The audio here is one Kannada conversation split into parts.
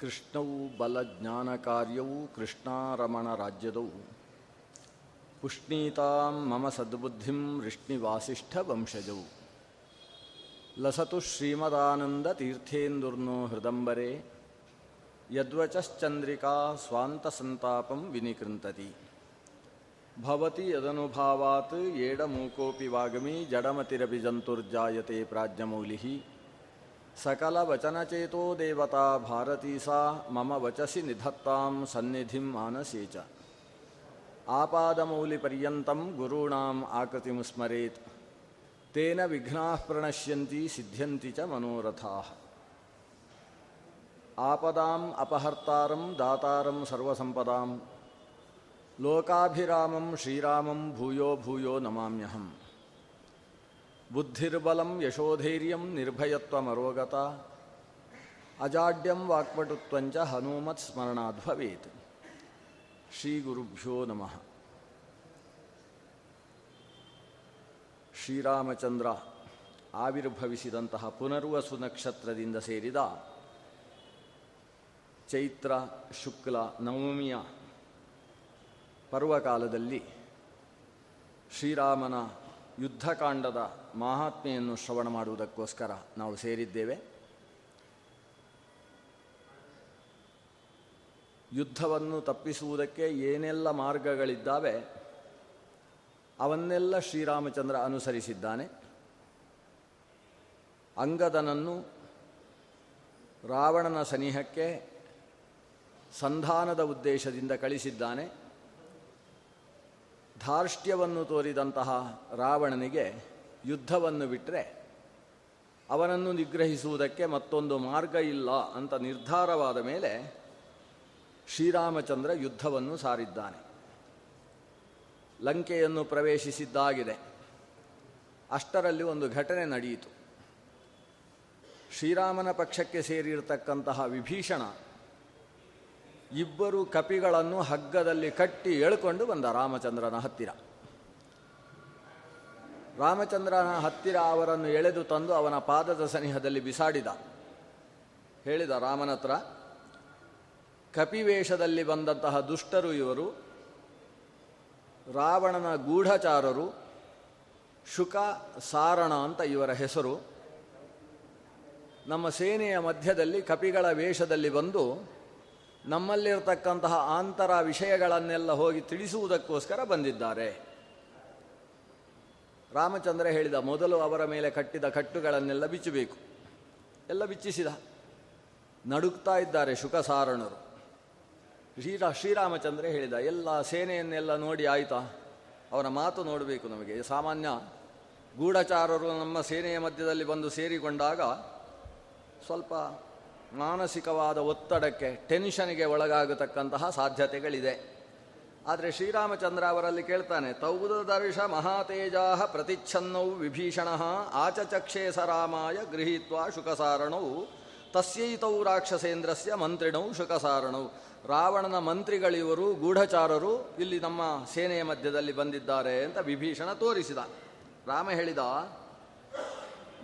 ಕೃಷ್ಣವು ಬಲ ಜ್ಞಾನ ಕಾರ್ಯವು ಕೃಷ್ಣಾರಮಣ ರಾಜ್ಯದವು ಪುಷ್ಣೀತಾಂ ಮಮ ಸದ್ಬುದ್ಧಿಂ ರಿಷ್ಣಿವಾಸಿಷ್ಠ ವಂಶಜವು ಲಸತು ಶ್ರೀಮದಾನಂದ ತೀರ್ಥೇಂದುರ್ನೋ ಹೃದಂಬರೆ, ಯದ್ವಚಶ್ಚಂದ್ರಿಕಾ ಸ್ವಾಂತಸಂತಾಪಂ ವಿನಿಕೃಂತತಿ. ಭವತಿ ಯದನುಭಾವಾತ್ ಏಡಮೂಕೋಪಿ ವಾಗಮಿ ಜಡಮತಿರಪಿ ಜಂತುರ್ಜಾಯತೆ ಪ್ರಾಜ್ಞಮೌಲಿಃ सकलवचनचेतो देवता भारती सा मम वचसि निधत्तां सन्निधिं मानसे च आपादमौलिपर्यन्तं गुरूणाम् आकृतिं स्मरेत् तेन विघ्नाः प्रणश्यन्ति सिद्ध्यन्ति च मनोरथाः आपदाम् अपहर्तारं दातारं सर्वसम्पदां लोकाभिरामं श्रीरामं भूयो भूयो नमाम्यहम् ಬುದ್ಧಿರ್ಬಲಂ ಯಶೋಧೈರ್ಯಂ ನಿರ್ಭಯತ್ವಮರೋಗತ. ಅಜಾಡ್ಯಂ ವಾಕ್ಪಟುತ್ವಂಚ ಹನುಮತ್ ಸ್ಮರಣಾದ್ ಭವೇತ್. ಶ್ರೀ ಗುರುಭ್ಯೋ ನಮಃ. ಶ್ರೀರಾಮಚಂದ್ರ ಆವಿರ್ಭವಿಸಿದಂತಹ ಪುನರ್ವಸು ನಕ್ಷತ್ರದಿಂದ ಸೇರಿದ ಚೈತ್ರ, ಶುಕ್ಲ, ನವಮಿಯ ಪರ್ವಕಾಲದಲ್ಲಿ ಶ್ರೀರಾಮನ ಯುದ್ಧಕಾಂಡದ ಮಹಾತ್ಮೆಯನ್ನು ಶ್ರವಣ ಮಾಡುವುದಕ್ಕೋಸ್ಕರ ನಾವು ಸೇರಿದ್ದೇವೆ. ಯುದ್ಧವನ್ನು ತಪ್ಪಿಸುವುದಕ್ಕೆ ಏನೆಲ್ಲ ಮಾರ್ಗಗಳಿದ್ದಾವೆ ಅವನ್ನೆಲ್ಲ ಶ್ರೀರಾಮಚಂದ್ರ ಅನುಸರಿಸಿದ್ದಾನೆ. ಅಂಗದನನ್ನು ರಾವಣನ ಸನಿಹಕ್ಕೆ ಸಂಧಾನದ ಉದ್ದೇಶದಿಂದ ಕಳಿಸಿದ್ದಾನೆ. ಧಾರ್ಷ್ಟ್ಯವನ್ನು ತೋರಿದಂತಹ ರಾವಣನಿಗೆ ಯುದ್ಧವನ್ನು ಬಿಟ್ಟರೆ ಅವನನ್ನು ನಿಗ್ರಹಿಸುವುದಕ್ಕೆ ಮತ್ತೊಂದು ಮಾರ್ಗ ಇಲ್ಲ ಅಂತ ನಿರ್ಧಾರವಾದ ಮೇಲೆ ಶ್ರೀರಾಮಚಂದ್ರ ಯುದ್ಧವನ್ನು ಸಾರಿದ್ದಾನೆ. ಲಂಕೆಯನ್ನು ಪ್ರವೇಶಿಸಿದ್ದಾಗಿದೆ. ಅಷ್ಟರಲ್ಲಿ ಒಂದು ಘಟನೆ ನಡೆಯಿತು. ಶ್ರೀರಾಮನ ಪಕ್ಷಕ್ಕೆ ಸೇರಿರತಕ್ಕಂತಹ ವಿಭೀಷಣ ಇಬ್ಬರು ಕಪಿಗಳನ್ನು ಹಗ್ಗದಲ್ಲಿ ಕಟ್ಟಿ ಎಳ್ಕೊಂಡು ಬಂದ ರಾಮಚಂದ್ರನ ಹತ್ತಿರ. ರಾಮಚಂದ್ರನ ಹತ್ತಿರ ಅವರನ್ನು ಎಳೆದು ತಂದು ಅವನ ಪಾದದ ಸನಿಹದಲ್ಲಿ ಬಿಸಾಡಿದ. ಹೇಳಿದ ರಾಮನತ್ರ ಕಪಿವೇಷದಲ್ಲಿ ಬಂದಂತಹ ದುಷ್ಟರು ಇವರು, ರಾವಣನ ಗೂಢಚಾರರು, ಶುಕ ಸಾರಣ ಅಂತ ಇವರ ಹೆಸರು. ನಮ್ಮ ಸೇನೆಯ ಮಧ್ಯದಲ್ಲಿ ಕಪಿಗಳ ವೇಷದಲ್ಲಿ ಬಂದು ನಮ್ಮಲ್ಲಿರತಕ್ಕಂತಹ ಆಂತರ ವಿಷಯಗಳನ್ನೆಲ್ಲ ಹೋಗಿ ತಿಳಿಸುವುದಕ್ಕೋಸ್ಕರ ಬಂದಿದ್ದಾರೆ. ರಾಮಚಂದ್ರ ಹೇಳಿದ ಮೊದಲು ಅವರ ಮೇಲೆ ಕಟ್ಟಿದ ಕಟ್ಟುಗಳನ್ನೆಲ್ಲ ಬಿಚ್ಚಬೇಕು. ಎಲ್ಲ ಬಿಚ್ಚಿಸಿದ. ನಡುಕ್ತಾ ಇದ್ದಾರೆ ಶುಕಸಾರಣರು ಶ್ರೀರಾ ಶ್ರೀರಾಮಚಂದ್ರ ಹೇಳಿದ ಎಲ್ಲ ಸೇನೆಯನ್ನೆಲ್ಲ ನೋಡಿ ಆಯಿತಾ? ಅವರ ಮಾತು ನೋಡಬೇಕು ನಮಗೆ. ಸಾಮಾನ್ಯ ಗೂಢಚಾರರು ನಮ್ಮ ಸೇನೆಯ ಮಧ್ಯದಲ್ಲಿ ಬಂದು ಸೇರಿಕೊಂಡಾಗ ಸ್ವಲ್ಪ ಮಾನಸಿಕವಾದ ಒತ್ತಡಕ್ಕೆ ಟೆನ್ಷನ್ಗೆ ಒಳಗಾಗತಕ್ಕಂತಹ ಸಾಧ್ಯತೆಗಳಿದೆ. ಆದರೆ ಶ್ರೀರಾಮಚಂದ್ರ ಅವರಲ್ಲಿ ಕೇಳ್ತಾನೆ ತೌದರ್ಶ ಮಹಾತೇಜಾ ಪ್ರತಿಚ್ಛನ್ನೌ ವಿಭೀಷಣ ಆಚಚಕ್ಷೇ ಸರಾಮಾಯ ಗೃಹೀತ್ವ ಶುಕಸಾರಣೌ, ತಸ್ಯೈತೌ ರಾಕ್ಷಸೇಂದ್ರಸ್ಯ ಮಂತ್ರಿಣೌ ಶುಕಸಾರಣೌ. ರಾವಣನ ಮಂತ್ರಿಗಳಿವರು, ಗೂಢಚಾರರು ಇಲ್ಲಿ ನಮ್ಮ ಸೇನೆಯ ಮಧ್ಯದಲ್ಲಿ ಬಂದಿದ್ದಾರೆ ಅಂತ ವಿಭೀಷಣ ತೋರಿಸಿದ. ರಾಮ ಹೇಳಿದ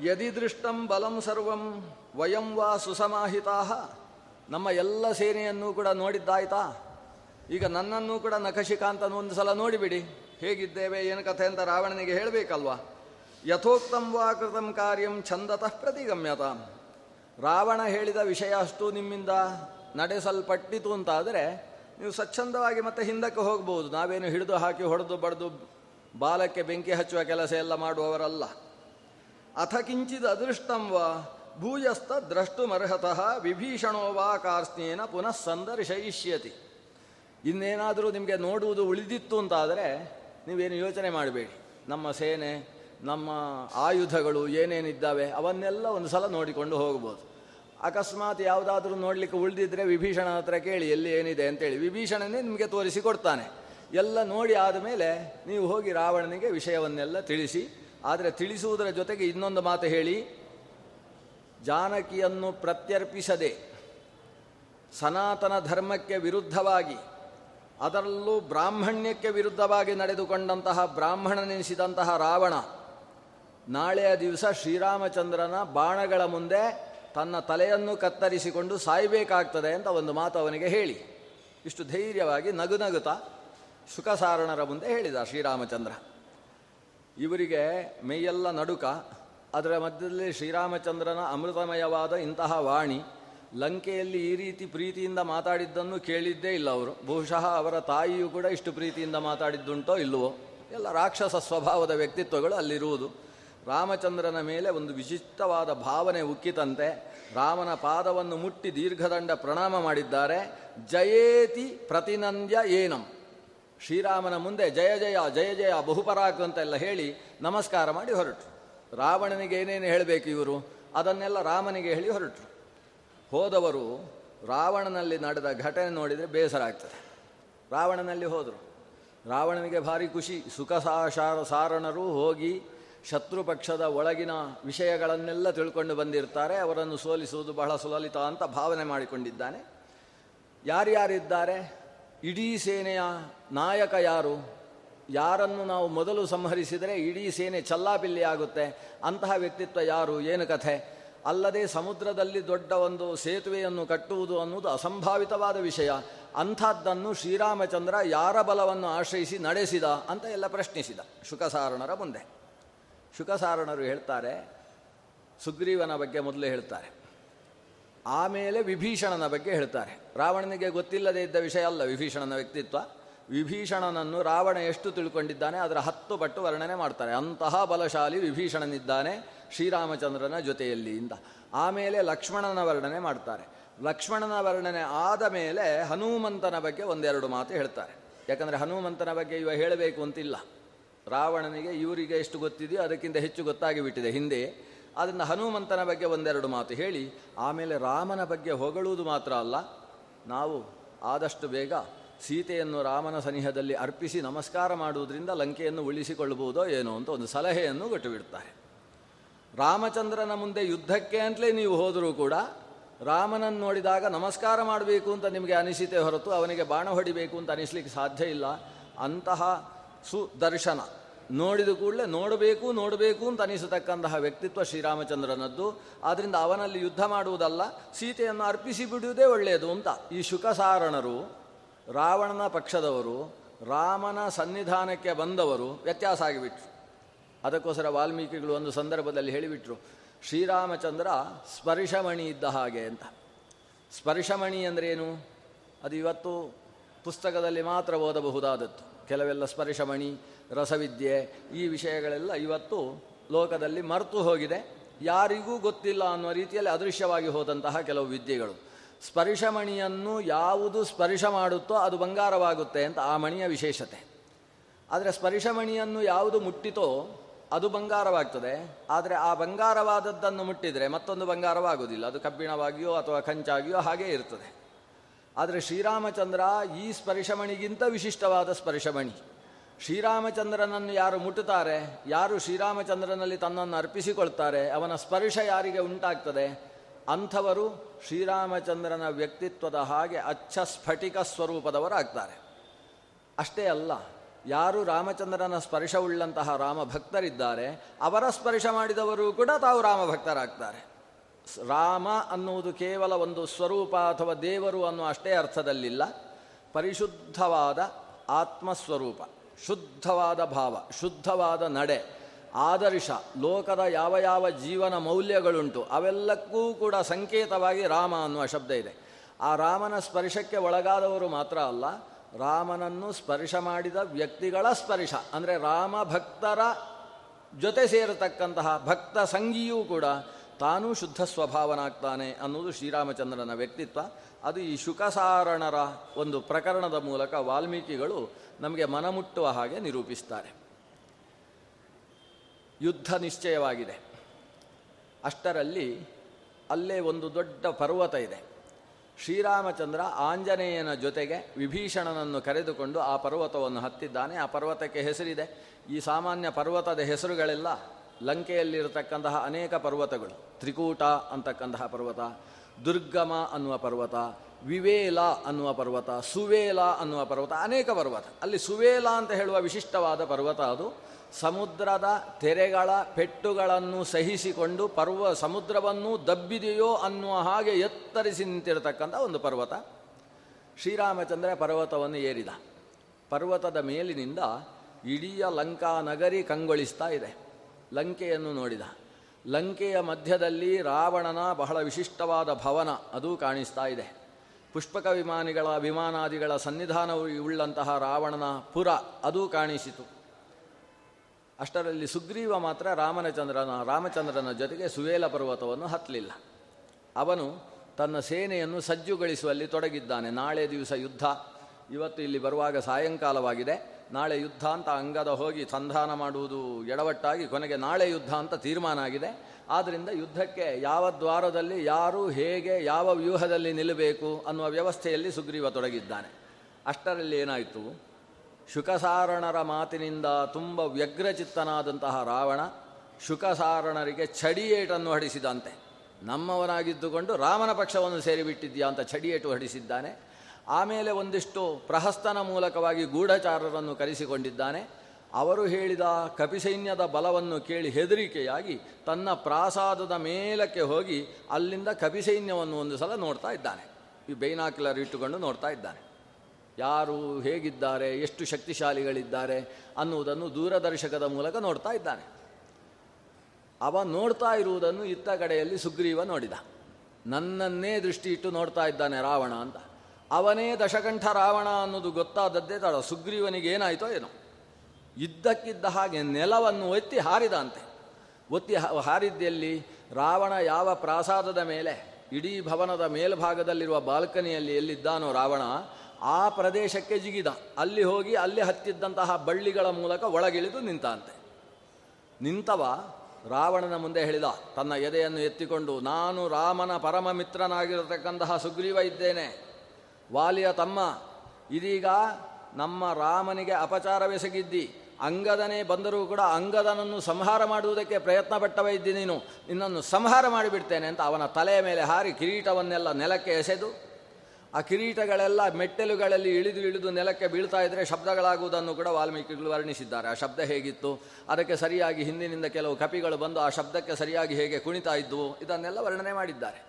ಯದಿ ದೃಷ್ಟಂ ಬಲಂ ಸರ್ವಂ ವಯಂ ವಾ ಸುಸಮಾಹಿತಾ ನಮ್ಮ ಎಲ್ಲ ಸೇನೆಯನ್ನೂ ಕೂಡ ನೋಡಿದ್ದಾಯ್ತಾ? ಈಗ ನನ್ನನ್ನು ಕೂಡ ನಖಶಿಕಾಂತನು ಒಂದು ಸಲ ನೋಡಿಬಿಡಿ. ಹೇಗಿದ್ದೇವೆ, ಏನು ಕಥೆ ಅಂತ ರಾವಣನಿಗೆ ಹೇಳಬೇಕಲ್ವಾ? ಯಥೋಕ್ತಂ ವಾ ಕೃತಂ ಕಾರ್ಯಂ ಛಂದತಃ ಪ್ರತಿಗಮ್ಯತ. ರಾವಣ ಹೇಳಿದ ವಿಷಯ ಅಷ್ಟು ನಿಮ್ಮಿಂದ ನಡೆಸಲ್ಪಟ್ಟಿತು ಅಂತಾದರೆ ನೀವು ಸ್ವಚ್ಛಂದವಾಗಿ ಮತ್ತೆ ಹಿಂದಕ್ಕೆ ಹೋಗ್ಬೋದು. ನಾವೇನು ಹಿಡಿದು ಹಾಕಿ ಹೊಡೆದು ಬಡಿದು ಬಾಲಕ್ಕೆ ಬೆಂಕಿ ಹಚ್ಚುವ ಕೆಲಸ ಎಲ್ಲ ಮಾಡುವವರಲ್ಲ. ಅಥ ಕಿಂಚಿದ ಅದೃಷ್ಟಂ ವಾ ಭೂಯಸ್ಥ ದ್ರಷ್ಟುಮರ್ಹತಃ ವಿಭೀಷಣೋ ವಾ ಕಾರ್ಸ್ನೇನ ಪುನಃ ಸಂದರ್ಶಯಿಷ್ಯತಿ. ಇನ್ನೇನಾದರೂ ನಿಮಗೆ ನೋಡುವುದು ಉಳಿದಿತ್ತು ಅಂತಾದರೆ ನೀವೇನು ಯೋಚನೆ ಮಾಡಬೇಡಿ. ನಮ್ಮ ಸೇನೆ, ನಮ್ಮ ಆಯುಧಗಳು ಏನೇನಿದ್ದಾವೆ ಅವನ್ನೆಲ್ಲ ಒಂದು ಸಲ ನೋಡಿಕೊಂಡು ಹೋಗ್ಬೋದು. ಅಕಸ್ಮಾತ್ ಯಾವುದಾದ್ರೂ ನೋಡಲಿಕ್ಕೆ ಉಳಿದಿದ್ರೆ ವಿಭೀಷಣ ಹತ್ರ ಕೇಳಿ ಎಲ್ಲಿ ಏನಿದೆ ಅಂತೇಳಿ ವಿಭೀಷಣನೇ ನಿಮಗೆ ತೋರಿಸಿ ಕೊಡ್ತಾನೆ. ಎಲ್ಲ ನೋಡಿ ಆದಮೇಲೆ ನೀವು ಹೋಗಿ ರಾವಣನಿಗೆ ವಿಷಯವನ್ನೆಲ್ಲ ತಿಳಿಸಿ, ಆದರೆ ತಿಳಿಸುವುದರ ಜೊತೆಗೆ ಇನ್ನೊಂದು ಮಾತು ಹೇಳಿ. ಜಾನಕಿಯನ್ನು ಪ್ರತ್ಯರ್ಪಿಸದೆ ಸನಾತನ ಧರ್ಮಕ್ಕೆ ವಿರುದ್ಧವಾಗಿ ಅದರಲ್ಲೂ ಬ್ರಾಹ್ಮಣ್ಯಕ್ಕೆ ವಿರುದ್ಧವಾಗಿ ನಡೆದುಕೊಂಡಂತಹ ಬ್ರಾಹ್ಮಣನೆನಿಸಿದಂತಹ ರಾವಣ, ನಾಳೆಯ ದಿವಸ ಶ್ರೀರಾಮಚಂದ್ರನ ಬಾಣಗಳ ಮುಂದೆ ತನ್ನ ತಲೆಯನ್ನು ಕತ್ತರಿಸಿಕೊಂಡು ಸಾಯಬೇಕಾಗ್ತದೆ ಅಂತ ಒಂದು ಮಾತು ಅವನಿಗೆ ಹೇಳಿ. ಇಷ್ಟು ಧೈರ್ಯವಾಗಿ ನಗು ನಗುತ್ತಾ ಸುಖಸಾರಣರ ಮುಂದೆ ಹೇಳಿದ ಶ್ರೀರಾಮಚಂದ್ರ. ಇವರಿಗೆ ಮೈಯೆಲ್ಲ ನಡುಕ, ಅದರ ಮಧ್ಯದಲ್ಲಿ ಶ್ರೀರಾಮಚಂದ್ರನ ಅಮೃತಮಯವಾದ ಇಂತಹ ವಾಣಿ ಲಂಕೆಯಲ್ಲಿ ಈ ರೀತಿ ಪ್ರೀತಿಯಿಂದ ಮಾತಾಡಿದ್ದನ್ನು ಕೇಳಿದ್ದೇ ಇಲ್ಲ ಅವರು. ಬಹುಶಃ ಅವರ ತಾಯಿಯೂ ಕೂಡ ಇಷ್ಟು ಪ್ರೀತಿಯಿಂದ ಮಾತಾಡಿದ್ದುಂಟೋ ಇಲ್ಲವೋ? ಎಲ್ಲ ರಾಕ್ಷಸ ಸ್ವಭಾವದ ವ್ಯಕ್ತಿತ್ವಗಳು ಅಲ್ಲಿರುವುದು. ರಾಮಚಂದ್ರನ ಮೇಲೆ ಒಂದು ವಿಶಿಷ್ಟವಾದ ಭಾವನೆ ಉಕ್ಕಿತಂತೆ. ರಾಮನ ಪಾದವನ್ನು ಮುಟ್ಟಿ ದೀರ್ಘದಂಡ ಪ್ರಣಾಮ ಮಾಡಿದ್ದಾರೆ. ಜಯೇತಿ ಪ್ರತಿನಂದ್ಯ ಏನಂ. ಶ್ರೀರಾಮನ ಮುಂದೆ ಜಯ ಜಯ ಜಯ ಜಯ ಬಹುಪರಾಕ್ ಅಂತೆಲ್ಲ ಹೇಳಿ ನಮಸ್ಕಾರ ಮಾಡಿ ಹೊರಟರು. ರಾವಣನಿಗೆ ಏನೇನು ಹೇಳಬೇಕು ಇವರು? ಅದನ್ನೆಲ್ಲ ರಾಮನಿಗೆ ಹೇಳಿ ಹೊರಟರು. ಹೋದವರು ರಾವಣನಲ್ಲಿ ನಡೆದ ಘಟನೆ ನೋಡಿದರೆ ಬೇಸರ ಆಗ್ತದೆ. ರಾವಣನಲ್ಲಿ ಹೋದರು. ರಾವಣನಿಗೆ ಭಾರಿ ಖುಷಿ. ಸುಖ ಸಾಶಾರ ಸಾರಣರು ಹೋಗಿ ಶತ್ರು ಪಕ್ಷದ ಒಳಗಿನ ವಿಷಯಗಳನ್ನೆಲ್ಲ ತಿಳ್ಕೊಂಡು ಬಂದಿರ್ತಾರೆ. ಅವರನ್ನು ಸೋಲಿಸುವುದು ಬಹಳ ಸುಲಲಿತ ಅಂತ ಭಾವನೆ ಮಾಡಿಕೊಂಡಿದ್ದಾನೆ. ಯಾರ್ಯಾರಿದ್ದಾರೆ? ಇಡೀ ಸೇನೆಯ ನಾಯಕ ಯಾರು? ಯಾರನ್ನು ನಾವು ಮೊದಲು ಸಂಹರಿಸಿದರೆ ಇಡೀ ಸೇನೆ ಚಲ್ಲಾಪಿಲ್ಲಿ ಆಗುತ್ತೆ ಅಂತಹ ವ್ಯಕ್ತಿತ್ವ ಯಾರು? ಏನು ಕಥೆ? ಅಲ್ಲದೆ ಸಮುದ್ರದಲ್ಲಿ ದೊಡ್ಡ ಒಂದು ಸೇತುವೆಯನ್ನು ಕಟ್ಟುವುದು ಅನ್ನುವುದು ಅಸಂಭಾವಿತವಾದ ವಿಷಯ. ಅಂಥದ್ದನ್ನು ಶ್ರೀರಾಮಚಂದ್ರ ಯಾರ ಬಲವನ್ನು ಆಶ್ರಯಿಸಿ ನಡೆಸಿದ ಅಂತ ಎಲ್ಲ ಪ್ರಶ್ನಿಸಿದ ಶುಕಸಾರಣರ ಮುಂದೆ. ಶುಕಸಾರಣರು ಹೇಳ್ತಾರೆ, ಸುಗ್ರೀವನ ಬಗ್ಗೆ ಮೊದಲು ಹೇಳ್ತಾರೆ. ಆಮೇಲೆ ವಿಭೀಷಣನ ಬಗ್ಗೆ ಹೇಳ್ತಾರೆ. ರಾವಣನಿಗೆ ಗೊತ್ತಿಲ್ಲದೆ ಇದ್ದ ವಿಷಯ ಅಲ್ಲ ವಿಭೀಷಣನ ವ್ಯಕ್ತಿತ್ವ. ವಿಭೀಷಣನನ್ನು ರಾವಣ ಎಷ್ಟು ತಿಳ್ಕೊಂಡಿದ್ದಾನೆ, ಅದರ ಹತ್ತು ಪಟ್ಟು ವರ್ಣನೆ ಮಾಡ್ತಾರೆ. ಅಂತಹ ಬಲಶಾಲಿ ವಿಭೀಷಣನಿದ್ದಾನೆ. ಶ್ರೀರಾಮಚಂದ್ರನ ಜೊತೆಯಲ್ಲಿ ಇಂದ ಆಮೇಲೆ ಲಕ್ಷ್ಮಣನ ವರ್ಣನೆ ಮಾಡ್ತಾರೆ. ಲಕ್ಷ್ಮಣನ ವರ್ಣನೆ ಆದ ಮೇಲೆ ಹನುಮಂತನ ಬಗ್ಗೆ ಒಂದೆರಡು ಮಾತು ಹೇಳ್ತಾರೆ. ಯಾಕಂದರೆ ಹನುಮಂತನ ಬಗ್ಗೆ ಇವ ಹೇಳಬೇಕು ಅಂತಿಲ್ಲ. ರಾವಣನಿಗೆ ಇವರಿಗೆ ಎಷ್ಟು ಗೊತ್ತಿದೆಯೋ ಅದಕ್ಕಿಂತ ಹೆಚ್ಚು ಗೊತ್ತಾಗಿ ಬಿಟ್ಟಿದೆ ಹಿಂದೆ. ಅದನ್ನು ಹನುಮಂತನ ಬಗ್ಗೆ ಒಂದೆರಡು ಮಾತು ಹೇಳಿ, ಆಮೇಲೆ ರಾಮನ ಬಗ್ಗೆ ಹೊಗಳುವುದು ಮಾತ್ರ ಅಲ್ಲ. ನಾವು ಆದಷ್ಟು ಬೇಗ ಸೀತೆಯನ್ನು ರಾಮನ ಸನಿಹದಲ್ಲಿ ಅರ್ಪಿಸಿ ನಮಸ್ಕಾರ ಮಾಡುವುದರಿಂದ ಲಂಕೆಯನ್ನು ಉಳಿಸಿಕೊಳ್ಳಬಹುದೋ ಏನೋ ಅಂತ ಒಂದು ಸಲಹೆಯನ್ನು ಕೊಟ್ಟು ರಾಮಚಂದ್ರನ ಮುಂದೆ ಯುದ್ಧಕ್ಕೆ ಅಂತಲೇ ನೀವು ಹೋದರೂ ಕೂಡ ರಾಮನನ್ನು ನೋಡಿದಾಗ ನಮಸ್ಕಾರ ಮಾಡಬೇಕು ಅಂತ ನಿಮಗೆ ಅನಿಸಿತೆ ಹೊರತು ಅವನಿಗೆ ಬಾಣ ಹೊಡಿಬೇಕು ಅಂತ ಅನಿಸ್ಲಿಕ್ಕೆ ಸಾಧ್ಯ ಇಲ್ಲ. ಅಂತಹ ಸುದರ್ಶನ ನೋಡಿದ ಕೂಡಲೇ ನೋಡಬೇಕು ನೋಡಬೇಕು ಅಂತ ಅನಿಸತಕ್ಕಂತಹ ವ್ಯಕ್ತಿತ್ವ ಶ್ರೀರಾಮಚಂದ್ರನದ್ದು. ಆದ್ದರಿಂದ ಅವನಲ್ಲಿ ಯುದ್ಧ ಮಾಡುವುದಲ್ಲ, ಸೀತೆಯನ್ನು ಅರ್ಪಿಸಿ ಬಿಡುವುದೇ ಒಳ್ಳೆಯದು ಅಂತ ಈ ಶುಕಸಾರಣರು, ರಾವಣನ ಪಕ್ಷದವರು, ರಾಮನ ಸನ್ನಿಧಾನಕ್ಕೆ ಬಂದವರು ವ್ಯತ್ಯಾಸ ಆಗಿಬಿಟ್ರು. ಅದಕ್ಕೋಸ್ಕರ ವಾಲ್ಮೀಕಿಗಳು ಒಂದು ಸಂದರ್ಭದಲ್ಲಿ ಹೇಳಿಬಿಟ್ರು, ಶ್ರೀರಾಮಚಂದ್ರ ಸ್ಪರ್ಶಮಣಿ ಇದ್ದ ಹಾಗೆ ಅಂತ. ಸ್ಪರ್ಶಮಣಿ ಏನು? ಅದು ಇವತ್ತು ಪುಸ್ತಕದಲ್ಲಿ ಮಾತ್ರ ಓದಬಹುದಾದದ್ದು. ಕೆಲವೆಲ್ಲ ಸ್ಪರ್ಶಮಣಿ, ರಸವಿದ್ಯೆ, ಈ ವಿಷಯಗಳೆಲ್ಲ ಇವತ್ತು ಲೋಕದಲ್ಲಿ ಮರೆತು ಹೋಗಿದೆ. ಯಾರಿಗೂ ಗೊತ್ತಿಲ್ಲ ಅನ್ನುವ ರೀತಿಯಲ್ಲಿ ಅದೃಶ್ಯವಾಗಿ ಹೋದಂತಹ ಕೆಲವು ವಿದ್ಯೆಗಳು. ಸ್ಪರ್ಶಮಣಿಯನ್ನು ಯಾವುದು ಸ್ಪರ್ಶ ಮಾಡುತ್ತೋ ಅದು ಬಂಗಾರವಾಗುತ್ತೆ ಅಂತ ಆ ಮಣಿಯ ವಿಶೇಷತೆ. ಆದರೆ ಸ್ಪರ್ಶಮಣಿಯನ್ನು ಯಾವುದು ಮುಟ್ಟಿತೋ ಅದು ಬಂಗಾರವಾಗ್ತದೆ, ಆದರೆ ಆ ಬಂಗಾರವಾದದ್ದನ್ನು ಮುಟ್ಟಿದರೆ ಮತ್ತೊಂದು ಬಂಗಾರವಾಗುವುದಿಲ್ಲ. ಅದು ಕಬ್ಬಿಣವಾಗಿಯೋ ಅಥವಾ ಕಂಚಾಗಿಯೋ ಹಾಗೇ ಇರ್ತದೆ. ಆದರೆ ಶ್ರೀರಾಮಚಂದ್ರ ಈ ಸ್ಪರ್ಶಮಣಿಗಿಂತ ವಿಶಿಷ್ಟವಾದ ಸ್ಪರ್ಶಮಣಿ. ಶ್ರೀರಾಮಚಂದ್ರನನ್ನು ಯಾರು ಮುಟ್ಟುತ್ತಾರೆ, ಯಾರು ಶ್ರೀರಾಮಚಂದ್ರನಲ್ಲಿ ತನ್ನನ್ನು ಅರ್ಪಿಸಿಕೊಳ್ತಾರೆ, ಅವನ ಸ್ಪರ್ಶ ಯಾರಿಗೆ ಉಂಟಾಗ್ತದೆ, ಅಂಥವರು ಶ್ರೀರಾಮಚಂದ್ರನ ವ್ಯಕ್ತಿತ್ವದ ಹಾಗೆ ಅಚ್ಚ ಸ್ಫಟಿಕ ಸ್ವರೂಪದವರಾಗ್ತಾರೆ. ಅಷ್ಟೇ ಅಲ್ಲ ಯಾರು ರಾಮಚಂದ್ರನ ಸ್ಪರ್ಶವುಳ್ಳಂತಹ ರಾಮ ಭಕ್ತರಿದ್ದಾರೆ ಅವರ ಸ್ಪರ್ಶ ಮಾಡಿದವರು ಕೂಡ ತಾವು ರಾಮ ಭಕ್ತರಾಗ್ತಾರೆ ರಾಮ ಅನ್ನುವುದು ಕೇವಲ ಒಂದು ಸ್ವರೂಪ ಅಥವಾ ದೇವರು ಅನ್ನೋ ಅಷ್ಟೇ ಅರ್ಥದಲ್ಲಿಲ್ಲ. ಪರಿಶುದ್ಧವಾದ ಆತ್ಮಸ್ವರೂಪ, ಶುದ್ಧವಾದ ಭಾವ, ಶುದ್ಧವಾದ ನಡೆ, ಆದರ್ಶ, ಲೋಕದ ಯಾವ ಯಾವ ಜೀವನ ಮೌಲ್ಯಗಳುಂಟು, ಅವೆಲ್ಲಕ್ಕೂ ಕೂಡ ಸಂಕೇತವಾಗಿ ರಾಮ ಅನ್ನುವ ಶಬ್ದ ಇದೆ. ಆ ರಾಮನ ಸ್ಪರ್ಶಕ್ಕೆ ಒಳಗಾದವರು ಮಾತ್ರ ಅಲ್ಲ ರಾಮನನ್ನು ಸ್ಪರ್ಶ ಮಾಡಿದ ವ್ಯಕ್ತಿಗಳ ಸ್ಪರ್ಶ. ಅಂದರೆ ರಾಮ ಭಕ್ತರ ಜೊತೆ ಸೇರತಕ್ಕಂತಹ ಭಕ್ತ ಸಂಗಿಯೂ ಕೂಡ ತಾನೂ ಶುದ್ಧ ಸ್ವಭಾವನಾಗ್ತಾನೆ ಅನ್ನೋದು ಶ್ರೀರಾಮಚಂದ್ರನ ವ್ಯಕ್ತಿತ್ವ. ಅದು ಈ ಶುಕಸಾರಣರ ಒಂದು ಪ್ರಕರಣದ ಮೂಲಕ ವಾಲ್ಮೀಕಿಗಳು ನಮಗೆ ಮನಮುಟ್ಟುವ ಹಾಗೆ ನಿರೂಪಿಸ್ತಾರೆ. ಯುದ್ಧ ನಿಶ್ಚಯವಾಗಿದೆ. ಅಷ್ಟರಲ್ಲಿ ಅಲ್ಲೇ ಒಂದು ದೊಡ್ಡ ಪರ್ವತ ಇದೆ. ಶ್ರೀರಾಮಚಂದ್ರ ಆಂಜನೇಯನ ಜೊತೆಗೆ ವಿಭೀಷಣನನ್ನು ಕರೆದುಕೊಂಡು ಆ ಪರ್ವತವನ್ನು ಹತ್ತಿದ್ದಾನೆ. ಆ ಪರ್ವತಕ್ಕೆ ಹೆಸರಿದೆ. ಈ ಸಾಮಾನ್ಯ ಪರ್ವತದ ಹೆಸರುಗಳೆಲ್ಲ. ಲಂಕೆಯಲ್ಲಿರತಕ್ಕಂತಹ ಅನೇಕ ಪರ್ವತಗಳು. ತ್ರಿಕೂಟ ಅಂತಕ್ಕಂತಹ ಪರ್ವತ, ದುರ್ಗಮ ಅನ್ನುವ ಪರ್ವತ, ವಿವೇಲ ಅನ್ನುವ ಪರ್ವತ, ಸುವೇಲ ಅನ್ನುವ ಪರ್ವತ, ಅನೇಕ ಪರ್ವತ. ಅಲ್ಲಿ ಸುವೇಲ ಅಂತ ಹೇಳುವ ವಿಶಿಷ್ಟವಾದ ಪರ್ವತ ಅದು. ಸಮುದ್ರದ ತೆರೆಗಳ ಪೆಟ್ಟುಗಳನ್ನು ಸಹಿಸಿಕೊಂಡು ಪರ್ವ ಸಮುದ್ರವನ್ನು ದಬ್ಬಿದೆಯೋ ಅನ್ನುವ ಹಾಗೆ ಎತ್ತರಿಸಿ ನಿಂತಿರತಕ್ಕಂಥ ಒಂದು ಪರ್ವತ. ಶ್ರೀರಾಮಚಂದ್ರ ಪರ್ವತವನ್ನು ಏರಿದ. ಪರ್ವತದ ಮೇಲಿನಿಂದ ಇಡೀ ಲಂಕಾ ನಗರಿ ಕಂಗೊಳಿಸ್ತಾ ಇದೆ. ಲಂಕೆಯನ್ನು ನೋಡಿದ. ಲಂಕೆಯ ಮಧ್ಯದಲ್ಲಿ ರಾವಣನ ಬಹಳ ವಿಶಿಷ್ಟವಾದ ಭವನ ಅದು ಕಾಣಿಸ್ತಾ ಇದೆ. ಪುಷ್ಪಕ ವಿಮಾನಿಗಳ ವಿಮಾನಾದಿಗಳ ಸನ್ನಿಧಾನವು ಉಳ್ಳಂತಹ ರಾವಣನ ಪುರ ಅದು ಕಾಣಿಸಿತು. ಅಷ್ಟರಲ್ಲಿ ಸುಗ್ರೀವ ಮಾತ್ರ ರಾಮನಚಂದ್ರನ, ರಾಮಚಂದ್ರನ ಜೊತೆಗೆ ಸುವೇಲ ಪರ್ವತವನ್ನು ಹತ್ತಲಿಲ್ಲ. ಅವನು ತನ್ನ ಸೇನೆಯನ್ನು ಸಜ್ಜುಗೊಳಿಸುವಲ್ಲಿ ತೊಡಗಿದ್ದಾನೆ. ನಾಳೆ ದಿವಸ ಯುದ್ಧ. ಇವತ್ತು ಇಲ್ಲಿ ಬರುವಾಗ ಸಾಯಂಕಾಲವಾಗಿದೆ. ನಾಳೆ ಯುದ್ಧ ಅಂತ ಅಂಗದ ಹೋಗಿ ಸಂಧಾನ ಮಾಡುವುದು ಎಡವಟ್ಟಾಗಿ ಕೊನೆಗೆ ನಾಳೆ ಯುದ್ಧ ಅಂತ ತೀರ್ಮಾನ ಆಗಿದೆ. ಆದ್ದರಿಂದ ಯುದ್ಧಕ್ಕೆ ಯಾವ ದ್ವಾರದಲ್ಲಿ, ಯಾರು, ಹೇಗೆ, ಯಾವ ವ್ಯೂಹದಲ್ಲಿ ನಿಲ್ಲಬೇಕು ಅನ್ನುವ ವ್ಯವಸ್ಥೆಯಲ್ಲಿ ಸುಗ್ರೀವ ತೊಡಗಿದ್ದಾನೆ. ಅಷ್ಟರಲ್ಲಿ ಏನಾಯಿತು? ಶುಕಸಾರಣರ ಮಾತಿನಿಂದ ತುಂಬ ವ್ಯಗ್ರಚಿತ್ತನಾದಂತಹ ರಾವಣ ಶುಕಸಾರಣರಿಗೆ ಚಡಿಯೇಟನ್ನು ಹಡಿಸಿದಂತೆ. ನಮ್ಮವನಾಗಿದ್ದುಕೊಂಡು ರಾಮನ ಪಕ್ಷವನ್ನು ಸೇರಿಬಿಟ್ಟಿದ್ಯಾ ಅಂತ ಛಡಿಯೇಟು ಹಡಿಸಿದ್ದಾನೆ. ಆಮೇಲೆ ಒಂದಿಷ್ಟು ಪ್ರಹಸ್ತನ ಮೂಲಕವಾಗಿ ಗೂಢಚಾರರನ್ನು ಕರೆಸಿಕೊಂಡಿದ್ದಾನೆ. ಅವರು ಹೇಳಿದ ಕಪಿಸೈನ್ಯದ ಬಲವನ್ನು ಕೇಳಿ ಹೆದರಿಕೆಯಾಗಿ ತನ್ನ ಪ್ರಾಸಾದದ ಮೇಲಕ್ಕೆ ಹೋಗಿ ಅಲ್ಲಿಂದ ಕಪಿಸೈನ್ಯವನ್ನು ಒಂದು ಸಲ ನೋಡ್ತಾ ಇದ್ದಾನೆ. ಈ ಬೈನಾಕ್ಯುಲರ್ ಇಟ್ಟುಕೊಂಡು ನೋಡ್ತಾ ಇದ್ದಾನೆ. ಯಾರು ಹೇಗಿದ್ದಾರೆ, ಎಷ್ಟು ಶಕ್ತಿಶಾಲಿಗಳಿದ್ದಾರೆ ಅನ್ನುವುದನ್ನು ದೂರದರ್ಶಕದ ಮೂಲಕ ನೋಡ್ತಾ ಇದ್ದಾನೆ. ಅವ ನೋಡ್ತಾ ಇರುವುದನ್ನು ಇತ್ತ ಕಡೆಯಲ್ಲಿ ಸುಗ್ರೀವ ನೋಡಿದ. ನನ್ನನ್ನೇ ದೃಷ್ಟಿ ಇಟ್ಟು ನೋಡ್ತಾ ಇದ್ದಾನೆ ರಾವಣ ಅಂತ. ಅವನೇ ದಶಕಂಠ ರಾವಣ ಅನ್ನೋದು ಗೊತ್ತಾದದ್ದೇ ತಡ ಸುಗ್ರೀವನಿಗೆ ಏನಾಯಿತೋ ಏನೋ. ಇದ್ದಕ್ಕಿದ್ದ ಹಾಗೆ ನೆಲವನ್ನು ಒತ್ತಿ ಹಾರಿದಂತೆ. ಒತ್ತಿ ಹಾರಿದ್ದಲ್ಲಿ ರಾವಣ ಯಾವ ಪ್ರಾಸಾದದ ಮೇಲೆ, ಇಡೀ ಭವನದ ಮೇಲ್ಭಾಗದಲ್ಲಿರುವ ಬಾಲ್ಕನಿಯಲ್ಲಿ ಎಲ್ಲಿದ್ದಾನೋ ರಾವಣ ಆ ಪ್ರದೇಶಕ್ಕೆ ಜಿಗಿದ. ಅಲ್ಲಿ ಹೋಗಿ ಅಲ್ಲಿ ಹತ್ತಿದ್ದಂತಹ ಬಳ್ಳಿಗಳ ಮೂಲಕ ಒಳಗಿಳಿದು ನಿಂತಂತೆ ನಿಂತವ ರಾವಣನ ಮುಂದೆ ಹೇಳಿದ, ತನ್ನ ಎದೆಯನ್ನು ಎತ್ತಿಕೊಂಡು, ನಾನು ರಾಮನ ಪರಮ ಮಿತ್ರನಾಗಿರತಕ್ಕಂತಹ ಸುಗ್ರೀವ ಇದ್ದೇನೆ. ವಾಲಿಯ ತಮ್ಮ, ಇದೀಗ ನಮ್ಮ ರಾಮನಿಗೆ ಅಪಚಾರವೆಸಗಿದ್ದಿ ಅಂಗದನೇ ಬಂದರೂ ಕೂಡ ಅಂಗದನನ್ನು ಸಂಹಾರ ಮಾಡುವುದಕ್ಕೆ ಪ್ರಯತ್ನ ಪಟ್ಟವ ಇದ್ದಿ ನೀನು. ನಿನ್ನನ್ನು ಸಂಹಾರ ಮಾಡಿಬಿಡ್ತೇನೆ ಅಂತ ಅವನ ತಲೆಯ ಮೇಲೆ ಹಾರಿ ಕಿರೀಟವನ್ನೆಲ್ಲ ನೆಲಕ್ಕೆ ಎಸೆದು ಆ ಕಿರೀಟಗಳೆಲ್ಲ ಮೆಟ್ಟಲುಗಳಲ್ಲಿ ಇಳಿದು ಇಳಿದು ನೆಲಕ್ಕೆ ಬೀಳ್ತಾ ಇದ್ದರೆ ಶಬ್ದಗಳಾಗುವುದನ್ನು ಕೂಡ ವಾಲ್ಮೀಕಿಗಳು ವರ್ಣಿಸಿದ್ದಾರೆ. ಆ ಶಬ್ದ ಹೇಗಿತ್ತು? ಅದಕ್ಕೆ ಸರಿಯಾಗಿ ಹಿಂದಿನಿಂದ ಕೆಲವು ಕಪಿಗಳು ಬಂದು ಆ ಶಬ್ದಕ್ಕೆ ಸರಿಯಾಗಿ ಹೇಗೆ ಕುಣಿತಾ ಇದ್ವು? ಇದನ್ನೆಲ್ಲ ವರ್ಣನೆ ಮಾಡಿದ್ದಾರೆ.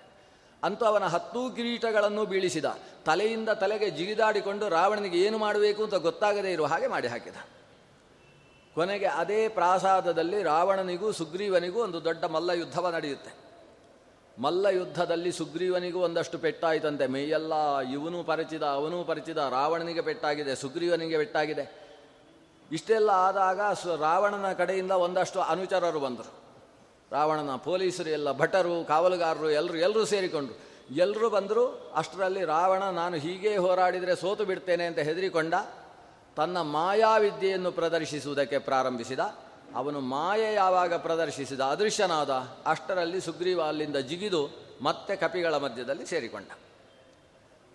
ಅಂತೂ ಅವನ ಹತ್ತೂ ಕಿರೀಟಗಳನ್ನು ಬೀಳಿಸಿದ. ತಲೆಯಿಂದ ತಲೆಗೆ ಜಿಗಿದಾಡಿಕೊಂಡು ರಾವಣನಿಗೆ ಏನು ಮಾಡಬೇಕು ಅಂತ ಗೊತ್ತಾಗದೇ ಇರುವ ಹಾಗೆ ಮಾಡಿ ಹಾಕಿದ. ಕೊನೆಗೆ ಅದೇ ಪ್ರಾಸಾದದಲ್ಲಿ ರಾವಣನಿಗೂ ಸುಗ್ರೀವನಿಗೂ ಒಂದು ದೊಡ್ಡ ಮಲ್ಲ ಯುದ್ಧವ ನಡೆಯುತ್ತೆ. ಮಲ್ಲ ಯುದ್ಧದಲ್ಲಿ ಸುಗ್ರೀವನಿಗೂ ಒಂದಷ್ಟು ಪೆಟ್ಟಾಯಿತಂತೆ. ಮೈಯೆಲ್ಲ, ಇವನು ಪರಿಚಿದ ಅವನೂ ಪರಿಚಿದ ರಾವಣನಿಗೆ ಪೆಟ್ಟಾಗಿದೆ, ಸುಗ್ರೀವನಿಗೆ ಪೆಟ್ಟಾಗಿದೆ. ಇಷ್ಟೆಲ್ಲ ಆದಾಗ ಸು, ರಾವಣನ ಕಡೆಯಿಂದ ಒಂದಷ್ಟು ಅನುಚರರು ಬಂದರು. ರಾವಣನ ಪೊಲೀಸರು ಎಲ್ಲ, ಭಟರು, ಕಾವಲುಗಾರರು ಎಲ್ಲರೂ ಎಲ್ಲರೂ ಸೇರಿಕೊಂಡ್ರು ಎಲ್ಲರೂ ಬಂದರು, ಅಷ್ಟರಲ್ಲಿ ರಾವಣ, ನಾನು ಹೀಗೆ ಹೋರಾಡಿದರೆ ಸೋತು ಬಿಡ್ತೇನೆ ಅಂತ ಹೆದರಿಕೊಂಡ, ತನ್ನ ಮಾಯಾವಿದ್ಯೆಯನ್ನು ಪ್ರದರ್ಶಿಸುವುದಕ್ಕೆ ಪ್ರಾರಂಭಿಸಿದ. ಅವನು ಮಾಯ ಯಾವಾಗ ಪ್ರದರ್ಶಿಸಿದ ಅದೃಶ್ಯನಾದ ಅಷ್ಟರಲ್ಲಿ ಸುಗ್ರೀವ ಅಲ್ಲಿಂದ ಜಿಗಿದು ಮತ್ತೆ ಕಪಿಗಳ ಮಧ್ಯದಲ್ಲಿ ಸೇರಿಕೊಂಡ.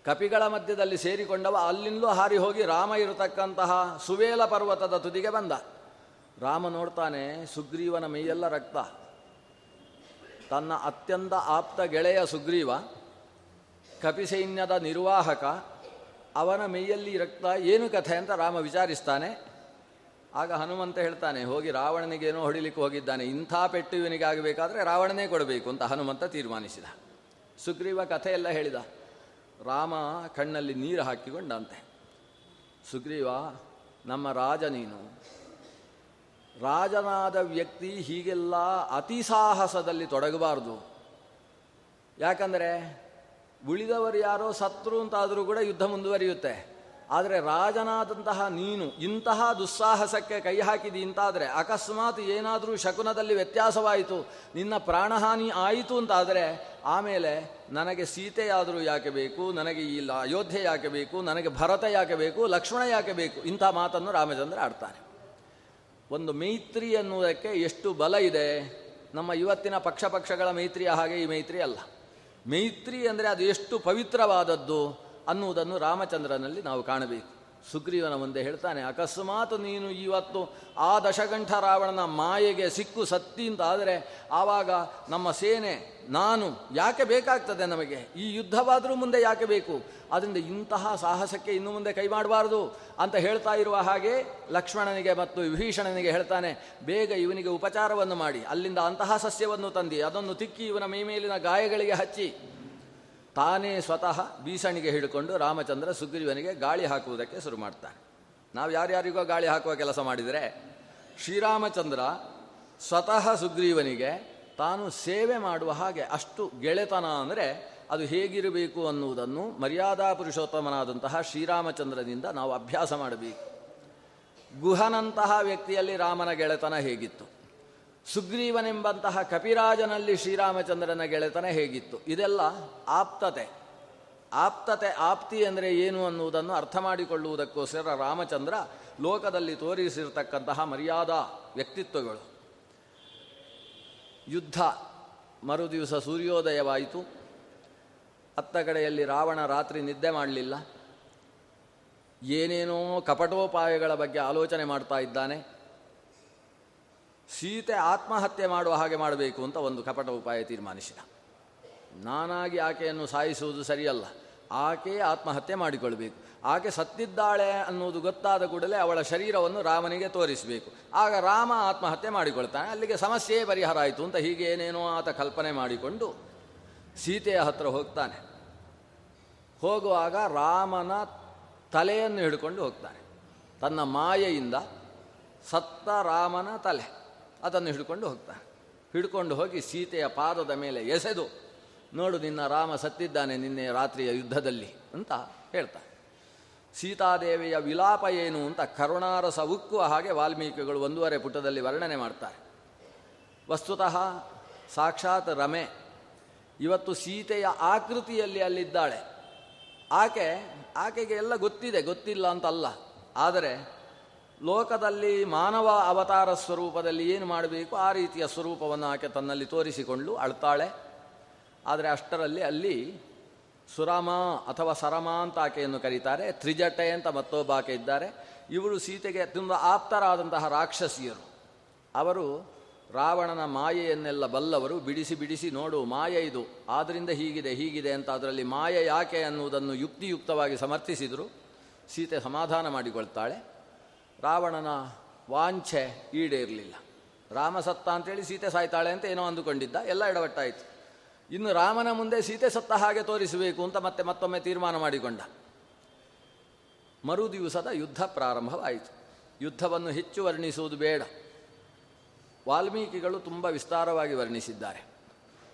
ಕಪಿಗಳ ಮಧ್ಯದಲ್ಲಿ ಸೇರಿಕೊಂಡವ ಅಲ್ಲಿಂದಲೂ ಹಾರಿ ಹೋಗಿ ರಾಮ ಇರತಕ್ಕಂತಹ ಸುವೇಲ ಪರ್ವತದ ತುದಿಗೆ ಬಂದ. ರಾಮ ನೋಡ್ತಾನೆ ಸುಗ್ರೀವನ ಮೈಯೆಲ್ಲ ರಕ್ತ. ತನ್ನ ಅತ್ಯಂತ ಆಪ್ತ ಗೆಳೆಯ ಸುಗ್ರೀವ ಕಪಿಸೈನ್ಯದ ನಿರ್ವಾಹಕ, ಅವನ ಮೈಯಲ್ಲಿ ರಕ್ತ ಏನು ಕಥೆ ಅಂತ ರಾಮ ವಿಚಾರಿಸ್ತಾನೆ. ಆಗ ಹನುಮಂತ ಹೇಳ್ತಾನೆ, ಹೋಗಿ ರಾವಣನಿಗೇನೋ ಹೊಡಿಲಿಕ್ಕೆ ಹೋಗಿದ್ದಾನೆ, ಇಂಥ ಪೆಟ್ಟು ಇವನಿಗೆ ಆಗಬೇಕಾದ್ರೆ ರಾವಣನೇ ಕೊಡಬೇಕು ಅಂತ ಹನುಮಂತ ತೀರ್ಮಾನಿಸಿದ. ಸುಗ್ರೀವ ಕಥೆ ಎಲ್ಲ ಹೇಳಿದ. ರಾಮ ಕಣ್ಣಲ್ಲಿ ನೀರು ಹಾಕಿಕೊಂಡಂತೆ. ಸುಗ್ರೀವ, ನಮ್ಮ ರಾಜ ನೀನು. ರಾಜನಾದ ವ್ಯಕ್ತಿ ಹೀಗೆಲ್ಲ ಅತಿಸಾಹಸದಲ್ಲಿ ತೊಡಗಬಾರ್ದು. ಯಾಕಂದರೆ ಉಳಿದವರು ಯಾರೋ ಸತ್ರು ಅಂತಾದರೂ ಕೂಡ ಯುದ್ಧ ಮುಂದುವರಿಯುತ್ತೆ. ಆದರೆ ರಾಜನಾದಂತಹ ನೀನು ಇಂತಹ ದುಸ್ಸಾಹಸಕ್ಕೆ ಕೈ ಹಾಕಿದಿ ಅಂತಾದರೆ ಅಕಸ್ಮಾತ್ ಏನಾದರೂ ಶಕುನದಲ್ಲಿ ವ್ಯತ್ಯಾಸವಾಯಿತು, ನಿನ್ನ ಪ್ರಾಣಹಾನಿ ಆಯಿತು ಅಂತಾದರೆ ಆಮೇಲೆ ನನಗೆ ಸೀತೆಯಾದರೂ ಯಾಕೆ ಬೇಕು, ನನಗೆ ಈ ಅಯೋಧ್ಯೆ ಯಾಕೆ ಬೇಕು, ನನಗೆ ಭರತ ಯಾಕೆ ಬೇಕು, ಲಕ್ಷ್ಮಣ ಯಾಕೆ ಬೇಕು, ಇಂಥ ಮಾತನ್ನು ರಾಮಚಂದ್ರ ಆಡ್ತಾರೆ. ಒಂದು ಮೈತ್ರಿ ಅನ್ನುವುದಕ್ಕೆ ಎಷ್ಟು ಬಲ ಇದೆ, ನಮ್ಮ ಇವತ್ತಿನ ಪಕ್ಷ ಪಕ್ಷಗಳ ಮೈತ್ರಿಯ ಹಾಗೆ ಈ ಮೈತ್ರಿ ಅಲ್ಲ. ಮೈತ್ರಿ ಅಂದರೆ ಅದು ಎಷ್ಟು ಪವಿತ್ರವಾದದ್ದು ಅನ್ನುವುದನ್ನು ರಾಮಚಂದ್ರನಲ್ಲಿ ನಾವು ಕಾಣಬೇಕು. ಸುಗ್ರೀವನ ಮುಂದೆ ಹೇಳ್ತಾನೆ, ಅಕಸ್ಮಾತ್ ನೀನು ಇವತ್ತು ಆ ದಶಗಂಠ ರಾವಣನ ಮಾಯೆಗೆ ಸಿಕ್ಕು ಸತ್ತಿ ಅಂತ ಆದರೆ ಆವಾಗ ನಮ್ಮ ಸೇನೆ, ನಾನು ಯಾಕೆ ಬೇಕಾಗ್ತದೆ ನಮಗೆ? ಈ ಯುದ್ಧವಾದರೂ ಮುಂದೆ ಯಾಕೆ ಬೇಕು? ಅದರಿಂದ ಇಂತಹ ಸಾಹಸಕ್ಕೆ ಇನ್ನು ಮುಂದೆ ಕೈ ಮಾಡಬಾರ್ದು ಅಂತ ಹೇಳ್ತಾ ಇರುವ ಹಾಗೆ ಲಕ್ಷ್ಮಣನಿಗೆ ಮತ್ತು ವಿಭೀಷಣನಿಗೆ ಹೇಳ್ತಾನೆ, ಬೇಗ ಇವನಿಗೆ ಉಪಚಾರವನ್ನು ಮಾಡಿ, ಅಲ್ಲಿಂದ ಅಂತಹ ಸಸ್ಯವನ್ನು ತಂದಿ, ಅದನ್ನು ತಿಕ್ಕಿ ಇವನ ಮೈಮೇಲಿನ ಗಾಯಗಳಿಗೆ ಹಚ್ಚಿ. ತಾನೇ ಸ್ವತಃ ಬೀಸಣಿಗೆ ಹಿಡ್ಕೊಂಡು ರಾಮಚಂದ್ರ ಸುಗ್ರೀವನಿಗೆ ಗಾಳಿ ಹಾಕುವುದಕ್ಕೆ ಶುರು ಮಾಡ್ತಾನೆ. ನಾವು ಯಾರ್ಯಾರಿಗೋ ಗಾಳಿ ಹಾಕುವ ಕೆಲಸ ಮಾಡಿದರೆ ಶ್ರೀರಾಮಚಂದ್ರ ಸ್ವತಃ ಸುಗ್ರೀವನಿಗೆ ತಾನು ಸೇವೆ ಮಾಡುವ ಹಾಗೆ ಅಷ್ಟು ಗೆಳೆತನ ಅಂದರೆ ಅದು ಹೇಗಿರಬೇಕು ಅನ್ನುವುದನ್ನು ಮರ್ಯಾದಾ ಪುರುಷೋತ್ತಮನಾದಂತಹ ಶ್ರೀರಾಮಚಂದ್ರನಿಂದ ನಾವು ಅಭ್ಯಾಸ ಮಾಡಬೇಕು. ಗುಹನಂತಹ ವ್ಯಕ್ತಿಯಲ್ಲಿ ರಾಮನ ಗೆಳೆತನ ಹೇಗಿತ್ತು? ಸುಗ್ರೀವನೆಂಬಂತಹ ಕಪಿರಾಜನಲ್ಲಿ ಶ್ರೀರಾಮಚಂದ್ರನ ಗೆಳೆತನ ಹೇಗಿತ್ತು? ಇದೆಲ್ಲ ಆಪ್ತತೆ. ಆಪ್ತತೆ, ಆಪ್ತಿ ಅಂದರೆ ಏನು ಅನ್ನುವುದನ್ನು ಅರ್ಥ ಮಾಡಿಕೊಳ್ಳುವುದಕ್ಕೋಸ್ಕರ ರಾಮಚಂದ್ರ ಲೋಕದಲ್ಲಿ ತೋರಿಸಿರ್ತಕ್ಕಂತಹ ಮರ್ಯಾದಾ ವ್ಯಕ್ತಿತ್ವಗಳು. ಯುದ್ಧ, ಮರುದಿವಸ ಸೂರ್ಯೋದಯವಾಯಿತು. ಅತ್ತ ಕಡೆಯಲ್ಲಿ ರಾವಣ ರಾತ್ರಿ ನಿದ್ದೆ ಮಾಡಲಿಲ್ಲ. ಏನೇನೋ ಕಪಟೋಪಾಯಗಳ ಬಗ್ಗೆ ಆಲೋಚನೆ ಮಾಡ್ತಾ ಇದ್ದಾನೆ. ಸೀತೆ ಆತ್ಮಹತ್ಯೆ ಮಾಡುವ ಹಾಗೆ ಮಾಡಬೇಕು ಅಂತ ಒಂದು ಕಪಟ ಉಪಾಯ ತೀರ್ಮಾನಿಸಿದ. ನಾನಾಗಿ ಆಕೆಯನ್ನು ಸಾಯಿಸುವುದು ಸರಿಯಲ್ಲ. ಆಕೆ ಆತ್ಮಹತ್ಯೆ ಮಾಡಿಕೊಳ್ಬೇಕು. ಆಕೆ ಸತ್ತಿದ್ದಾಳೆ ಅನ್ನುವುದು ಗೊತ್ತಾದ ಕೂಡಲೇ ಅವಳ ಶರೀರವನ್ನು ರಾಮನಿಗೆ ತೋರಿಸಬೇಕು. ಆಗ ರಾಮ ಆತ್ಮಹತ್ಯೆ ಮಾಡಿಕೊಳ್ತಾನೆ. ಅಲ್ಲಿಗೆ ಸಮಸ್ಯೆಯೇ ಪರಿಹಾರ ಆಯಿತು ಅಂತ ಹೀಗೆ ಏನೇನೋ ಆತ ಕಲ್ಪನೆ ಮಾಡಿಕೊಂಡು ಸೀತೆಯ ಹತ್ರ ಹೋಗ್ತಾನೆ. ಹೋಗುವಾಗ ರಾಮನ ತಲೆಯನ್ನು ಹಿಡ್ಕೊಂಡು ಹೋಗ್ತಾನೆ. ತನ್ನ ಮಾಯೆಯಿಂದ ಸತ್ತ ರಾಮನ ತಲೆ. ಅದನ್ನು ಹಿಡ್ಕೊಂಡು ಹೋಗ್ತಾನೆ ಹಿಡ್ಕೊಂಡು ಹೋಗಿ ಸೀತೆಯ ಪಾದದ ಮೇಲೆ ಎಸೆದು, ನೋಡು ನಿನ್ನ ರಾಮ ಸತ್ತಿದ್ದಾನೆ ನಿನ್ನೆ ರಾತ್ರಿಯ ಯುದ್ಧದಲ್ಲಿ ಅಂತ ಹೇಳ್ತಾನೆ ಸೀತಾದೇವಿಯ ವಿಲಾಪ ಏನು ಅಂತ ಕರುಣಾರಸ ಉಕ್ಕುವ ಹಾಗೆ ವಾಲ್ಮೀಕಿಗಳು ಒಂದೂವರೆ ಪುಟದಲ್ಲಿ ವರ್ಣನೆ ಮಾಡ್ತಾರೆ. ವಸ್ತುತಃ ಸಾಕ್ಷಾತ್ ರಮೆ, ಇವತ್ತು ಸೀತೆಯ ಆಕೃತಿಯಲ್ಲಿ ಅಲ್ಲಿದ್ದಾಳೆ. ಆಕೆ, ಆಕೆಗೆ ಎಲ್ಲ ಗೊತ್ತಿದೆ, ಗೊತ್ತಿಲ್ಲ ಅಂತಲ್ಲ. ಆದರೆ ಲೋಕದಲ್ಲಿ ಮಾನವ ಅವತಾರ ಸ್ವರೂಪದಲ್ಲಿ ಏನು ಮಾಡಬೇಕು, ಆ ರೀತಿಯ ಸ್ವರೂಪವನ್ನು ಆಕೆ ತನ್ನಲ್ಲಿ ತೋರಿಸಿಕೊಂಡು ಅಳ್ತಾಳೆ. ಆದರೆ ಅಷ್ಟರಲ್ಲಿ ಅಲ್ಲಿ ಸುರಾಮ ಅಥವಾ ಸರಮ ಅಂತ ಆಕೆಯನ್ನು ಕರೀತಾರೆ, ತ್ರಿಜಟೆ ಅಂತ ಮತ್ತೊಬ್ಬ ಆಕೆ ಇದ್ದಾರೆ. ಇವರು ಸೀತೆಗೆ ತುಂಬ ಆಪ್ತರಾದಂತಹ ರಾಕ್ಷಸಿಯರು. ಅವರು ರಾವಣನ ಮಾಯೆಯನ್ನೆಲ್ಲ ಬಲ್ಲವರು, ಬಿಡಿಸಿ ಬಿಡಿಸಿ ನೋಡು, ಮಾಯೆ ಇದು ಆದ್ದರಿಂದ ಹೀಗಿದೆ ಹೀಗಿದೆ ಅಂತ ಅದರಲ್ಲಿ ಮಾಯೆ ಯಾಕೆ ಅನ್ನುವುದನ್ನು ಯುಕ್ತಿಯುಕ್ತವಾಗಿ ಸಮರ್ಥಿಸಿದರು. ಸೀತೆ ಸಮಾಧಾನ ಮಾಡಿಕೊಳ್ತಾಳೆ. ರಾವಣನ ವಾಂಛೆ ಈಡೇರಲಿಲ್ಲ. ರಾಮ ಸತ್ತ ಅಂತೇಳಿ ಸೀತೆ ಸಾಯ್ತಾಳೆ ಅಂತ ಏನೋ ಅಂದುಕೊಂಡಿದ್ದ, ಎಲ್ಲ ಎಡವಟ್ಟಾಯಿತು. ಇನ್ನು ರಾಮನ ಮುಂದೆ ಸೀತೆ ಸತ್ತ ಹಾಗೆ ತೋರಿಸಬೇಕು ಅಂತ ಮತ್ತೆ ಮತ್ತೊಮ್ಮೆ ತೀರ್ಮಾನ ಮಾಡಿಕೊಂಡ. ಮರುದಿವಸದ ಯುದ್ಧ ಪ್ರಾರಂಭವಾಯಿತು. ಯುದ್ಧವನ್ನು ಹೆಚ್ಚು ವರ್ಣಿಸುವುದು ಬೇಡ. ವಾಲ್ಮೀಕಿಗಳು ತುಂಬ ವಿಸ್ತಾರವಾಗಿ ವರ್ಣಿಸಿದ್ದಾರೆ.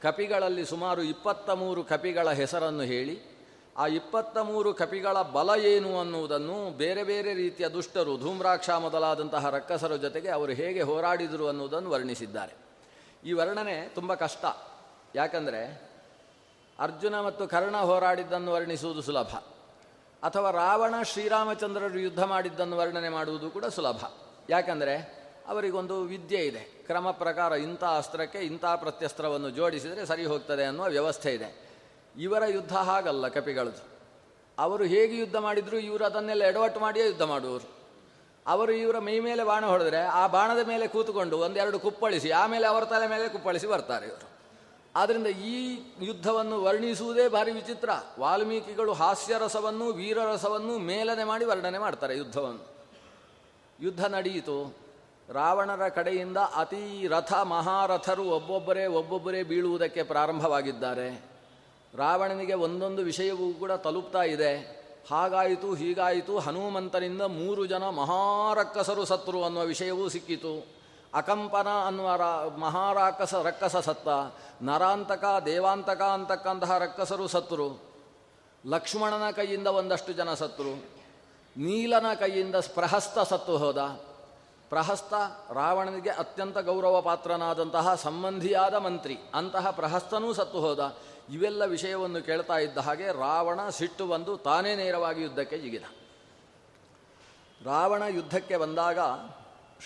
ಕಪಿಗಳಲ್ಲಿ ಸುಮಾರು ಇಪ್ಪತ್ತ ಮೂರು ಕಪಿಗಳ ಹೆಸರನ್ನು ಹೇಳಿ ಆ ಇಪ್ಪತ್ತ ಮೂರು ಕಪಿಗಳ ಬಲ ಏನು ಅನ್ನುವುದನ್ನು ಬೇರೆ ಬೇರೆ ರೀತಿಯ ದುಷ್ಟರು ಧೂಮ್ರಾಕ್ಷ ಮೊದಲಾದಂತಹ ರಕ್ಕಸರ ಜೊತೆಗೆ ಅವರು ಹೇಗೆ ಹೋರಾಡಿದರು ಅನ್ನುವುದನ್ನು ವರ್ಣಿಸಿದ್ದಾರೆ. ಈ ವರ್ಣನೆ ತುಂಬ ಕಷ್ಟ. ಯಾಕಂದರೆ ಅರ್ಜುನ ಮತ್ತು ಕರ್ಣ ಹೋರಾಡಿದ್ದನ್ನು ವರ್ಣಿಸುವುದು ಸುಲಭ. ಅಥವಾ ರಾವಣ ಶ್ರೀರಾಮಚಂದ್ರರು ಯುದ್ಧ ಮಾಡಿದ್ದನ್ನು ವರ್ಣನೆ ಮಾಡುವುದು ಕೂಡ ಸುಲಭ. ಯಾಕಂದರೆ ಅವರಿಗೊಂದು ವಿದ್ಯೆ ಇದೆ. ಕ್ರಮ ಪ್ರಕಾರ ಇಂಥ ಅಸ್ತ್ರಕ್ಕೆ ಇಂಥ ಪ್ರತ್ಯಸ್ತ್ರವನ್ನು ಜೋಡಿಸಿದರೆ ಸರಿ ಹೋಗ್ತದೆ ಅನ್ನುವ ವ್ಯವಸ್ಥೆ ಇದೆ. ಇವರ ಯುದ್ಧ ಹಾಗಲ್ಲ ಕಪಿಗಳದು. ಅವರು ಹೇಗೆ ಯುದ್ಧ ಮಾಡಿದ್ರು, ಇವರು ಅದನ್ನೆಲ್ಲ ಎಡವಟ್ಟು ಮಾಡಿಯೇ ಯುದ್ಧ ಮಾಡುವರು ಅವರು ಇವರ ಮೈ ಮೇಲೆ ಬಾಣ ಹೊಡೆದ್ರೆ ಆ ಬಾಣದ ಮೇಲೆ ಕೂತುಕೊಂಡು ಒಂದೆರಡು ಕುಪ್ಪಳಿಸಿ ಆಮೇಲೆ ಅವರ ತಲೆ ಮೇಲೆ ಕುಪ್ಪಳಿಸಿ ಬರ್ತಾರೆ ಇವರು. ಆದ್ದರಿಂದ ಈ ಯುದ್ಧವನ್ನು ವರ್ಣಿಸುವುದೇ ಭಾರಿ ವಿಚಿತ್ರ. ವಾಲ್ಮೀಕಿಗಳು ಹಾಸ್ಯರಸವನ್ನು, ವೀರರಸವನ್ನು ಮೇಲನೆ ಮಾಡಿ ವರ್ಣನೆ ಮಾಡ್ತಾರೆ ಯುದ್ಧವನ್ನು. ಯುದ್ಧ ನಡೆಯಿತು ರಾವಣರ ಕಡೆಯಿಂದ ಅತಿ ರಥ ಮಹಾರಥರು ಒಬ್ಬೊಬ್ಬರೇ ಒಬ್ಬೊಬ್ಬರೇ ಬೀಳುವುದಕ್ಕೆ ಪ್ರಾರಂಭವಾಗಿದ್ದಾರೆ. ರಾವಣನಿಗೆ ಒಂದೊಂದು ವಿಷಯವೂ ಕೂಡ ತಲುಪ್ತಾ ಇದೆ. ಹಾಗಾಯಿತು, ಹೀಗಾಯಿತು, ಹನುಮಂತನಿಂದ ಮೂರು ಜನ ಮಹಾರಕ್ಕಸರು ಸತ್ರು ಅನ್ನುವ ವಿಷಯವೂ ಸಿಕ್ಕಿತು. ಅಕಂಪನ ಅನ್ನುವ ರಾ, ಮಹಾರಾಕಸ, ರಕ್ಕಸ ಸತ್ತ, ನರಾಂತಕ, ದೇವಾಂತಕ ಅಂತಕ್ಕಂತಹ ರಕ್ಕಸರು ಸತ್ರು, ಲಕ್ಷ್ಮಣನ ಕೈಯಿಂದ ಒಂದಷ್ಟು ಜನ ಸತ್ರು, ನೀಲನ ಕೈಯಿಂದ ಪ್ರಹಸ್ತ ಸತ್ತು ಹೋದ. ಪ್ರಹಸ್ತ ರಾವಣನಿಗೆ ಅತ್ಯಂತ ಗೌರವ ಪಾತ್ರನಾದಂತಹ ಸಂಬಂಧಿಯಾದ ಮಂತ್ರಿ, ಅಂತಹ ಪ್ರಹಸ್ತನೂ ಸತ್ತು ಹೋದ. ಇವೆಲ್ಲ ವಿಷಯವನ್ನು ಕೇಳ್ತಾ ಇದ್ದ ಹಾಗೆ ರಾವಣ ಸಿಟ್ಟು ಬಂದು ತಾನೇ ನೇರವಾಗಿ ಯುದ್ಧಕ್ಕೆ ಜಿಗಿದ. ರಾವಣ ಯುದ್ಧಕ್ಕೆ ಬಂದಾಗ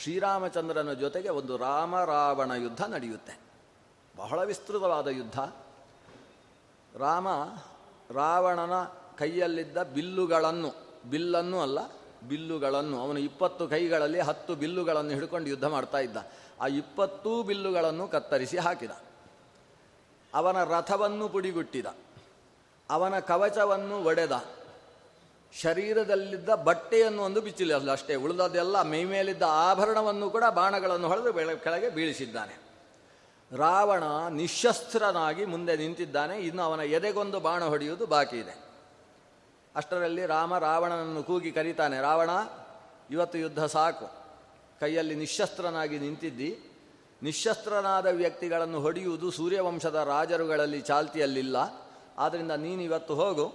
ಶ್ರೀರಾಮಚಂದ್ರನ ಜೊತೆಗೆ ಒಂದು ರಾಮ ರಾವಣ ಯುದ್ಧ ನಡೆಯುತ್ತೆ. ಬಹಳ ವಿಸ್ತೃತವಾದ ಯುದ್ಧ. ರಾಮ ರಾವಣನ ಕೈಯಲ್ಲಿದ್ದ ಬಿಲ್ಲುಗಳನ್ನು, ಬಿಲ್ಲನ್ನು ಅಲ್ಲ, ಬಿಲ್ಲುಗಳನ್ನು, ಅವನು ಇಪ್ಪತ್ತು ಕೈಗಳಲ್ಲಿ ಹತ್ತು ಬಿಲ್ಲುಗಳನ್ನು ಹಿಡ್ಕೊಂಡು ಯುದ್ಧ ಮಾಡ್ತಾ ಇದ್ದ. ಆ ಇಪ್ಪತ್ತೂ ಬಿಲ್ಲುಗಳನ್ನು ಕತ್ತರಿಸಿ ಹಾಕಿದ. ಅವನ ರಥವನ್ನು ಪುಡಿಗುಟ್ಟಿದ, ಅವನ ಕವಚವನ್ನು ಒಡೆದ, ಶರೀರದಲ್ಲಿದ್ದ ಬಟ್ಟೆಯನ್ನು ಒಂದು ಬಿಚ್ಚಿಲ್ಲ, ಅಷ್ಟೇ ಉಳಿದದ್ದೆಲ್ಲ ಮೈ ಮೇಲಿದ್ದ ಆಭರಣವನ್ನು ಕೂಡ ಬಾಣಗಳನ್ನು ಹೊಡೆದು ಕೆಳಗೆ ಬೀಳಿಸಿದ್ದಾನೆ. ರಾವಣ ನಿಶಸ್ತ್ರನಾಗಿ ಮುಂದೆ ನಿಂತಿದ್ದಾನೆ, ಇನ್ನು ಅವನ ಎದೆಗೊಂದು ಬಾಣ ಹೊಡೆಯುವುದು ಬಾಕಿ ಇದೆ. ಅಷ್ಟರಲ್ಲಿ ರಾಮ ರಾವಣನನ್ನು ಕೂಗಿ ಕರೀತಾನೆ, ರಾವಣ, ಇವತ್ತು ಯುದ್ಧ ಸಾಕು. ಕೈಯಲ್ಲಿ ನಿಶಸ್ತ್ರನಾಗಿ ನಿಂತಿದ್ದಿ ನಿಶಸ್ತ್ರನಾದ ವ್ಯಕ್ತಿಗಳನ್ನು ಹೊಡೆಯುವುದು ಸೂರ್ಯವಂಶದ ರಾಜರುಗಳಲ್ಲಿ ಚಾಲ್ತಿಯಲ್ಲಿಲ್ಲ. ಆದ್ದರಿಂದ ನೀನಿವತ್ತು ಹೋಗು.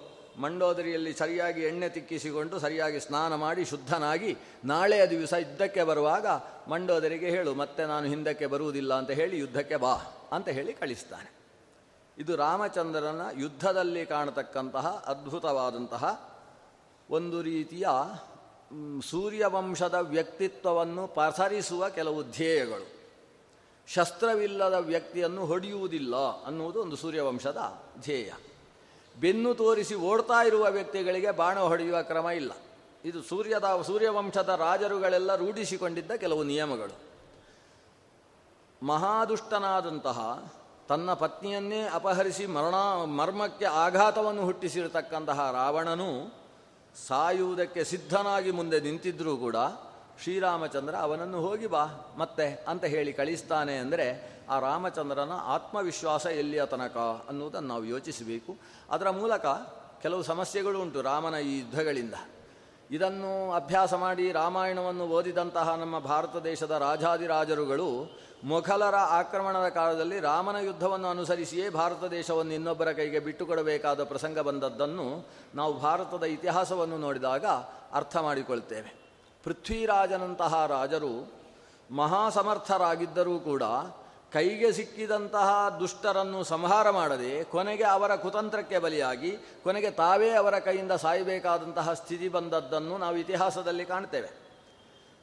ಮಂಡೋದರಿಯಲ್ಲಿ ಸರಿಯಾಗಿ ಎಣ್ಣೆ ತಿಕ್ಕಿಸಿಕೊಂಡು ಸರಿಯಾಗಿ ಸ್ನಾನ ಮಾಡಿ ಶುದ್ಧನಾಗಿ ನಾಳೆಯ ದಿವಸ ಯುದ್ಧಕ್ಕೆ ಬರುವಾಗ ಮಂಡೋದರಿಗೆ ಹೇಳು, ಮತ್ತೆ ನಾನು ಹಿಂದಕ್ಕೆ ಬರುವುದಿಲ್ಲ ಅಂತ ಹೇಳಿ ಯುದ್ಧಕ್ಕೆ ಬಾ ಅಂತ ಹೇಳಿ ಕಳಿಸ್ತಾನೆ. ಇದು ರಾಮಚಂದ್ರನ ಯುದ್ಧದಲ್ಲಿ ಕಾಣತಕ್ಕಂತಹ ಅದ್ಭುತವಾದಂತಹ ಒಂದು ರೀತಿಯ ಸೂರ್ಯವಂಶದ ವ್ಯಕ್ತಿತ್ವವನ್ನು ಪಸರಿಸುವ ಕೆಲವು ಧ್ಯೇಯಗಳು. ಶಸ್ತ್ರವಿಲ್ಲದ ವ್ಯಕ್ತಿಯನ್ನು ಹೊಡೆಯುವುದಿಲ್ಲ ಅನ್ನುವುದು ಒಂದು ಸೂರ್ಯವಂಶದ ಧ್ಯೇಯ. ಬೆನ್ನು ತೋರಿಸಿ ಓಡ್ತಾ ಇರುವ ವ್ಯಕ್ತಿಗಳಿಗೆ ಬಾಣ ಹೊಡೆಯುವ ಕ್ರಮ ಇಲ್ಲ. ಇದು ಸೂರ್ಯದ, ಸೂರ್ಯವಂಶದ ರಾಜರುಗಳೆಲ್ಲ ರೂಢಿಸಿಕೊಂಡಿದ್ದ ಕೆಲವು ನಿಯಮಗಳು. ಮಹಾದುಷ್ಟನಾದಂತಹ ತನ್ನ ಪತ್ನಿಯನ್ನೇ ಅಪಹರಿಸಿ ಮರಣ, ಮರ್ಮಕ್ಕೆ ಆಘಾತವನ್ನು ಹುಟ್ಟಿಸಿರತಕ್ಕಂತಹ ರಾವಣನು ಸಾಯುವುದಕ್ಕೆ ಸಿದ್ಧನಾಗಿ ಮುಂದೆ ನಿಂತಿದ್ದರೂ ಕೂಡ ಶ್ರೀರಾಮಚಂದ್ರ ಅವನನ್ನು ಹೋಗಿ ಬಾ, ಮತ್ತೆ ಅಂತ ಹೇಳಿ ಕಳಿಸ್ತಾನೆ ಅಂದರೆ ಆ ರಾಮಚಂದ್ರನ ಆತ್ಮವಿಶ್ವಾಸ ಎಲ್ಲಿಯ ತನಕ ಅನ್ನುವುದನ್ನು ನಾವು ಯೋಚಿಸಬೇಕು. ಅದರ ಮೂಲಕ ಕೆಲವು ಸಮಸ್ಯೆಗಳು ಉಂಟು ರಾಮನ ಈ ಯುದ್ಧಗಳಿಂದ. ಇದನ್ನು ಅಭ್ಯಾಸ ಮಾಡಿ ರಾಮಾಯಣವನ್ನು ಓದಿದಂತಹ ನಮ್ಮ ಭಾರತ ದೇಶದ ರಾಜಾದಿರಾಜರುಗಳು ಮೊಘಲರ ಆಕ್ರಮಣದ ಕಾಲದಲ್ಲಿ ರಾಮನ ಯುದ್ಧವನ್ನು ಅನುಸರಿಸಿಯೇ ಭಾರತ ದೇಶವನ್ನು ಇನ್ನೊಬ್ಬರ ಕೈಗೆ ಬಿಟ್ಟುಕೊಡಬೇಕಾದ ಪ್ರಸಂಗ ಬಂದದ್ದನ್ನು ನಾವು ಭಾರತದ ಇತಿಹಾಸವನ್ನು ನೋಡಿದಾಗ ಅರ್ಥ ಮಾಡಿಕೊಳ್ತೇವೆ. ಪೃಥ್ವಿರಾಜನಂತಹ ರಾಜರು ಮಹಾಸಮರ್ಥರಾಗಿದ್ದರೂ ಕೂಡ ಕೈಗೆ ಸಿಕ್ಕಿದಂತಹ ದುಷ್ಟರನ್ನು ಸಂಹಾರ ಮಾಡದೆ ಕೊನೆಗೆ ಅವರ ಕುತಂತ್ರಕ್ಕೆ ಬಲಿಯಾಗಿ, ಕೊನೆಗೆ ತಾವೇ ಅವರ ಕೈಯಿಂದ ಸಾಯಬೇಕಾದಂತಹ ಸ್ಥಿತಿ ಬಂದದ್ದನ್ನು ನಾವು ಇತಿಹಾಸದಲ್ಲಿ ಕಾಣ್ತೇವೆ.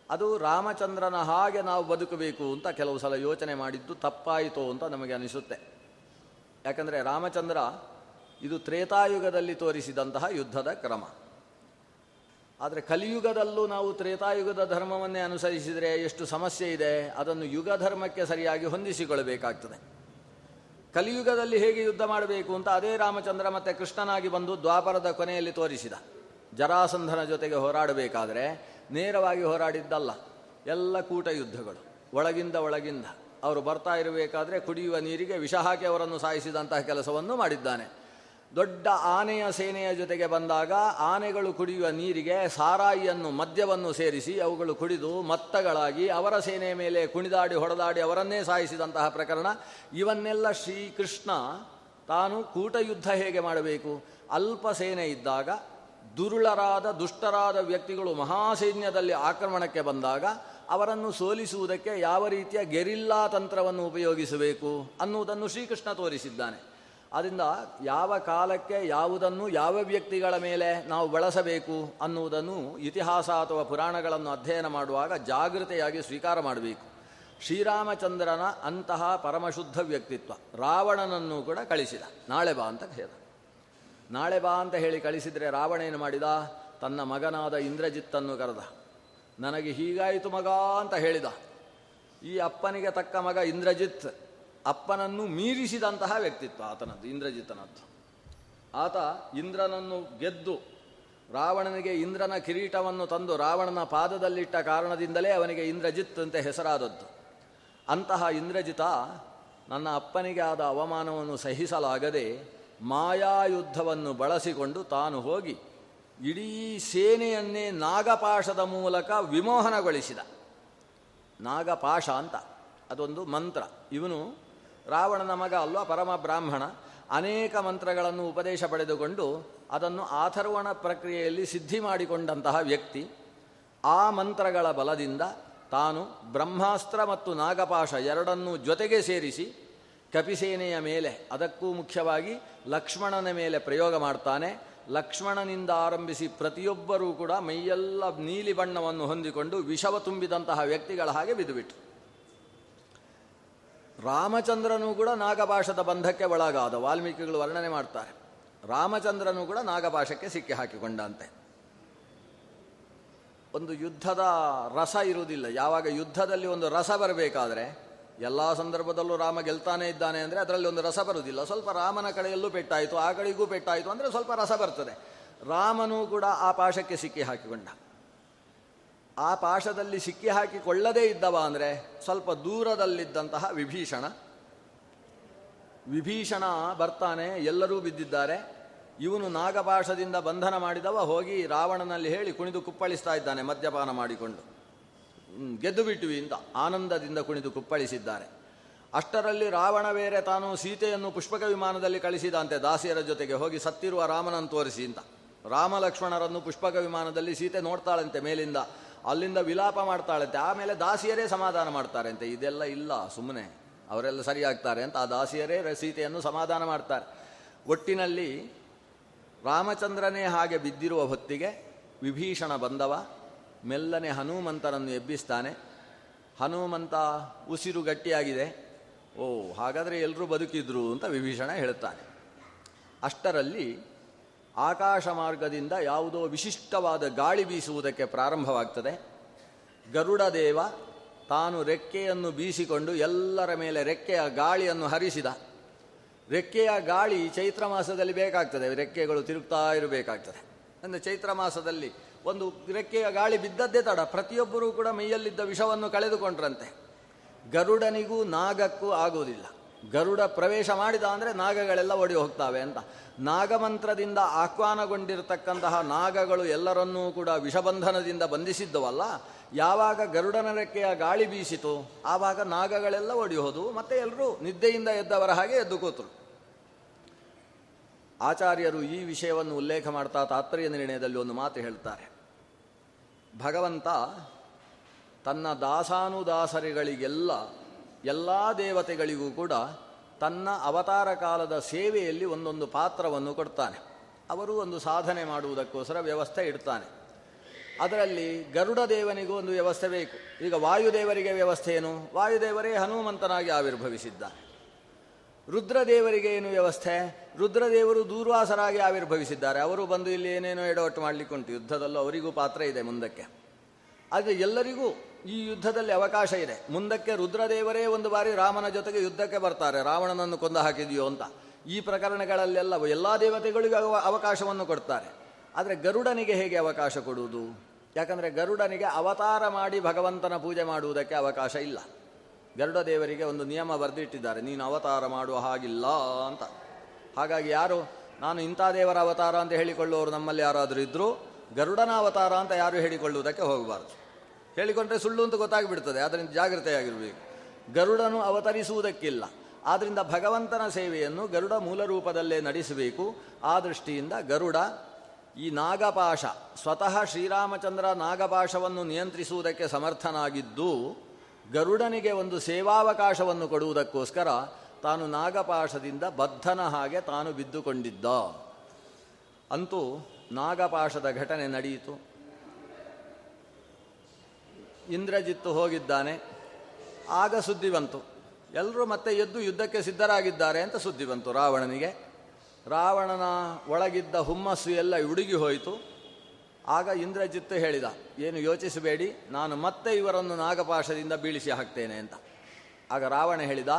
ಅದು ರಾಮಚಂದ್ರನ ಹಾಗೆ ನಾವು ಬದುಕಬೇಕು ಅಂತ ಕೆಲವು ಸಲ ಯೋಚನೆ ಮಾಡಿದ್ದು ತಪ್ಪಾಯಿತು ಅಂತ ನಮಗೆ ಅನಿಸುತ್ತೆ. ಯಾಕಂದರೆ ರಾಮಚಂದ್ರ ಇದು ತ್ರೇತಾಯುಗದಲ್ಲಿ ತೋರಿಸಿದಂತಹ ಯುದ್ಧದ ಕ್ರಮ. ಆದರೆ ಕಲಿಯುಗದಲ್ಲೂ ನಾವು ತ್ರೇತಾಯುಗದ ಧರ್ಮವನ್ನೇ ಅನುಸರಿಸಿದರೆ ಎಷ್ಟು ಸಮಸ್ಯೆ ಇದೆ, ಅದನ್ನು ಯುಗ ಧರ್ಮಕ್ಕೆ ಸರಿಯಾಗಿ ಹೊಂದಿಸಿಕೊಳ್ಳಬೇಕಾಗ್ತದೆ. ಕಲಿಯುಗದಲ್ಲಿ ಹೇಗೆ ಯುದ್ಧ ಮಾಡಬೇಕು ಅಂತ ಅದೇ ರಾಮಚಂದ್ರ ಮತ್ತೆ ಕೃಷ್ಣನಾಗಿ ಬಂದು ದ್ವಾಪರದ ಕೊನೆಯಲ್ಲಿ ತೋರಿಸಿದ. ಜರಾಸಂಧನ ಜೊತೆಗೆ ಹೋರಾಡಬೇಕಾದರೆ ನೇರವಾಗಿ ಹೋರಾಡಿದ್ದಲ್ಲ, ಎಲ್ಲ ಕೂಟ ಯುದ್ಧಗಳು. ಒಳಗಿಂದ ಒಳಗಿಂದ. ಅವರು ಬರ್ತಾ ಇರಬೇಕಾದ್ರೆ ಕುಡಿಯುವ ನೀರಿಗೆ ವಿಷ ಹಾಕಿ ಅವರನ್ನು ಸಾಯಿಸಿದಂತಹ ಕೆಲಸವನ್ನು ಮಾಡಿದ್ದಾನೆ. ದೊಡ್ಡ ಆನೆಯ ಸೇನೆಯ ಜೊತೆಗೆ ಬಂದಾಗ ಆನೆಗಳು ಕುಡಿಯುವ ನೀರಿಗೆ ಸಾರಾಯಿಯನ್ನು, ಮದ್ಯವನ್ನು ಸೇರಿಸಿ ಅವುಗಳು ಕುಡಿದು ಮತ್ತಗಳಾಗಿ ಅವರ ಸೇನೆಯ ಮೇಲೆ ಕುಣಿದಾಡಿ ಹೊಡೆದಾಡಿ ಅವರನ್ನೇ ಸಾಯಿಸಿದಂತಹ ಪ್ರಕರಣ. ಇವನ್ನೆಲ್ಲ ಶ್ರೀಕೃಷ್ಣ ತಾನು ಕೂಟಯುದ್ಧ ಹೇಗೆ ಮಾಡಬೇಕು? ಅಲ್ಪ ಸೇನೆ ಇದ್ದಾಗ, ದುರುಳರಾದ, ದುಷ್ಟರಾದ ವ್ಯಕ್ತಿಗಳು ಮಹಾಸೈನ್ಯದಲ್ಲಿ ಆಕ್ರಮಣಕ್ಕೆ ಬಂದಾಗ ಅವರನ್ನು ಸೋಲಿಸುವುದಕ್ಕೆ ಯಾವ ರೀತಿಯ ಗೆರಿಲ್ಲಾ ತಂತ್ರವನ್ನು ಉಪಯೋಗಿಸಬೇಕು ಅನ್ನುವುದನ್ನು ಶ್ರೀಕೃಷ್ಣ ತೋರಿಸಿದ್ದಾನೆ. ಆದ್ದರಿಂದ ಯಾವ ಕಾಲಕ್ಕೆ ಯಾವುದನ್ನು ಯಾವ ವ್ಯಕ್ತಿಗಳ ಮೇಲೆ ನಾವು ಬಳಸಬೇಕು ಅನ್ನುವುದನ್ನು ಇತಿಹಾಸ ಅಥವಾ ಪುರಾಣಗಳನ್ನು ಅಧ್ಯಯನ ಮಾಡುವಾಗ ಜಾಗೃತೆಯಾಗಿ ಸ್ವೀಕಾರ ಮಾಡಬೇಕು. ಶ್ರೀರಾಮಚಂದ್ರನ ಅಂತಹ ಪರಮಶುದ್ಧ ವ್ಯಕ್ತಿತ್ವ, ರಾವಣನನ್ನು ಕೂಡ ಕಳಿಸಿದ. ನಾಳೆ ಬಾ ಅಂತ ಹೇಳಿದ. ನಾಳೆ ಬಾ ಅಂತ ಹೇಳಿ ಕಳಿಸಿದರೆ ರಾವಣ ಏನು ಮಾಡಿದ? ತನ್ನ ಮಗನಾದ ಇಂದ್ರಜಿತ್ತನ್ನು ಕರೆದ. ನನಗೆ ಹೀಗಾಯಿತು ಮಗ ಅಂತ ಹೇಳಿದ. ಈ ಅಪ್ಪನಿಗೆ ತಕ್ಕ ಮಗ ಇಂದ್ರಜಿತ್. ಅಪ್ಪನನ್ನು ಮೀರಿಸಿದಂತಹ ವ್ಯಕ್ತಿತ್ವ ಆತನದ್ದು, ಇಂದ್ರಜಿತನದ್ದು. ಆತ ಇಂದ್ರನನ್ನು ಗೆದ್ದು ರಾವಣನಿಗೆ ಇಂದ್ರನ ಕಿರೀಟವನ್ನು ತಂದು ರಾವಣನ ಪಾದದಲ್ಲಿಟ್ಟ ಕಾರಣದಿಂದಲೇ ಅವನಿಗೆ ಇಂದ್ರಜಿತ್ ಅಂತ ಹೆಸರಾದದ್ದು. ಅಂತಹ ಇಂದ್ರಜಿತ ನನ್ನ ಅಪ್ಪನಿಗೆ ಆದ ಅವಮಾನವನ್ನು ಸಹಿಸಲಾಗದೆ ಮಾಯಾಯುದ್ಧವನ್ನು ಬಳಸಿಕೊಂಡು ತಾನು ಹೋಗಿ ಇಡೀ ಸೇನೆಯನ್ನೇ ನಾಗಪಾಶದ ಮೂಲಕ ವಿಮೋಹನಗೊಳಿಸಿದ. ನಾಗಪಾಶ ಅಂತ, ಅದೊಂದು ಮಂತ್ರ. ಇವನು ರಾವಣನ ಮಗ ಅಲ್ವಾ ಪರಮ ಬ್ರಾಹ್ಮಣ, ಅನೇಕ ಮಂತ್ರಗಳನ್ನು ಉಪದೇಶ ಪಡೆದುಕೊಂಡು ಅದನ್ನು ಆಥರ್ವಣ ಪ್ರಕ್ರಿಯೆಯಲ್ಲಿ ಸಿದ್ಧಿ ಮಾಡಿಕೊಂಡಂತಹ ವ್ಯಕ್ತಿ. ಆ ಮಂತ್ರಗಳ ಬಲದಿಂದ ತಾನು ಬ್ರಹ್ಮಾಸ್ತ್ರ ಮತ್ತು ನಾಗಪಾಶ ಎರಡನ್ನೂ ಜೊತೆಗೆ ಸೇರಿಸಿ ಕಪಿಸೇನೆಯ ಮೇಲೆ, ಅದಕ್ಕೂ ಮುಖ್ಯವಾಗಿ ಲಕ್ಷ್ಮಣನ ಮೇಲೆ ಪ್ರಯೋಗ ಮಾಡ್ತಾನೆ. ಲಕ್ಷ್ಮಣನಿಂದ ಆರಂಭಿಸಿ ಪ್ರತಿಯೊಬ್ಬರೂ ಕೂಡ ಮೈಯೆಲ್ಲ ನೀಲಿ ಬಣ್ಣವನ್ನು ಹೊಂದಿಕೊಂಡು ವಿಷವ ತುಂಬಿದಂತಹ ವ್ಯಕ್ತಿಗಳ ಹಾಗೆ ಬಿದ್ದುಬಿಟ್ರು. ರಾಮಚಂದ್ರನು ಕೂಡ ನಾಗಭಾಷದ ಬಂಧಕ್ಕೆ ಒಳಗಾದ, ವಾಲ್ಮೀಕಿಗಳು ವರ್ಣನೆ ಮಾಡ್ತಾರೆ. ರಾಮಚಂದ್ರನು ಕೂಡ ನಾಗಭಾಷಕ್ಕೆ ಸಿಕ್ಕಿ ಹಾಕಿಕೊಂಡಂತೆ. ಒಂದು ಯುದ್ಧದ ರಸ ಇರುವುದಿಲ್ಲ. ಯಾವಾಗ ಯುದ್ಧದಲ್ಲಿ ಒಂದು ರಸ ಬರಬೇಕಾದ್ರೆ, ಎಲ್ಲ ಸಂದರ್ಭದಲ್ಲೂ ರಾಮ ಗೆಲ್ತಾನೆ ಇದ್ದಾನೆ ಅಂದರೆ ಅದರಲ್ಲಿ ಒಂದು ರಸ ಬರುವುದಿಲ್ಲ. ಸ್ವಲ್ಪ ರಾಮನ ಕಡೆಯಲ್ಲೂ ಪೆಟ್ಟಾಯಿತು, ಆ ಕಡೆಗೂ ಪೆಟ್ಟಾಯಿತು ಅಂದರೆ ಸ್ವಲ್ಪ ರಸ ಬರ್ತದೆ. ರಾಮನೂ ಕೂಡ ಆ ಪಾಶಕ್ಕೆ ಸಿಕ್ಕಿ ಹಾಕಿಕೊಂಡ. ಆ ಪಾಶದಲ್ಲಿ ಸಿಕ್ಕಿ ಹಾಕಿಕೊಳ್ಳದೇ ಇದ್ದವ ಅಂದರೆ ಸ್ವಲ್ಪ ದೂರದಲ್ಲಿದ್ದಂತಹ ವಿಭೀಷಣ. ವಿಭೀಷಣ ಬರ್ತಾನೆ, ಎಲ್ಲರೂ ಬಿದ್ದಿದ್ದಾರೆ. ಇವನು ನಾಗಪಾಶದಿಂದ ಬಂಧನ ಮಾಡಿದವ ಹೋಗಿ ರಾವಣನಲ್ಲಿ ಹೇಳಿ ಕುಣಿದು ಕುಪ್ಪಳಿಸ್ತಾ ಇದ್ದಾನೆ, ಮದ್ಯಪಾನ ಮಾಡಿಕೊಂಡು. ಗೆದ್ದು ಬಿಟ್ಟುವಿ ಅಂತ ಆನಂದದಿಂದ ಕುಣಿದು ಕುಪ್ಪಳಿಸಿದ್ದಾರೆ. ಅಷ್ಟರಲ್ಲಿ ರಾವಣ ಬೇರೆ ತಾನು ಸೀತೆಯನ್ನು ಪುಷ್ಪಕ ವಿಮಾನದಲ್ಲಿ ಕಳಿಸಿದಂತೆ ದಾಸಿಯರ ಜೊತೆಗೆ ಹೋಗಿ ಸತ್ತಿರುವ ರಾಮನನ್ನು ತೋರಿಸಿ ಅಂತ. ರಾಮ ಲಕ್ಷ್ಮಣರನ್ನು ಪುಷ್ಪಕ ವಿಮಾನದಲ್ಲಿ ಸೀತೆ ನೋಡ್ತಾಳಂತೆ ಮೇಲಿಂದ. ಅಲ್ಲಿಂದ ವಿಲಾಪ ಮಾಡ್ತಾಳಂತೆ. ಆಮೇಲೆ ದಾಸಿಯರೇ ಸಮಾಧಾನ ಮಾಡ್ತಾರೆ ಅಂತೆ ಇದೆಲ್ಲ ಇಲ್ಲ ಸುಮ್ಮನೆ ಅವರೆಲ್ಲ ಸರಿಯಾಗ್ತಾರೆ ಅಂತ ಆ ದಾಸಿಯರೇ ರಸೀತೆಯನ್ನು ಸೀತೆಯನ್ನು ಸಮಾಧಾನ ಮಾಡ್ತಾರೆ. ಒಟ್ಟಿನಲ್ಲಿ ರಾಮಚಂದ್ರನೇ ಹಾಗೆ ಬಿದ್ದಿರುವ ಹೊತ್ತಿಗೆ ವಿಭೀಷಣ ಬಂದವ. ಮೆಲ್ಲನೆ ಹನುಮಂತನನ್ನು ಎಬ್ಬಿಸ್ತಾನೆ. ಹನುಮಂತ ಉಸಿರು ಗಟ್ಟಿಯಾಗಿದೆ. ಓ, ಹಾಗಾದರೆ ಎಲ್ಲರೂ ಬದುಕಿದ್ರು ಅಂತ ವಿಭೀಷಣ ಹೇಳ್ತಾನೆ. ಅಷ್ಟರಲ್ಲಿ ಆಕಾಶ ಮಾರ್ಗದಿಂದ ಯಾವುದೋ ವಿಶಿಷ್ಟವಾದ ಗಾಳಿ ಬೀಸುವುದಕ್ಕೆ ಪ್ರಾರಂಭವಾಗ್ತದೆ. ಗರುಡ ದೇವ ತಾನು ರೆಕ್ಕೆಯನ್ನು ಬೀಸಿಕೊಂಡು ಎಲ್ಲರ ಮೇಲೆ ರೆಕ್ಕೆಯ ಗಾಳಿಯನ್ನು ಹರಿಸಿದ. ರೆಕ್ಕೆಯ ಗಾಳಿ ಚೈತ್ರ ಮಾಸದಲ್ಲಿ ಬೇಕಾಗ್ತದೆ, ರೆಕ್ಕೆಗಳು ತಿರುಗ್ತಾ ಇರಬೇಕಾಗ್ತದೆ. ಅಂದರೆ ಚೈತ್ರ ಮಾಸದಲ್ಲಿ ಒಂದು ರೆಕ್ಕೆಯ ಗಾಳಿ ಬಿದ್ದದ್ದೇ ತಡ, ಪ್ರತಿಯೊಬ್ಬರೂ ಕೂಡ ಮೈಯಲ್ಲಿದ್ದ ವಿಷವನ್ನು ಕಳೆದುಕೊಂಡ್ರಂತೆ. ಗರುಡನಿಗೂ ನಾಗಕ್ಕೂ ಆಗುವುದಿಲ್ಲ ಗರುಡ ಪ್ರವೇಶ ಮಾಡಿದ ಅಂದರೆ ನಾಗಗಳೆಲ್ಲ ಓಡಿ ಹೋಗ್ತಾವೆ ಅಂತ. ನಾಗಮಂತ್ರದಿಂದ ಆಹ್ವಾನಗೊಂಡಿರತಕ್ಕಂತಹ ನಾಗಗಳು ಎಲ್ಲರನ್ನೂ ಕೂಡ ವಿಷಬಂಧನದಿಂದ ಬಂಧಿಸಿದ್ದವಲ್ಲ, ಯಾವಾಗ ಗರುಡನ ರೆಕ್ಕೆಯ ಗಾಳಿ ಬೀಸಿತು, ಆವಾಗ ನಾಗಗಳೆಲ್ಲ ಒಡಿ ಹೋದವು, ಮತ್ತೆ ಎಲ್ಲರೂ ನಿದ್ದೆಯಿಂದ ಎದ್ದವರ ಹಾಗೆ ಎದ್ದು ಕೂತರು. ಆಚಾರ್ಯರು ಈ ವಿಷಯವನ್ನು ಉಲ್ಲೇಖ ಮಾಡ್ತಾ ತಾತ್ಪರ್ಯ ನಿರ್ಣಯದಲ್ಲಿ ಒಂದು ಮಾತು ಹೇಳ್ತಾರೆ. ಭಗವಂತ ತನ್ನ ದಾಸಾನುದಾಸರಿಗಳಿಗೆಲ್ಲ ಎಲ್ಲ ದೇವತೆಗಳಿಗೂ ಕೂಡ ತನ್ನ ಅವತಾರ ಕಾಲದ ಸೇವೆಯಲ್ಲಿ ಒಂದೊಂದು ಪಾತ್ರವನ್ನು ಕೊಡ್ತಾನೆ. ಅವರು ಒಂದು ಸಾಧನೆ ಮಾಡುವುದಕ್ಕೋಸ್ಕರ ವ್ಯವಸ್ಥೆ ಇಡ್ತಾನೆ. ಅದರಲ್ಲಿ ಗರುಡ ದೇವನಿಗೂ ಒಂದು ವ್ಯವಸ್ಥೆ ಬೇಕು. ಈಗ ವಾಯುದೇವರಿಗೆ ವ್ಯವಸ್ಥೆ ಏನು? ವಾಯುದೇವರೇ ಹನುಮಂತನಾಗಿ ಆವಿರ್ಭವಿಸಿದ್ದಾನೆ. ರುದ್ರದೇವರಿಗೆ ಏನು ವ್ಯವಸ್ಥೆ? ರುದ್ರದೇವರು ದೂರ್ವಾಸರಾಗಿ ಆವಿರ್ಭವಿಸಿದ್ದಾರೆ. ಅವರು ಬಂದು ಇಲ್ಲಿ ಏನೇನೋ ಎಡವಟ್ಟು ಮಾಡಲಿಕ್ಕುಂಟು. ಯುದ್ಧದಲ್ಲೂ ಅವರಿಗೂ ಪಾತ್ರ ಇದೆ ಮುಂದಕ್ಕೆ. ಆದರೆ ಎಲ್ಲರಿಗೂ ಈ ಯುದ್ಧದಲ್ಲಿ ಅವಕಾಶ ಇದೆ. ಮುಂದಕ್ಕೆ ರುದ್ರದೇವರೇ ಒಂದು ಬಾರಿ ರಾಮನ ಜೊತೆಗೆ ಯುದ್ಧಕ್ಕೆ ಬರ್ತಾರೆ. ರಾವಣನನ್ನು ಕೊಂದು ಹಾಕಿದೆಯೋ ಅಂತ. ಈ ಪ್ರಕರಣಗಳಲ್ಲೆಲ್ಲ ಎಲ್ಲ ದೇವತೆಗಳಿಗೂ ಅವ- ಅವಕಾಶವನ್ನು ಕೊಡ್ತಾರೆ. ಆದರೆ ಗರುಡನಿಗೆ ಹೇಗೆ ಅವಕಾಶ ಕೊಡುವುದು? ಯಾಕಂದರೆ ಗರುಡನಿಗೆ ಅವತಾರ ಮಾಡಿ ಭಗವಂತನ ಪೂಜೆ ಮಾಡುವುದಕ್ಕೆ ಅವಕಾಶ ಇಲ್ಲ. ಗರುಡ ದೇವರಿಗೆ ಒಂದು ನಿಯಮ ಬರೆದಿಟ್ಟಿದ್ದಾರೆ. ನೀನು ಅವತಾರ ಮಾಡುವ ಹಾಗಿಲ್ಲ ಅಂತ. ಹಾಗಾಗಿ ಯಾರು? ನಾನು ಇಂಥ ದೇವರ ಅವತಾರ ಅಂತ ಹೇಳಿಕೊಳ್ಳುವವರು ನಮ್ಮಲ್ಲಿ ಯಾರಾದರೂ ಇದ್ದರೂ ಗರುಡನ ಅವತಾರ ಅಂತ ಯಾರು ಹೇಳಿಕೊಳ್ಳುವುದಕ್ಕೆ ಹೋಗಬಾರ್ದು. ಹೇಳಿಕೊಂಡ್ರೆ ಸುಳ್ಳು ಅಂತ ಗೊತ್ತಾಗಿಬಿಡ್ತದೆ ಅದರಿಂದ ಜಾಗ್ರತೆಯಾಗಿರಬೇಕು. ಗರುಡನು ಅವತರಿಸುವುದಕ್ಕಿಲ್ಲ. ಆದ್ದರಿಂದ ಭಗವಂತನ ಸೇವೆಯನ್ನು ಗರುಡ ಮೂಲ ರೂಪದಲ್ಲೇ ನಡೆಸಬೇಕು. ಆ ದೃಷ್ಟಿಯಿಂದ ಗರುಡ ಈ ನಾಗಪಾಶ, ಸ್ವತಃ ಶ್ರೀರಾಮಚಂದ್ರ ನಾಗಪಾಶವನ್ನು ನಿಯಂತ್ರಿಸುವುದಕ್ಕೆ ಸಮರ್ಥನಾಗಿದ್ದು, ಗರುಡನಿಗೆ ಒಂದು ಸೇವಾವಕಾಶವನ್ನು ಕೊಡುವುದಕ್ಕೋಸ್ಕರ ತಾನು ನಾಗಪಾಶದಿಂದ ಬದ್ಧನ ಹಾಗೆ ತಾನು ಬಿದ್ದುಕೊಂಡಿದ್ದ. ಅಂತೂ ನಾಗಪಾಶದ ಘಟನೆ ನಡೆಯಿತು ಇಂದ್ರಜಿತ್ತು ಹೋಗಿದ್ದಾನೆ. ಆಗ ಸುದ್ದಿ ಬಂತು. ಎಲ್ಲರೂ ಮತ್ತೆ ಎದ್ದು ಯುದ್ಧಕ್ಕೆ ಸಿದ್ಧರಾಗಿದ್ದಾರೆ ಅಂತ ಸುದ್ದಿ ಬಂತು ರಾವಣನಿಗೆ. ರಾವಣನ ಒಳಗಿದ್ದ ಹುಮ್ಮಸ್ಸು ಎಲ್ಲ ಉಡುಗಿ ಹೋಯಿತು. ಆಗ ಇಂದ್ರಜಿತ್ತು ಹೇಳಿದ, ಏನು ಯೋಚಿಸಬೇಡಿ, ನಾನು ಮತ್ತೆ ಇವರನ್ನು ನಾಗಪಾಶದಿಂದ ಬೀಳಿಸಿ ಹಾಕ್ತೇನೆ ಅಂತ. ಆಗ ರಾವಣ ಹೇಳಿದ,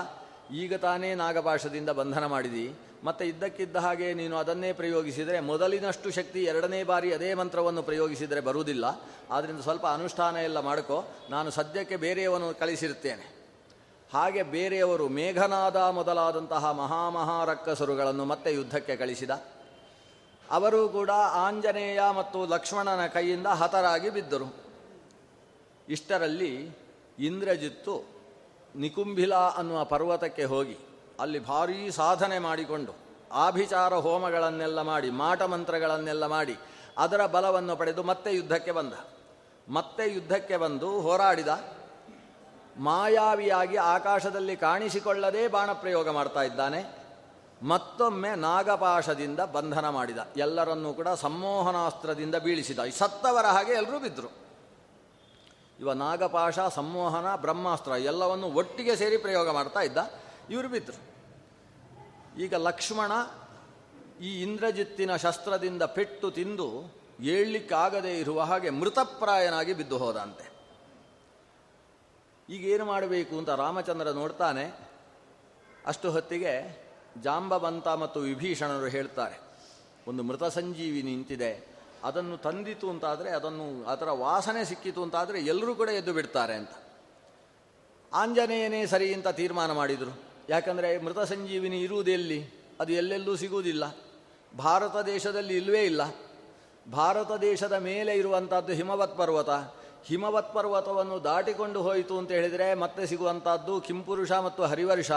ಈಗ ತಾನೇ ನಾಗಪಾಶದಿಂದ ಬಂಧನ ಮಾಡಿದಿ. ಮತ್ತೆ ಇದ್ದಕ್ಕಿದ್ದ ಹಾಗೆ ನೀನು ಅದನ್ನೇ ಪ್ರಯೋಗಿಸಿದರೆ ಮೊದಲಿನಷ್ಟು ಶಕ್ತಿ ಎರಡನೇ ಬಾರಿ ಅದೇ ಮಂತ್ರವನ್ನು ಪ್ರಯೋಗಿಸಿದರೆ ಬರುವುದಿಲ್ಲ. ಆದ್ದರಿಂದ ಸ್ವಲ್ಪ ಅನುಷ್ಠಾನ ಎಲ್ಲ ಮಾಡ್ಕೋ. ನಾನು ಸದ್ಯಕ್ಕೆ ಬೇರೆಯವನು ಕಳಿಸಿರುತ್ತೇನೆ. ಹಾಗೆ ಬೇರೆಯವರು ಮೇಘನಾದ ಮೊದಲಾದಂತಹ ಮಹಾಮಹಾರಕ್ಕಸರುಗಳನ್ನು ಮತ್ತೆ ಯುದ್ಧಕ್ಕೆ ಕಳಿಸಿದ. ಅವರು ಕೂಡ ಆಂಜನೇಯ ಮತ್ತು ಲಕ್ಷ್ಮಣನ ಕೈಯಿಂದ ಹತರಾಗಿ ಬಿದ್ದರು. ಇಷ್ಟರಲ್ಲಿ ಇಂದ್ರಜಿತ್ತು ನಿಕುಂಭಿಲಾ ಅನ್ನುವ ಪರ್ವತಕ್ಕೆ ಹೋಗಿ. ಅಲ್ಲಿ ಭಾರೀ ಸಾಧನೆ ಮಾಡಿಕೊಂಡು ಆಭಿಚಾರ ಹೋಮಗಳನ್ನೆಲ್ಲ ಮಾಡಿ, ಮಾಟ ಮಂತ್ರಗಳನ್ನೆಲ್ಲ ಮಾಡಿ ಅದರ ಬಲವನ್ನು ಪಡೆದು ಮತ್ತೆ ಯುದ್ಧಕ್ಕೆ ಬಂದ. ಮತ್ತೆ ಯುದ್ಧಕ್ಕೆ ಬಂದು ಹೋರಾಡಿದ. ಮಾಯಾವಿಯಾಗಿ ಆಕಾಶದಲ್ಲಿ ಕಾಣಿಸಿಕೊಳ್ಳದೇ ಬಾಣಪ್ರಯೋಗ ಮಾಡ್ತಾ ಇದ್ದಾನೆ. ಮತ್ತೊಮ್ಮೆ ನಾಗಪಾಶದಿಂದ ಬಂಧನ ಮಾಡಿದ. ಎಲ್ಲರನ್ನೂ ಕೂಡ ಸಮ್ಮೋಹನಾಸ್ತ್ರದಿಂದ ಬೀಳಿಸಿದ. ಸತ್ತವರ ಹಾಗೆ ಎಲ್ಲರೂ ಬಿದ್ದರು ಇವ ನಾಗಪಾಶ, ಸಂಮೋಹನ, ಬ್ರಹ್ಮಾಸ್ತ್ರ ಎಲ್ಲವನ್ನು ಒಟ್ಟಿಗೆ ಸೇರಿ ಪ್ರಯೋಗ ಮಾಡ್ತಾ ಇದ್ದ. ಇವರು ಬಿದ್ದರು ಈಗ ಲಕ್ಷ್ಮಣ ಈ ಇಂದ್ರಜಿತ್ತಿನ ಶಸ್ತ್ರದಿಂದ ಪೆಟ್ಟು ತಿಂದು ಏಳಲಿಕ್ಕಾಗದೇ ಇರುವ ಹಾಗೆ ಮೃತಪ್ರಾಯನಾಗಿ ಬಿದ್ದು ಹೋದಂತೆ. ಈಗೇನು ಮಾಡಬೇಕು ಅಂತ ರಾಮಚಂದ್ರ ನೋಡ್ತಾನೆ. ಅಷ್ಟು ಹೊತ್ತಿಗೆ ಜಾಂಬವಂತ ಮತ್ತು ವಿಭೀಷಣರು ಹೇಳ್ತಾರೆ, ಒಂದು ಮೃತ ಸಂಜೀವಿ ನಿಂತಿದೆ, ಅದನ್ನು ತಂದಿತು ಅಂತಾದರೆ ಅದನ್ನು ಅದರ ವಾಸನೆ ಸಿಕ್ಕಿತು ಅಂತಾದರೆ ಎಲ್ಲರೂ ಕೂಡ ಎದ್ದು ಬಿಡ್ತಾರೆ ಅಂತ. ಆಂಜನೇಯನೇ ಸರಿ ಅಂತ ತೀರ್ಮಾನ ಮಾಡಿದರು. ಯಾಕಂದರೆ ಮೃತ ಸಂಜೀವಿನಿ ಇರುವುದೆಲ್ಲಿ ಅದು ಎಲ್ಲೆಲ್ಲೂ ಸಿಗುವುದಿಲ್ಲ. ಭಾರತ ದೇಶದಲ್ಲಿ ಇಲ್ಲವೇ ಇಲ್ಲ. ಭಾರತ ದೇಶದ ಮೇಲೆ ಇರುವಂಥದ್ದು ಹಿಮವತ್ ಪರ್ವತ. ಹಿಮವತ್ ಪರ್ವತವನ್ನು ದಾಟಿಕೊಂಡು ಹೋಯಿತು ಅಂತ ಹೇಳಿದರೆ ಮತ್ತೆ ಸಿಗುವಂಥದ್ದು ಕಿಂಪುರುಷ ಮತ್ತು ಹರಿವರ್ಷ.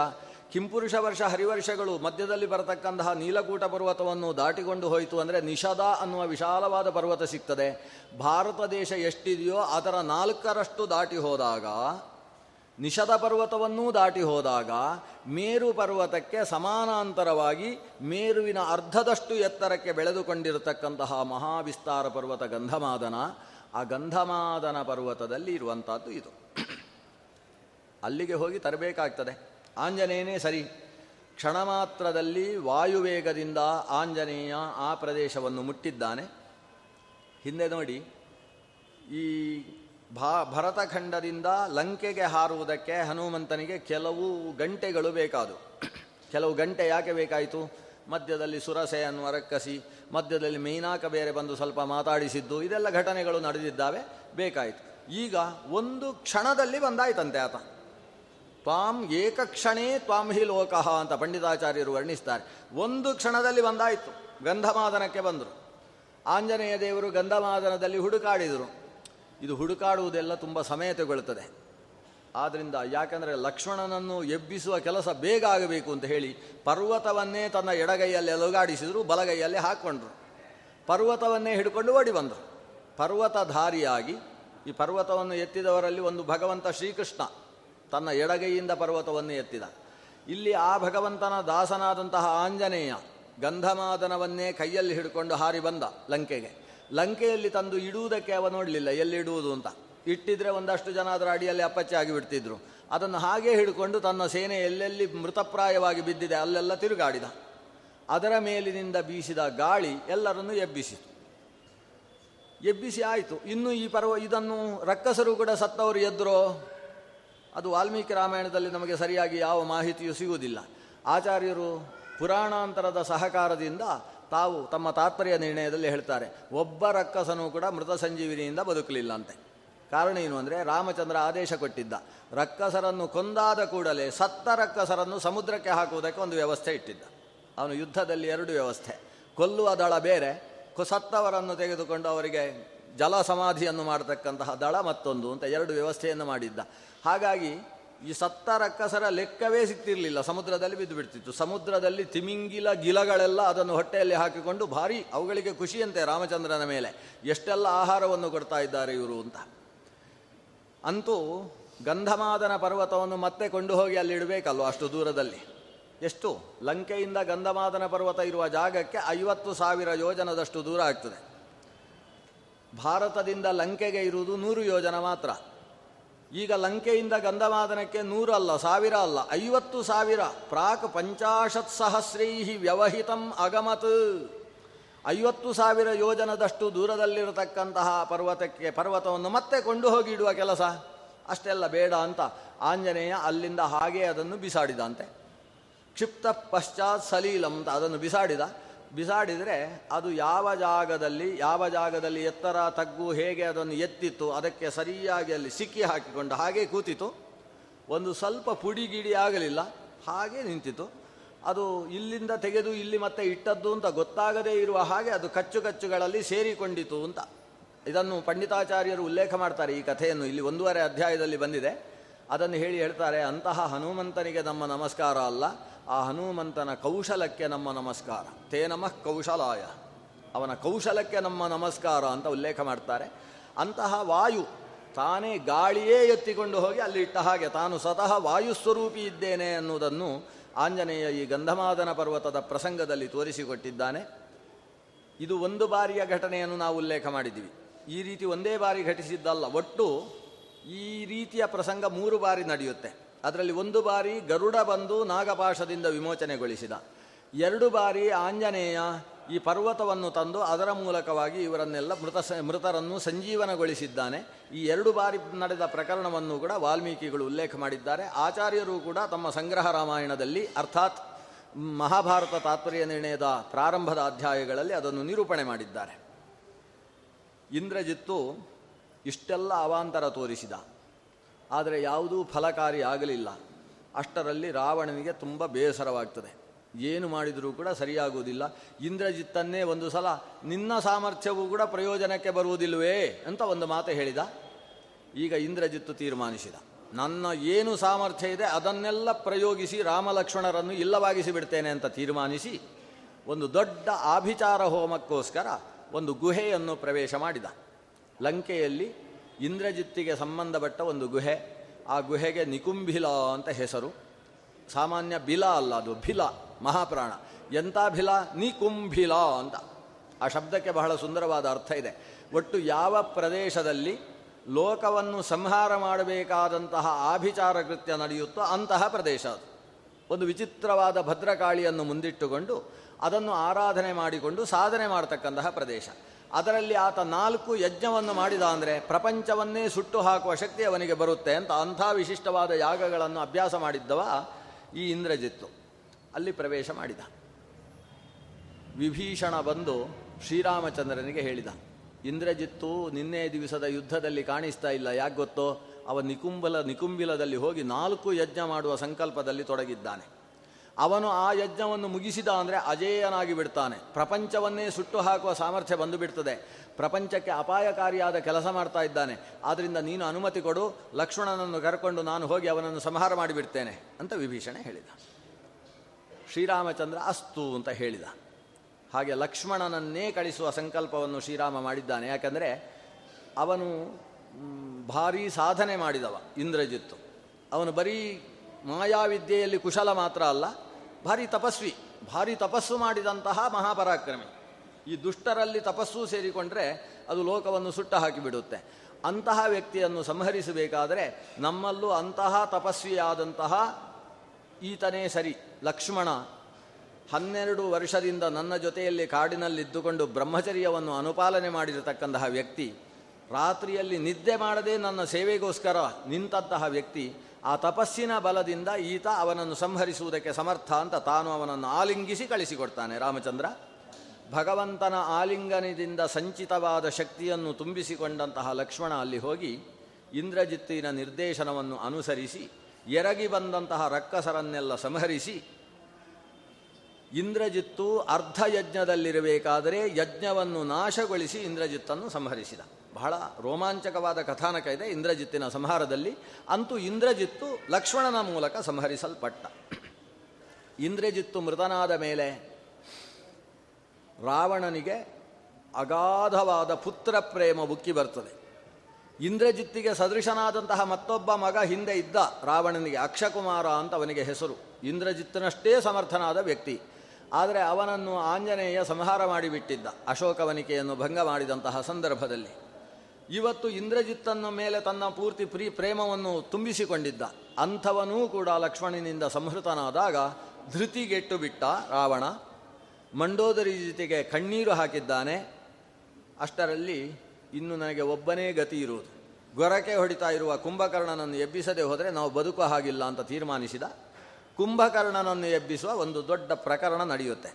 ಕಿಂಪುರುಷ ವರ್ಷ, ಹರಿವರ್ಷಗಳು ಮಧ್ಯದಲ್ಲಿ ಬರತಕ್ಕಂತಹ ನೀಲಕೂಟ ಪರ್ವತವನ್ನು ದಾಟಿಕೊಂಡು ಹೋಯಿತು ಅಂದರೆ ನಿಷದ ಅನ್ನುವ ವಿಶಾಲವಾದ ಪರ್ವತ ಸಿಗ್ತದೆ. ಭಾರತ ದೇಶ ಎಷ್ಟಿದೆಯೋ ಅದರ ನಾಲ್ಕರಷ್ಟು ದಾಟಿ ಹೋದಾಗ ನಿಷದ ಪರ್ವತವನ್ನೂ ದಾಟಿ ಹೋದಾಗ ಮೇರು ಪರ್ವತಕ್ಕೆ ಸಮಾನಾಂತರವಾಗಿ ಮೇರುವಿನ ಅರ್ಧದಷ್ಟು ಎತ್ತರಕ್ಕೆ ಬೆಳೆದುಕೊಂಡಿರತಕ್ಕಂತಹ ಮಹಾವಿಸ್ತಾರ ಪರ್ವತ ಗಂಧಮಾದನ, ಆ ಗಂಧಮಾದನ ಪರ್ವತದಲ್ಲಿ ಇರುವಂಥದ್ದು ಇದು. ಅಲ್ಲಿಗೆ ಹೋಗಿ ತರಬೇಕಾಗ್ತದೆ. ಆಂಜನೇಯನೇ ಸರಿ. ಕ್ಷಣ ಮಾತ್ರದಲ್ಲಿ ವಾಯುವೇಗದಿಂದ ಆಂಜನೇಯ ಆ ಪ್ರದೇಶವನ್ನು ಮುಟ್ಟಿದ್ದಾನೆ. ಹಿಂದೆ ನೋಡಿ, ಈ ಭಾ ಭರತಖಂಡದಿಂದ ಲಂಕೆಗೆ ಹಾರುವುದಕ್ಕೆ ಹನುಮಂತನಿಗೆ ಕೆಲವು ಗಂಟೆಗಳು ಬೇಕಾದು. ಕೆಲವು ಗಂಟೆ ಯಾಕೆ ಬೇಕಾಯಿತು? ಮಧ್ಯದಲ್ಲಿ ಸುರಸೆಯನ್ನು ಅರಕ್ಕಸಿ, ಮಧ್ಯದಲ್ಲಿ ಮೈನಾಕ ಬೇರೆ ಬಂದು ಸ್ವಲ್ಪ ಮಾತಾಡಿಸಿದ್ದು, ಇದೆಲ್ಲ ಘಟನೆಗಳು ನಡೆದಿದ್ದಾವೆ, ಬೇಕಾಯಿತು. ಈಗ ಒಂದು ಕ್ಷಣದಲ್ಲಿ ಬಂದಾಯ್ತಂತೆ ಆತ. ತ್ವಾಂ ಏಕಕ್ಷಣೇ ತ್ವಾಂ ಹಿ ಲೋಕಃ ಅಂತ ಪಂಡಿತಾಚಾರ್ಯರು ವರ್ಣಿಸ್ತಾರೆ. ಒಂದು ಕ್ಷಣದಲ್ಲಿ ಬಂದಾಯಿತು. ಗಂಧಮಾದನಕ್ಕೆ ಬಂದರು. ಆಂಜನೇಯ ದೇವರು ಗಂಧಮಾದನದಲ್ಲಿ ಹುಡುಕಾಡಿದರು. ಇದು ಹುಡುಕಾಡುವುದೆಲ್ಲ ತುಂಬ ಸಮಯ ತಗೊಳ್ತದೆ. ಆದ್ದರಿಂದ ಯಾಕಂದರೆ ಲಕ್ಷ್ಮಣನನ್ನು ಎಬ್ಬಿಸುವ ಕೆಲಸ ಬೇಗ ಆಗಬೇಕು ಅಂತ ಹೇಳಿ ಪರ್ವತವನ್ನೇ ತನ್ನ ಎಡಗೈಯಲ್ಲಿ ಅಲುಗಾಡಿಸಿದರು ಬಲಗೈಯಲ್ಲಿ ಹಾಕ್ಕೊಂಡ್ರು ಪರ್ವತವನ್ನೇ ಹಿಡ್ಕೊಂಡು ಓಡಿ ಬಂದರು. ಪರ್ವತಧಾರಿಯಾಗಿ ಈ ಪರ್ವತವನ್ನು ಎತ್ತಿದವರಲ್ಲಿ ಒಂದು ಭಗವಂತ ಶ್ರೀಕೃಷ್ಣ ತನ್ನ ಎಡಗೈಯಿಂದ ಪರ್ವತವನ್ನು ಎತ್ತಿದ. ಇಲ್ಲಿ ಆ ಭಗವಂತನ ದಾಸನಾದಂತಹ ಆಂಜನೇಯ ಗಂಧಮಾದನವನ್ನೇ ಕೈಯಲ್ಲಿ ಹಿಡ್ಕೊಂಡು ಹಾರಿ ಬಂದ ಲಂಕೆಗೆ. ಲಂಕೆಯಲ್ಲಿ ತಂದು ಇಡುವುದಕ್ಕೆ ಅವ ನೋಡಲಿಲ್ಲ. ಎಲ್ಲಿಡುವುದು ಅಂತ. ಇಟ್ಟಿದ್ರೆ ಒಂದಷ್ಟು ಜನ ಅದರ ಅಡಿಯಲ್ಲಿ ಅಪ್ಪಚ್ಚೆ ಆಗಿಬಿಡ್ತಿದ್ರು. ಅದನ್ನು ಹಾಗೆ ಹಿಡ್ಕೊಂಡು ತನ್ನ ಸೇನೆ ಎಲ್ಲೆಲ್ಲಿ ಮೃತಪ್ರಾಯವಾಗಿ ಬಿದ್ದಿದೆ ಅಲ್ಲೆಲ್ಲ ತಿರುಗಾಡಿದ. ಅದರ ಮೇಲಿನಿಂದ ಬೀಸಿದ ಗಾಳಿ ಎಲ್ಲರನ್ನು ಎಬ್ಬಿಸಿತು. ಎಬ್ಬಿಸಿ ಆಯಿತು. ಇನ್ನು ಈ ಪರ್ವ ಇದನ್ನು ರಕ್ಕಸರು ಕೂಡ ಸತ್ತವರು ಎದ್ರೋ? ಅದು ವಾಲ್ಮೀಕಿ ರಾಮಾಯಣದಲ್ಲಿ ನಮಗೆ ಸರಿಯಾಗಿ ಯಾವ ಮಾಹಿತಿಯೂ ಸಿಗುವುದಿಲ್ಲ. ಆಚಾರ್ಯರು ಪುರಾಣಾಂತರದ ಸಹಕಾರದಿಂದ ತಾವು ತಮ್ಮ ತಾತ್ಪರ್ಯ ನಿರ್ಣಯದಲ್ಲಿ ಹೇಳ್ತಾರೆ, ಒಬ್ಬ ರಕ್ಕಸನೂ ಕೂಡ ಮೃತ ಸಂಜೀವಿನಿಯಿಂದ ಬದುಕಲಿಲ್ಲ ಅಂತೆ ಕಾರಣ ಏನು ಅಂದರೆ, ರಾಮಚಂದ್ರ ಆದೇಶ ಕೊಟ್ಟಿದ್ದ, ರಕ್ಕಸರನ್ನು ಕೊಂದಾದ ಕೂಡಲೇ ಸತ್ತ ರಕ್ಕಸರನ್ನು ಸಮುದ್ರಕ್ಕೆ ಹಾಕುವುದಕ್ಕೆ ಒಂದು ವ್ಯವಸ್ಥೆ ಇಟ್ಟಿದ್ದ. ಅವನು ಯುದ್ಧದಲ್ಲಿ ಎರಡು ವ್ಯವಸ್ಥೆ, ಕೊಲ್ಲುವ ದಳ ಬೇರೆ ಸತ್ತವರನ್ನು ತೆಗೆದುಕೊಂಡು ಅವರಿಗೆ ಜಲ ಸಮಾಧಿಯನ್ನು ಮಾಡತಕ್ಕಂತಹ ದಳ ಮತ್ತೊಂದು ಅಂತ ಎರಡು ವ್ಯವಸ್ಥೆಯನ್ನು ಮಾಡಿದ್ದ. ಹಾಗಾಗಿ ಈ ಸತ್ತ ರಕ್ಕಸರ ಲೆಕ್ಕವೇ ಸಿಗ್ತಿರಲಿಲ್ಲ ಸಮುದ್ರದಲ್ಲಿ ಬಿದ್ದು ಬಿಡ್ತಿತ್ತು. ಸಮುದ್ರದಲ್ಲಿ ತಿಮಿಂಗಿಲ ಗಿಲಗಳೆಲ್ಲ ಅದನ್ನು ಹೊಟ್ಟೆಯಲ್ಲಿ ಹಾಕಿಕೊಂಡು ಭಾರಿ ಅವುಗಳಿಗೆ ಖುಷಿಯಂತೆ ರಾಮಚಂದ್ರನ ಮೇಲೆ. ಎಷ್ಟೆಲ್ಲ ಆಹಾರವನ್ನು ಕೊಡ್ತಾ ಇದ್ದಾರೆ ಇವರು ಅಂತ. ಅಂತೂ ಗಂಧಮಾದನ ಪರ್ವತವನ್ನು ಮತ್ತೆ ಕೊಂಡು ಹೋಗಿ ಅಲ್ಲಿ ಇಡಬೇಕಲ್ವ ಅಷ್ಟು ದೂರದಲ್ಲಿ? ಎಷ್ಟು? ಲಂಕೆಯಿಂದ ಗಂಧಮಾದನ ಪರ್ವತ ಇರುವ ಜಾಗಕ್ಕೆ ಐವತ್ತು ಸಾವಿರ ಯೋಜನದಷ್ಟು ದೂರ ಆಗ್ತದೆ. ಭಾರತದಿಂದ ಲಂಕೆಗೆ ಇರುವುದು ನೂರು ಯೋಜನ ಮಾತ್ರ. ಈಗ ಲಂಕೆಯಿಂದ ಗಂಧವಾದನಕ್ಕೆ ನೂರಲ್ಲ ಸಾವಿರ ಅಲ್ಲ, ಐವತ್ತು ಸಾವಿರ. ಪ್ರಾಕ್ ಪಂಚಾಶತ್ ಸಹಸ್ರೈ ವ್ಯವಹಿತಂ ಅಗಮತ್. ಐವತ್ತು ಸಾವಿರ ಯೋಜನದಷ್ಟು ದೂರದಲ್ಲಿರತಕ್ಕಂತಹ ಪರ್ವತಕ್ಕೆ, ಪರ್ವತವನ್ನು ಮತ್ತೆ ಕೊಂಡು ಹೋಗಿ ಇಡುವ ಕೆಲಸ. ಅಷ್ಟೆಲ್ಲ ಬೇಡ ಅಂತ ಆಂಜನೇಯ ಅಲ್ಲಿಂದ ಹಾಗೆ ಅದನ್ನು ಬಿಸಾಡಿದಂತೆ. ಕ್ಷಿಪ್ತ ಪಶ್ಚಾತ್ ಸಲೀಲಂ ಅಂತ ಅದನ್ನು ಬಿಸಾಡಿದ. ಬಿಸಾಡಿದರೆ ಅದು ಯಾವ ಜಾಗದಲ್ಲಿ ಯಾವ ಜಾಗದಲ್ಲಿ ಎತ್ತರ, ತಗ್ಗು, ಹೇಗೆ ಅದನ್ನು ಎತ್ತಿತ್ತು, ಅದಕ್ಕೆ ಸರಿಯಾಗಿ ಅಲ್ಲಿ ಸಿಕ್ಕಿ ಹಾಕಿಕೊಂಡು ಹಾಗೆ ಕೂತಿತು ಒಂದು ಸ್ವಲ್ಪ ಪುಡಿಗಿಡಿ ಆಗಲಿಲ್ಲ, ಹಾಗೆ ನಿಂತಿತು ಅದು ಇಲ್ಲಿಂದ ತೆಗೆದು ಇಲ್ಲಿ ಮತ್ತೆ ಇಟ್ಟದ್ದು ಅಂತ ಗೊತ್ತಾಗದೇ ಇರುವ ಹಾಗೆ ಅದು ಕಚ್ಚು ಕಚ್ಚುಗಳಲ್ಲಿ ಸೇರಿಕೊಂಡಿತು ಅಂತ. ಇದನ್ನು ಪಂಡಿತಾಚಾರ್ಯರು ಉಲ್ಲೇಖ ಮಾಡ್ತಾರೆ ಈ ಕಥೆಯನ್ನು. ಇಲ್ಲಿ ಒಂದೂವರೆ ಅಧ್ಯಾಯದಲ್ಲಿ ಬಂದಿದೆ. ಅದನ್ನು ಹೇಳಿ ಹೇಳ್ತಾರೆ, ಅಂತಹ ಹನುಮಂತನಿಗೆ ನಮ್ಮ ನಮಸ್ಕಾರ ಅಲ್ಲ. ಆ ಹನುಮಂತನ ಕೌಶಲಕ್ಕೆ ನಮ್ಮ ನಮಸ್ಕಾರ. ತೇ ನಮಃ ಕೌಶಲಾಯ. ಅವನ ಕೌಶಲಕ್ಕೆ ನಮ್ಮ ನಮಸ್ಕಾರ ಅಂತ ಉಲ್ಲೇಖ ಮಾಡ್ತಾರೆ. ಅಂತಹ ವಾಯು ತಾನೇ ಗಾಳಿಯೇ ಎತ್ತಿಕೊಂಡು ಹೋಗಿ ಅಲ್ಲಿ ಇಟ್ಟ ಹಾಗೆ ತಾನು ಸ್ವತಃ ವಾಯುಸ್ವರೂಪಿ ಇದ್ದೇನೆ ಅನ್ನುವುದನ್ನು ಆಂಜನೇಯ ಈ ಗಂಧಮಾದನ ಪರ್ವತದ ಪ್ರಸಂಗದಲ್ಲಿ ತೋರಿಸಿಕೊಟ್ಟಿದ್ದಾನೆ. ಇದು ಒಂದು ಬಾರಿಯ ಘಟನೆಯನ್ನು ನಾವು ಉಲ್ಲೇಖ ಮಾಡಿದ್ದೀವಿ. ಈ ರೀತಿ ಒಂದೇ ಬಾರಿ ಘಟಿಸಿದ್ದಲ್ಲ, ಒಟ್ಟು ಈ ರೀತಿಯ ಪ್ರಸಂಗ ಮೂರು ಬಾರಿ ನಡೆಯುತ್ತೆ. ಅದರಲ್ಲಿ ಒಂದು ಬಾರಿ ಗರುಡ ಬಂದು ನಾಗಪಾಶದಿಂದ ವಿಮೋಚನೆಗೊಳಿಸಿದ. ಎರಡು ಬಾರಿ ಆಂಜನೇಯ ಈ ಪರ್ವತವನ್ನು ತಂದು ಅದರ ಮೂಲಕವಾಗಿ ಇವರನ್ನೆಲ್ಲ ಮೃತ ಮೃತರನ್ನು ಸಂಜೀವನಗೊಳಿಸಿದ್ದಾನೆ. ಈ ಎರಡು ಬಾರಿ ನಡೆದ ಪ್ರಕರಣವನ್ನು ಕೂಡ ವಾಲ್ಮೀಕಿಗಳು ಉಲ್ಲೇಖ ಮಾಡಿದ್ದಾರೆ. ಆಚಾರ್ಯರು ಕೂಡ ತಮ್ಮ ಸಂಗ್ರಹ ರಾಮಾಯಣದಲ್ಲಿ ಅರ್ಥಾತ್ ಮಹಾಭಾರತ ತಾತ್ಪರ್ಯ ನಿರ್ಣಯದ ಪ್ರಾರಂಭದ ಅಧ್ಯಾಯಗಳಲ್ಲಿ ಅದನ್ನು ನಿರೂಪಣೆ ಮಾಡಿದ್ದಾರೆ. ಇಂದ್ರಜಿತ್ತು ಇಷ್ಟೆಲ್ಲ ಅವಾಂತರ ತೋರಿಸಿದ. ಆದರೆ ಯಾವುದೂ ಫಲಕಾರಿ ಆಗಲಿಲ್ಲ. ಅಷ್ಟರಲ್ಲಿ ರಾವಣನಿಗೆ ತುಂಬ ಬೇಸರವಾಗ್ತದೆ. ಏನು ಮಾಡಿದರೂ ಕೂಡ ಸರಿಯಾಗುವುದಿಲ್ಲ. ಇಂದ್ರಜಿತ್ತನ್ನೇ ಒಂದು ಸಲ, ನಿನ್ನ ಸಾಮರ್ಥ್ಯವೂ ಕೂಡ ಪ್ರಯೋಜನಕ್ಕೆ ಬರುವುದಿಲ್ಲವೇ? ಅಂತ ಒಂದು ಮಾತು ಹೇಳಿದ. ಈಗ ಇಂದ್ರಜಿತ್ತು ತೀರ್ಮಾನಿಸಿದ. ನನ್ನ ಏನು ಸಾಮರ್ಥ್ಯ ಇದೆ, ಅದನ್ನೆಲ್ಲ ಪ್ರಯೋಗಿಸಿ ರಾಮಲಕ್ಷ್ಮಣರನ್ನು ಇಲ್ಲವಾಗಿಸಿ ಬಿಡ್ತೇನೆ ಅಂತ ತೀರ್ಮಾನಿಸಿ ಒಂದು ದೊಡ್ಡ ಆಭಿಚಾರ ಹೋಮಕ್ಕೋಸ್ಕರ ಒಂದು ಗುಹೆಯನ್ನು ಪ್ರವೇಶ ಮಾಡಿದ. ಲಂಕೆಯಲ್ಲಿ ಇಂದ್ರಜಿತ್ತಿಗೆ ಸಂಬಂಧಪಟ್ಟ ಒಂದು ಗುಹೆ. ಆ ಗುಹೆಗೆ ನಿಕುಂಭಿಲ ಅಂತ ಹೆಸರು. ಸಾಮಾನ್ಯ ಬಿಲ ಅಲ್ಲ ಅದು, ಭಿಲ, ಮಹಾಪ್ರಾಣ. ಎಂಥ ಭಿಲ? ನಿಕುಂಭಿಲ ಅಂತ. ಆ ಶಬ್ದಕ್ಕೆ ಬಹಳ ಸುಂದರವಾದ ಅರ್ಥ ಇದೆ. ಒಟ್ಟು ಯಾವ ಪ್ರದೇಶದಲ್ಲಿ ಲೋಕವನ್ನು ಸಂಹಾರ ಮಾಡಬೇಕಾದಂತಹ ಆಭಿಚಾರ ಕೃತ್ಯ ನಡೆಯುತ್ತೋ ಅಂತಹ ಪ್ರದೇಶ ಅದು. ಒಂದು ವಿಚಿತ್ರವಾದ ಭದ್ರಕಾಳಿಯನ್ನು ಮುಂದಿಟ್ಟುಕೊಂಡು ಅದನ್ನು ಆರಾಧನೆ ಮಾಡಿಕೊಂಡು ಸಾಧನೆ ಮಾಡತಕ್ಕಂತಹ ಪ್ರದೇಶ. ಅದರಲ್ಲಿ ಆತ ನಾಲ್ಕು ಯಜ್ಞವನ್ನು ಮಾಡಿದ ಅಂದರೆ ಪ್ರಪಂಚವನ್ನೇ ಸುಟ್ಟು ಹಾಕುವ ಶಕ್ತಿ ಅವನಿಗೆ ಬರುತ್ತೆ ಅಂತ ಅಂಥ ವಿಶಿಷ್ಟವಾದ ಯಾಗಗಳನ್ನು ಅಭ್ಯಾಸ ಮಾಡಿದ್ದವ ಈ ಇಂದ್ರಜಿತ್ತು. ಅಲ್ಲಿ ಪ್ರವೇಶ ಮಾಡಿದ. ವಿಭೀಷಣ ಬಂದು ಶ್ರೀರಾಮಚಂದ್ರನಿಗೆ ಹೇಳಿದ. ಇಂದ್ರಜಿತ್ತು ನಿನ್ನೆ ದಿವಸದ ಯುದ್ಧದಲ್ಲಿ ಕಾಣಿಸ್ತಾ ಇಲ್ಲ, ಯಾಕೆ ಗೊತ್ತೋ? ಅವ ನಿಕುಂಬಲ ನಿಕುಂಬಿಲದಲ್ಲಿ ಹೋಗಿ ನಾಲ್ಕು ಯಜ್ಞ ಮಾಡುವ ಸಂಕಲ್ಪದಲ್ಲಿ ತೊಡಗಿದ್ದಾನೆ. ಅವನು ಆ ಯಜ್ಞವನ್ನು ಮುಗಿಸಿದ ಅಂದರೆ ಅಜೇಯನಾಗಿ ಬಿಡ್ತಾನೆ. ಪ್ರಪಂಚವನ್ನೇ ಸುಟ್ಟು ಹಾಕುವ ಸಾಮರ್ಥ್ಯ ಬಂದು ಬಿಡ್ತದೆ. ಪ್ರಪಂಚಕ್ಕೆ ಅಪಾಯಕಾರಿಯಾದ ಕೆಲಸ ಮಾಡ್ತಾ ಇದ್ದಾನೆ. ಆದ್ದರಿಂದ ನೀನು ಅನುಮತಿ ಕೊಡು, ಲಕ್ಷ್ಮಣನನ್ನು ಕರ್ಕೊಂಡು ನಾನು ಹೋಗಿ ಅವನನ್ನು ಸಂಹಾರ ಮಾಡಿಬಿಡ್ತೇನೆ ಅಂತ ವಿಭೀಷಣ ಹೇಳಿದ. ಶ್ರೀರಾಮಚಂದ್ರ ಅಸ್ತು ಅಂತ ಹೇಳಿದ. ಹಾಗೆ ಲಕ್ಷ್ಮಣನನ್ನೇ ಕಳಿಸುವ ಸಂಕಲ್ಪವನ್ನು ಶ್ರೀರಾಮ ಮಾಡಿದ್ದಾನೆ. ಯಾಕಂದರೆ ಅವನು ಭಾರೀ ಸಾಧನೆ ಮಾಡಿದವ ಇಂದ್ರಜಿತ್ತು. ಅವನು ಬರೀ ಮಾಯಾವಿದ್ಯೆಯಲ್ಲಿ ಕುಶಲ ಮಾತ್ರ ಅಲ್ಲ ಭಾರಿ ತಪಸ್ವಿ, ಭಾರಿ ತಪಸ್ಸು ಮಾಡಿದಂತಹ ಮಹಾಪರಾಕ್ರಮಿ. ಈ ದುಷ್ಟರಲ್ಲಿ ತಪಸ್ಸು ಸೇರಿಕೊಂಡ್ರೆ ಅದು ಲೋಕವನ್ನು ಸುಟ್ಟ ಹಾಕಿಬಿಡುತ್ತೆ. ಅಂತಹ ವ್ಯಕ್ತಿಯನ್ನು ಸಂಹರಿಸಬೇಕಾದರೆ ನಮ್ಮಲ್ಲೂ ಅಂತಹ ತಪಸ್ವಿಯಾದಂತಹ ಈತನೇ ಸರಿ. ಲಕ್ಷ್ಮಣ, ಹನ್ನೆರಡು ವರ್ಷದಿಂದ ನನ್ನ ಜೊತೆಯಲ್ಲಿ ಕಾಡಿನಲ್ಲಿದ್ದುಕೊಂಡು ಬ್ರಹ್ಮಚರ್ಯವನ್ನು ಅನುಪಾಲನೆ ಮಾಡಿರತಕ್ಕಂತಹ ವ್ಯಕ್ತಿ, ರಾತ್ರಿಯಲ್ಲಿ ನಿದ್ದೆ ಮಾಡದೆ ನನ್ನ ಸೇವೆಗೋಸ್ಕರ ನಿಂತಂತಹ ವ್ಯಕ್ತಿ ಆ ತಪಸ್ಸಿನ ಬಲದಿಂದ ಈತ ಅವನನ್ನು ಸಂಹರಿಸುವುದಕ್ಕೆ ಸಮರ್ಥ ಅಂತ ತಾನು ಅವನನ್ನು ಆಲಿಂಗಿಸಿ ಕಳಿಸಿಕೊಡ್ತಾನೆ. ರಾಮಚಂದ್ರ, ಭಗವಂತನ ಆಲಿಂಗನದಿಂದ ಸಂಚಿತವಾದ ಶಕ್ತಿಯನ್ನು ತುಂಬಿಸಿಕೊಂಡಂತಹ ಲಕ್ಷ್ಮಣ ಅಲ್ಲಿ ಹೋಗಿ ಇಂದ್ರಜಿತ್ತಿನ ನಿರ್ದೇಶನವನ್ನು ಅನುಸರಿಸಿ, ಎರಗಿ ಬಂದಂತಹ ರಕ್ಕಸರನ್ನೆಲ್ಲ ಸಂಹರಿಸಿ ಇಂದ್ರಜಿತ್ತು ಅರ್ಧ ಯಜ್ಞದಲ್ಲಿರಬೇಕಾದರೆ ಯಜ್ಞವನ್ನು ನಾಶಗೊಳಿಸಿ ಇಂದ್ರಜಿತ್ತನ್ನು ಸಂಹರಿಸಿದ. ಬಹಳ ರೋಮಾಂಚಕವಾದ ಕಥಾನಕ ಇದೆ ಇಂದ್ರಜಿತ್ತಿನ ಸಂಹಾರದಲ್ಲಿ. ಅಂತೂ ಇಂದ್ರಜಿತ್ತು ಲಕ್ಷ್ಮಣನ ಮೂಲಕ ಸಂಹರಿಸಲ್ಪಟ್ಟ. ಇಂದ್ರಜಿತ್ತು ಮೃತನಾದ ಮೇಲೆ ರಾವಣನಿಗೆ ಅಗಾಧವಾದ ಪುತ್ರ ಪ್ರೇಮ ಉಕ್ಕಿ ಬರ್ತದೆ. ಇಂದ್ರಜಿತ್ತಿಗೆ ಸದೃಶನಾದಂತಹ ಮತ್ತೊಬ್ಬ ಮಗ ಹಿಂದೆ ಇದ್ದ ರಾವಣನಿಗೆ ಅಕ್ಷಕುಮಾರ ಅಂತ ಅವನಿಗೆ ಹೆಸರು. ಇಂದ್ರಜಿತ್ತನಷ್ಟೇ ಸಮರ್ಥನಾದ ವ್ಯಕ್ತಿ. ಆದರೆ ಅವನನ್ನು ಆಂಜನೇಯ ಸಂಹಾರ ಮಾಡಿಬಿಟ್ಟಿದ್ದ ಅಶೋಕವನಿಕೆಯನ್ನು ಭಂಗ ಮಾಡಿದಂತಹ ಸಂದರ್ಭದಲ್ಲಿ. ಇವತ್ತು ಇಂದ್ರಜಿತ್ತನ ಮೇಲೆ ತನ್ನ ಪೂರ್ತಿ ಪ್ರೀ ಪ್ರೇಮವನ್ನು ತುಂಬಿಸಿಕೊಂಡಿದ್ದ. ಅಂಥವನೂ ಕೂಡ ಲಕ್ಷ್ಮಣನಿಂದ ಸಂಹೃತನಾದಾಗ ಧೃತಿಗೆಟ್ಟು ಬಿಟ್ಟ ರಾವಣ. ಮಂಡೋದರಿ ಜೊತೆಗೆ ಕಣ್ಣೀರು ಹಾಕಿದ್ದಾನೆ. ಅಷ್ಟರಲ್ಲಿ ಇನ್ನು ನನಗೆ ಒಬ್ಬನೇ ಗತಿ ಇರುವುದು. ಗೊರಕೆ ಹೊಡಿತಾ ಇರುವ ಕುಂಭಕರ್ಣನನ್ನು ಎಬ್ಬಿಸದೆ ಹೋದರೆ ನಾವು ಬದುಕುವ ಹಾಗಿಲ್ಲ ಅಂತ ತೀರ್ಮಾನಿಸಿದ. ಕುಂಭಕರ್ಣನನ್ನು ಎಬ್ಬಿಸುವ ಒಂದು ದೊಡ್ಡ ಪ್ರಕರಣ ನಡೆಯುತ್ತೆ.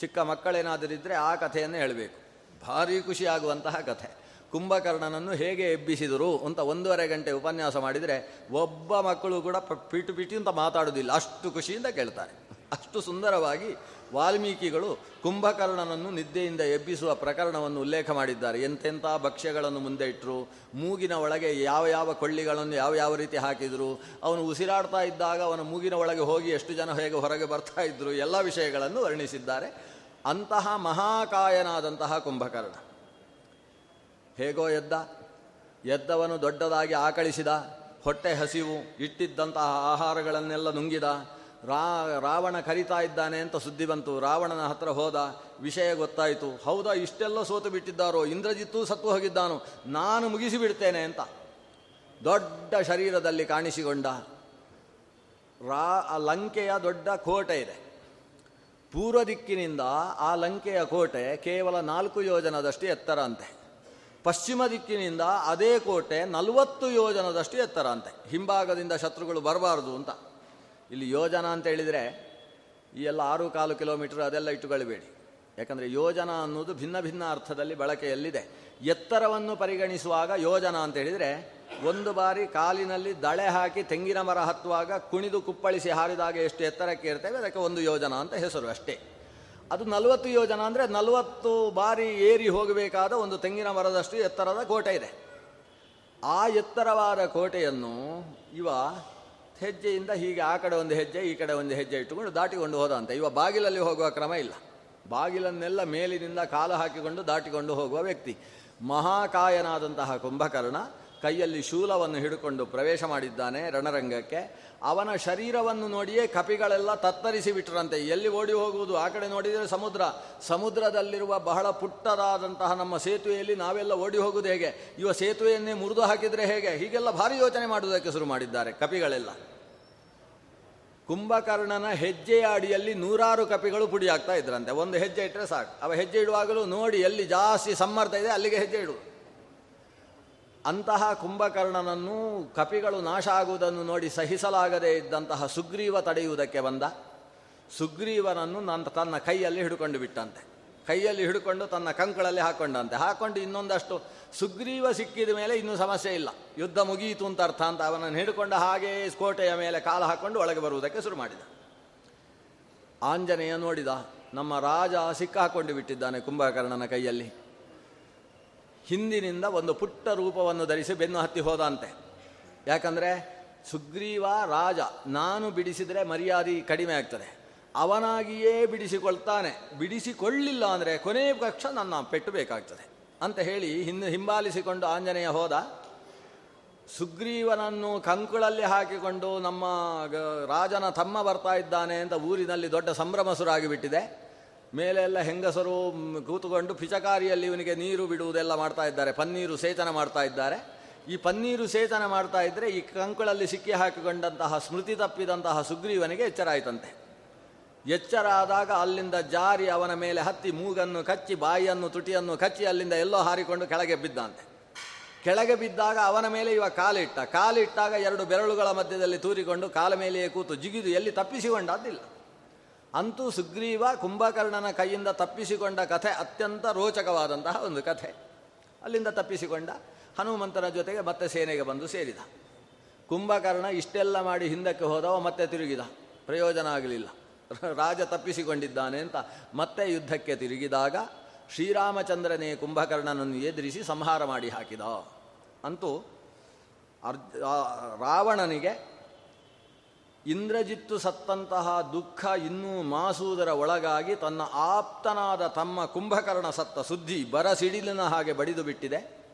ಚಿಕ್ಕ ಮಕ್ಕಳೇನಾದರೂ ಇದ್ದರೆ ಆ ಕಥೆಯನ್ನು ಹೇಳಬೇಕು. ಭಾರಿ ಖುಷಿಯಾಗುವಂತಹ ಕಥೆ. ಕುಂಭಕರ್ಣನನ್ನು ಹೇಗೆ ಎಬ್ಬಿಸಿದರು ಅಂತ ಒಂದೂವರೆ ಗಂಟೆ ಉಪನ್ಯಾಸ ಮಾಡಿದರೆ ಒಬ್ಬ ಮಕ್ಕಳು ಕೂಡ ಪಿಟು ಪಿಟಿ ಅಂತ ಮಾತಾಡೋದಿಲ್ಲ ಅಷ್ಟು ಖುಷಿಯಿಂದ ಕೇಳ್ತಾರೆ. ಅಷ್ಟು ಸುಂದರವಾಗಿ ವಾಲ್ಮೀಕಿಗಳು ಕುಂಭಕರ್ಣನನ್ನು ನಿದ್ದೆಯಿಂದ ಎಬ್ಬಿಸುವ ಪ್ರಕರಣವನ್ನು ಉಲ್ಲೇಖ ಮಾಡಿದ್ದಾರೆ. ಎಂತೆಂಥ ಭಕ್ಷ್ಯಗಳನ್ನು ಮುಂದೆ ಇಟ್ಟರು ಮೂಗಿನ ಒಳಗೆ ಯಾವ ಯಾವ ಕೊಳ್ಳಿಗಳನ್ನು ಯಾವ ಯಾವ ರೀತಿ ಹಾಕಿದರು, ಅವನು ಉಸಿರಾಡ್ತಾ ಇದ್ದಾಗ ಅವನ ಮೂಗಿನ ಒಳಗೆ ಹೋಗಿ ಎಷ್ಟು ಜನ ಹೇಗೆ ಹೊರಗೆ ಬರ್ತಾ ಇದ್ದರು ಎಲ್ಲ ವಿಷಯಗಳನ್ನು ವರ್ಣಿಸಿದ್ದಾರೆ. ಅಂತಹ ಮಹಾಕಾಯನಾದಂತಹ ಕುಂಭಕರ್ಣ. ಹೇಗೋ ಎದ್ದ, ಎದ್ದವನು ದೊಡ್ಡದಾಗಿ ಆಕಳಿಸಿದ, ಹೊಟ್ಟೆ ಹಸಿವು, ಇಟ್ಟಿದ್ದಂತಹ ಆಹಾರಗಳನ್ನೆಲ್ಲ ನುಂಗಿದ ರಾ, ರಾವಣ ಕರಿತಾ ಇದ್ದಾನೆ ಅಂತ ಸುದ್ದಿ ಬಂತು. ರಾವಣನ ಹತ್ರ ಹೋದ, ವಿಷಯ ಗೊತ್ತಾಯಿತು. ಹೌದಾ, ಇಷ್ಟೆಲ್ಲ ಸೋತು ಬಿಟ್ಟಿದ್ದಾರೋ? ಇಂದ್ರಜಿತ್ತೂ ಸತ್ತು ಹೋಗಿದ್ದಾನೋ. ನಾನು ಮುಗಿಸಿಬಿಡ್ತೇನೆ ಅಂತ. ದೊಡ್ಡ ಶರೀರದಲ್ಲಿ ಕಾಣಿಸಿಕೊಂಡ ರಾ ಲಂಕೆಯ ದೊಡ್ಡ ಕೋಟೆ ಇದೆ. ಪೂರ್ವ ದಿಕ್ಕಿನಿಂದ ಆ ಲಂಕೆಯ ಕೋಟೆ ಕೇವಲ ನಾಲ್ಕು ಯೋಜನದಷ್ಟು ಎತ್ತರ ಅಂತೆ. ಪಶ್ಚಿಮ ದಿಕ್ಕಿನಿಂದ ಅದೇ ಕೋಟೆ ನಲವತ್ತು ಯೋಜನದಷ್ಟು ಎತ್ತರ ಅಂತೆ. ಹಿಂಭಾಗದಿಂದ ಶತ್ರುಗಳು ಬರಬಾರದು ಅಂತ. ಇಲ್ಲಿ ಯೋಜನಾ ಅಂತ ಹೇಳಿದರೆ ಈ ಎಲ್ಲ ಆರು ಕಾಲು ಕಿಲೋಮೀಟರ್ ಅದೆಲ್ಲ ಇಟ್ಟುಕೊಳ್ಳಬೇಡಿ. ಯಾಕಂದರೆ ಯೋಜನಾ ಅನ್ನೋದು ಭಿನ್ನ ಭಿನ್ನ ಅರ್ಥದಲ್ಲಿ ಬಳಕೆಯಲ್ಲಿದೆ. ಎತ್ತರವನ್ನು ಪರಿಗಣಿಸುವಾಗ ಯೋಜನಾ ಅಂತ ಹೇಳಿದರೆ ಒಂದು ಬಾರಿ ಕಾಲಿನಲ್ಲಿ ದಳೆ ಹಾಕಿ ತೆಂಗಿನ ಮರ ಹತ್ತುವಾಗ ಕುಣಿದು ಕುಪ್ಪಳಿಸಿ ಹಾರಿದಾಗ ಎಷ್ಟು ಎತ್ತರಕ್ಕೆ ಇರ್ತೇವೆ, ಅದಕ್ಕೆ ಒಂದು ಯೋಜನಾ ಅಂತ ಹೆಸರು ಅಷ್ಟೇ. ಅದು ನಲವತ್ತು ಯೋಜನ ಅಂದರೆ ನಲವತ್ತು ಬಾರಿ ಏರಿ ಹೋಗಬೇಕಾದ ಒಂದು ತೆಂಗಿನ ಮರದಷ್ಟು ಎತ್ತರದ ಕೋಟೆ ಇದೆ. ಆ ಎತ್ತರವಾದ ಕೋಟೆಯನ್ನು ಇವ ಹೆಜ್ಜೆಯಿಂದ ಹೀಗೆ ಆ ಕಡೆ ಒಂದು ಹೆಜ್ಜೆ, ಈ ಕಡೆ ಒಂದು ಹೆಜ್ಜೆ ಇಟ್ಟುಕೊಂಡು ದಾಟಿಕೊಂಡು ಹೋದಂತೆ. ಇವ ಬಾಗಿಲಲ್ಲಿ ಹೋಗುವ ಕ್ರಮ ಇಲ್ಲ. ಬಾಗಿಲನ್ನೆಲ್ಲ ಮೇಲಿನಿಂದ ಕಾಲು ಹಾಕಿಕೊಂಡು ದಾಟಿಕೊಂಡು ಹೋಗುವ ವ್ಯಕ್ತಿ. ಮಹಾಕಾಯನಾದಂತಹ ಕುಂಭಕರ್ಣ ಕೈಯಲ್ಲಿ ಶೂಲವನ್ನು ಹಿಡ್ಕೊಂಡು ಪ್ರವೇಶ ಮಾಡಿದ್ದಾನೆ ರಣರಂಗಕ್ಕೆ. ಅವನ ಶರೀರವನ್ನು ನೋಡಿಯೇ ಕಪಿಗಳೆಲ್ಲ ತತ್ತರಿಸಿ ಬಿಟ್ಟರಂತೆ ಎಲ್ಲಿ ಓಡಿ ಹೋಗುವುದು? ಆ ಕಡೆ ನೋಡಿದರೆ ಸಮುದ್ರ. ಸಮುದ್ರದಲ್ಲಿರುವ ಬಹಳ ಪುಟ್ಟದಾದಂತಹ ನಮ್ಮ ಸೇತುವೆಯಲ್ಲಿ ನಾವೆಲ್ಲ ಓಡಿ ಹೋಗುವುದು ಹೇಗೆ? ಇವ ಸೇತುವೆಯನ್ನೇ ಮುರಿದು ಹಾಕಿದರೆ ಹೇಗೆ? ಹೀಗೆಲ್ಲ ಭಾರಿ ಯೋಚನೆ ಮಾಡುವುದಕ್ಕೆ ಶುರು ಮಾಡಿದ್ದಾರೆ ಕಪಿಗಳೆಲ್ಲ. ಕುಂಭಕರ್ಣನ ಹೆಜ್ಜೆಯ ಅಡಿಯಲ್ಲಿ ನೂರಾರು ಕಪಿಗಳು ಪುಡಿಯಾಗ್ತಾ ಇದ್ರಂತೆ. ಒಂದು ಹೆಜ್ಜೆ ಇಟ್ಟರೆ ಸಾಕು. ಅವ ಹೆಜ್ಜೆ ಇಡುವಾಗಲೂ ನೋಡಿ ಎಲ್ಲಿ ಜಾಸ್ತಿ ಸಮ್ಮರ್ದ ಇದೆ ಅಲ್ಲಿಗೆ ಹೆಜ್ಜೆ ಇಡು. ಅಂತಹ ಕುಂಭಕರ್ಣನನ್ನು ಕಪಿಗಳು ನಾಶ ಆಗುವುದನ್ನು ನೋಡಿ ಸಹಿಸಲಾಗದೇ ಇದ್ದಂತಹ ಸುಗ್ರೀವ ತಡೆಯುವುದಕ್ಕೆ ಬಂದ. ಸುಗ್ರೀವನನ್ನು ನನ್ನ ತನ್ನ ಕೈಯಲ್ಲಿ ಹಿಡ್ಕೊಂಡು ಬಿಟ್ಟಂತೆ. ಕೈಯಲ್ಲಿ ಹಿಡ್ಕೊಂಡು ತನ್ನ ಕಂಕಳಲ್ಲಿ ಹಾಕೊಂಡಂತೆ. ಹಾಕೊಂಡು ಇನ್ನೊಂದಷ್ಟು ಸುಗ್ರೀವ ಸಿಕ್ಕಿದ ಮೇಲೆ ಇನ್ನೂ ಸಮಸ್ಯೆ ಇಲ್ಲ. ಯುದ್ಧ ಮುಗಿಯಿತು ಅಂತ ಅರ್ಥ ಅಂತ ಅವನನ್ನು ಹಿಡ್ಕೊಂಡು ಹಾಗೇ ಕೋಟೆಯ ಮೇಲೆ ಕಾಲು ಹಾಕೊಂಡು ಒಳಗೆ ಬರುವುದಕ್ಕೆ ಶುರು ಮಾಡಿದ. ಆಂಜನೇಯ ನೋಡಿದ, ನಮ್ಮ ರಾಜ ಸಿಕ್ಕಾಕೊಂಡು ಬಿಟ್ಟಿದ್ದಾನೆ ಕುಂಭಕರ್ಣನ ಕೈಯಲ್ಲಿ. ಹಿಂದಿನಿಂದ ಒಂದು ಪುಟ್ಟ ರೂಪವನ್ನು ಧರಿಸಿ ಬೆನ್ನು ಹತ್ತಿ ಹೋದಂತೆ. ಯಾಕಂದರೆ ಸುಗ್ರೀವ ರಾಜ, ನಾನು ಬಿಡಿಸಿದರೆ ಮರ್ಯಾದೆ ಕಡಿಮೆ ಆಗ್ತದೆ. ಅವನಾಗಿಯೇ ಬಿಡಿಸಿಕೊಳ್ತಾನೆ. ಬಿಡಿಸಿಕೊಳ್ಳಿಲ್ಲ ಅಂದರೆ ಕೊನೆಯ ಪಕ್ಷ ನನ್ನ ಪೆಟ್ಟು ಬೇಕಾಗ್ತದೆ. ಅಂತ ಹೇಳಿ ಹಿಂದೆ ಹಿಂಬಾಲಿಸಿಕೊಂಡು ಆಂಜನೇಯ ಹೋದ. ಸುಗ್ರೀವನನ್ನು ಕಂಕುಳಲ್ಲಿ ಹಾಕಿಕೊಂಡು ನಮ್ಮ ರಾಜನ ತಮ್ಮ ಬರ್ತಾ ಇದ್ದಾನೆ ಅಂತ ಊರಿನಲ್ಲಿ ದೊಡ್ಡ ಸಂಭ್ರಮ ಸುರಾಗಿಬಿಟ್ಟಿದೆ ಮೇಲೆಲ್ಲ ಹೆಂಗಸರು ಕೂತುಕೊಂಡು ಪಿಚಕಾರಿಯಲ್ಲಿ ಇವನಿಗೆ ನೀರು ಬಿಡುವುದೆಲ್ಲ ಮಾಡ್ತಾ ಇದ್ದಾರೆ. ಪನ್ನೀರು ಸೇಚನ ಮಾಡ್ತಾ ಇದ್ದಾರೆ. ಈ ಪನ್ನೀರು ಸೇಚನ ಮಾಡ್ತಾ ಇದ್ದರೆ ಈ ಕಂಕುಳಲ್ಲಿ ಸಿಕ್ಕಿ ಹಾಕಿಕೊಂಡಂತಹ ಸ್ಮೃತಿ ತಪ್ಪಿದಂತಹ ಸುಗ್ರೀವನಿಗೆ ಎಚ್ಚರ ಆಯ್ತಂತೆ ಎಚ್ಚರ ಆದಾಗ ಅಲ್ಲಿಂದ ಜಾರಿ ಅವನ ಮೇಲೆ ಹತ್ತಿ ಮೂಗನ್ನು ಕಚ್ಚಿ, ಬಾಯಿಯನ್ನು, ತುಟಿಯನ್ನು ಕಚ್ಚಿ ಅಲ್ಲಿಂದ ಎಲ್ಲೋ ಹಾರಿಕೊಂಡು ಕೆಳಗೆ ಬಿದ್ದಂತೆ ಕೆಳಗೆ ಬಿದ್ದಾಗ ಅವನ ಮೇಲೆ ಇವ ಕಾಲಿಟ್ಟ. ಕಾಲಿಟ್ಟಾಗ ಎರಡು ಬೆರಳುಗಳ ಮಧ್ಯದಲ್ಲಿ ತೂರಿಕೊಂಡು ಕಾಲ ಮೇಲೆಯೇ ಕೂತು ಜಿಗಿದು ಎಲ್ಲಿ ತಪ್ಪಿಸಿಕೊಂಡದ್ದಿಲ್ಲ ಅಂತೂ ಸುಗ್ರೀವ ಕುಂಭಕರ್ಣನ ಕೈಯಿಂದ ತಪ್ಪಿಸಿಕೊಂಡ ಕಥೆ ಅತ್ಯಂತ ರೋಚಕವಾದಂತಹ ಒಂದು ಕಥೆ. ಅಲ್ಲಿಂದ ತಪ್ಪಿಸಿಕೊಂಡ ಹನುಮಂತನ ಜೊತೆಗೆ ಮತ್ತೆ ಸೇನೆಗೆ ಬಂದು ಸೇರಿದ. ಕುಂಭಕರ್ಣ ಇಷ್ಟೆಲ್ಲ ಮಾಡಿ ಹಿಂದಕ್ಕೆ ಹೋದವ ಮತ್ತೆ ತಿರುಗಿದ. ಪ್ರಯೋಜನ ಆಗಲಿಲ್ಲ. ರಾಜ ತಪ್ಪಿಸಿಕೊಂಡಿದ್ದಾನೆ ಅಂತ ಮತ್ತೆ ಯುದ್ಧಕ್ಕೆ ತಿರುಗಿದಾಗ ಶ್ರೀರಾಮಚಂದ್ರನೇ ಕುಂಭಕರ್ಣನನ್ನು ಎದುರಿಸಿ ಸಂಹಾರ ಮಾಡಿ ಹಾಕಿದ. ಅಂತೂ ಅರ್ಜ ರಾವಣನಿಗೆ ಇಂದ್ರಜಿತ್ತು ಸತ್ತಂತಹ ದುಃಖ ಇನ್ನೂ ಮಾಸುವುದರ ಒಳಗಾಗಿ ತನ್ನ ಆಪ್ತನಾದ ತಮ್ಮ ಕುಂಭಕರ್ಣ ಸತ್ತ ಸುದ್ದಿ ಬರಸಿಡಿಲಿನ ಹಾಗೆ ಬಡಿದು ಬಿಟ್ಟಿದೆ.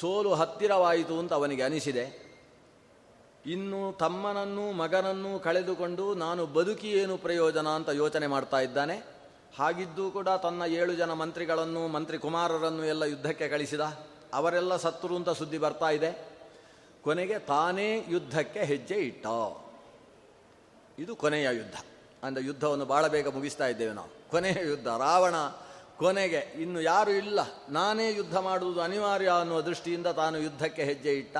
ಸೋಲು ಹತ್ತಿರವಾಯಿತು ಅಂತ ಅವನಿಗೆ ಅನಿಸಿದೆ. ಇನ್ನು ತಮ್ಮನನ್ನೂ ಮಗನನ್ನೂ ಕಳೆದುಕೊಂಡು ನಾನು ಬದುಕಿ ಏನು ಪ್ರಯೋಜನ ಅಂತ ಯೋಚನೆ ಮಾಡ್ತಾ ಇದ್ದಾನೆ. ಹಾಗಿದ್ದೂ ಕೂಡ ತನ್ನ ಏಳು ಜನ ಮಂತ್ರಿಗಳನ್ನು ಮಂತ್ರಿ ಕುಮಾರರನ್ನು ಎಲ್ಲ ಯುದ್ಧಕ್ಕೆ ಕಳಿಸಿದ. ಅವರೆಲ್ಲ ಅಂತ ಸುದ್ದಿ ಬರ್ತಾ ಇದೆ. ಕೊನೆಗೆ ತಾನೇ ಯುದ್ಧಕ್ಕೆ ಹೆಜ್ಜೆ ಇಟ್ಟ. ಇದು ಕೊನೆಯ ಯುದ್ಧ. ಅಂದರೆ ಯುದ್ಧವನ್ನು ಭಾಳ ಬೇಗ ಮುಗಿಸ್ತಾ ಇದ್ದೇವೆ ನಾವು. ಕೊನೆಯ ಯುದ್ಧ. ರಾವಣ ಕೊನೆಗೆ, ಇನ್ನು ಯಾರು ಇಲ್ಲ? ನಾನೇ ಯುದ್ಧ ಮಾಡುವುದು ಅನಿವಾರ್ಯ ಅನ್ನುವ ದೃಷ್ಟಿಯಿಂದ ತಾನು ಯುದ್ಧಕ್ಕೆ ಹೆಜ್ಜೆ ಇಟ್ಟ.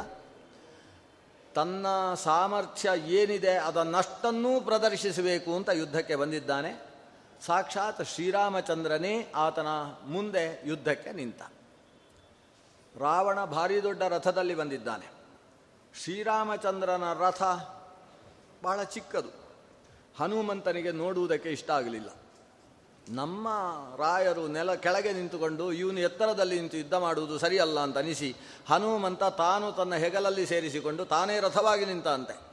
ತನ್ನ ಸಾಮರ್ಥ್ಯ ಏನಿದೆ ಅದನ್ನಷ್ಟನ್ನೂ ಪ್ರದರ್ಶಿಸಬೇಕು ಅಂತ ಯುದ್ಧಕ್ಕೆ ಬಂದಿದ್ದಾನೆ. ಸಾಕ್ಷಾತ್ ಶ್ರೀರಾಮಚಂದ್ರನೇ ಆತನ ಮುಂದೆ ಯುದ್ಧಕ್ಕೆ ನಿಂತ. ರಾವಣ ಭಾರಿ ದೊಡ್ಡ ರಥದಲ್ಲಿ ಬಂದಿದ್ದಾನೆ. ಶ್ರೀರಾಮಚಂದ್ರನ ರಥ ಬಹಳ ಚಿಕ್ಕದು. ಹನುಮಂತನಿಗೆ ನೋಡುವುದಕ್ಕೆ ಇಷ್ಟ ಆಗಲಿಲ್ಲ. ನಮ್ಮ ರಾಯರು ನೆಲ ಕೆಳಗೆ ನಿಂತುಕೊಂಡು, ಇವನು ಎತ್ತರದಲ್ಲಿ ನಿಂತು ಯುದ್ಧ ಮಾಡುವುದು ಸರಿಯಲ್ಲ ಅಂತ ಅನಿಸಿ, ಹನುಮಂತ ತಾನು ತನ್ನ ಹೆಗಲಲ್ಲಿ ಸೇರಿಸಿಕೊಂಡು ತಾನೇ ರಥವಾಗಿ ನಿಂತಂತೆ.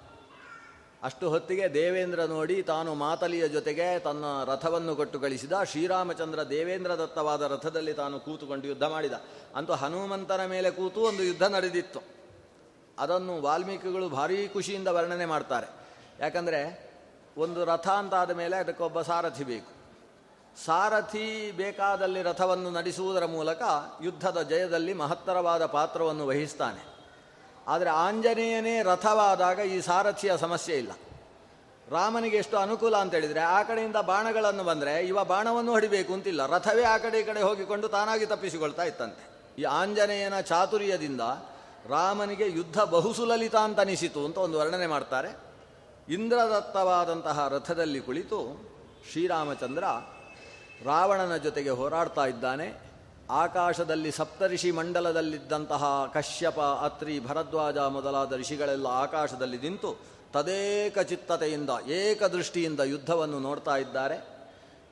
ಅಷ್ಟು ಹೊತ್ತಿಗೆ ದೇವೇಂದ್ರ ನೋಡಿ ತಾನು ಮಾತಲಿಯ ಜೊತೆಗೆ ತನ್ನ ರಥವನ್ನು ಕೊಟ್ಟು ಕಳಿಸಿದ. ಶ್ರೀರಾಮಚಂದ್ರ ದೇವೇಂದ್ರ ದತ್ತವಾದ ರಥದಲ್ಲಿ ತಾನು ಕೂತುಕೊಂಡು ಯುದ್ಧ ಮಾಡಿದ. ಅಂತೂ ಹನುಮಂತನ ಮೇಲೆ ಕೂತು ಒಂದು ಯುದ್ಧ ನಡೆದಿತ್ತು. ಅದನ್ನು ವಾಲ್ಮೀಕಿಗಳು ಭಾರೀ ಖುಷಿಯಿಂದ ವರ್ಣನೆ ಮಾಡ್ತಾರೆ. ಯಾಕಂದರೆ ಒಂದು ರಥ ಅಂತ ಆದ ಮೇಲೆ ಅದಕ್ಕೊಬ್ಬ ಸಾರಥಿ ಬೇಕು. ಸಾರಥಿ ಬೇಕಾದಲ್ಲಿ ರಥವನ್ನು ನಡೆಸುವುದರ ಮೂಲಕ ಯುದ್ಧದ ಜಯದಲ್ಲಿ ಮಹತ್ತರವಾದ ಪಾತ್ರವನ್ನು ವಹಿಸ್ತಾನೆ. ಆದರೆ ಆಂಜನೇಯನೇ ರಥವಾದಾಗ ಈ ಸಾರಥಿಯ ಸಮಸ್ಯೆ ಇಲ್ಲ. ರಾಮನಿಗೆ ಎಷ್ಟು ಅನುಕೂಲ ಅಂತ ಹೇಳಿದ್ರೆ, ಆ ಕಡೆಯಿಂದ ಬಾಣಗಳನ್ನು ಬಂದರೆ ಇವ ಬಾಣವನ್ನು ಹೊಡಿಬೇಕು ಅಂತಿಲ್ಲ. ರಥವೇ ಆ ಕಡೆ ಈ ಕಡೆ ಹೋಗಿಕೊಂಡು ತಾನಾಗಿ ತಪ್ಪಿಸಿಕೊಳ್ತಾ ಇತ್ತಂತೆ. ಈ ಆಂಜನೇಯನ ಚಾತುರ್ಯದಿಂದ ರಾಮನಿಗೆ ಯುದ್ಧ ಬಹುಸುಲಲಿತ ಅಂತ ಅನಿಸಿತು ಅಂತ ಒಂದು ವರ್ಣನೆ ಮಾಡ್ತಾರೆ. ಇಂದ್ರದತ್ತವಾದಂತಹ ರಥದಲ್ಲಿ ಕುಳಿತು ಶ್ರೀರಾಮಚಂದ್ರ ರಾವಣನ ಜೊತೆಗೆ ಹೋರಾಡ್ತಾ ಇದ್ದಾನೆ. ಆಕಾಶದಲ್ಲಿ ಸಪ್ತಋಷಿ ಮಂಡಲದಲ್ಲಿದ್ದಂತಹ ಕಶ್ಯಪ, ಅತ್ರಿ, ಭರದ್ವಾಜ ಮೊದಲಾದ ಋಷಿಗಳೆಲ್ಲ ಆಕಾಶದಲ್ಲಿ ನಿಂತು ತದೇಕ ಚಿತ್ತತೆಯಿಂದ, ಏಕದೃಷ್ಟಿಯಿಂದ ಯುದ್ಧವನ್ನು ನೋಡ್ತಾ ಇದ್ದಾರೆ.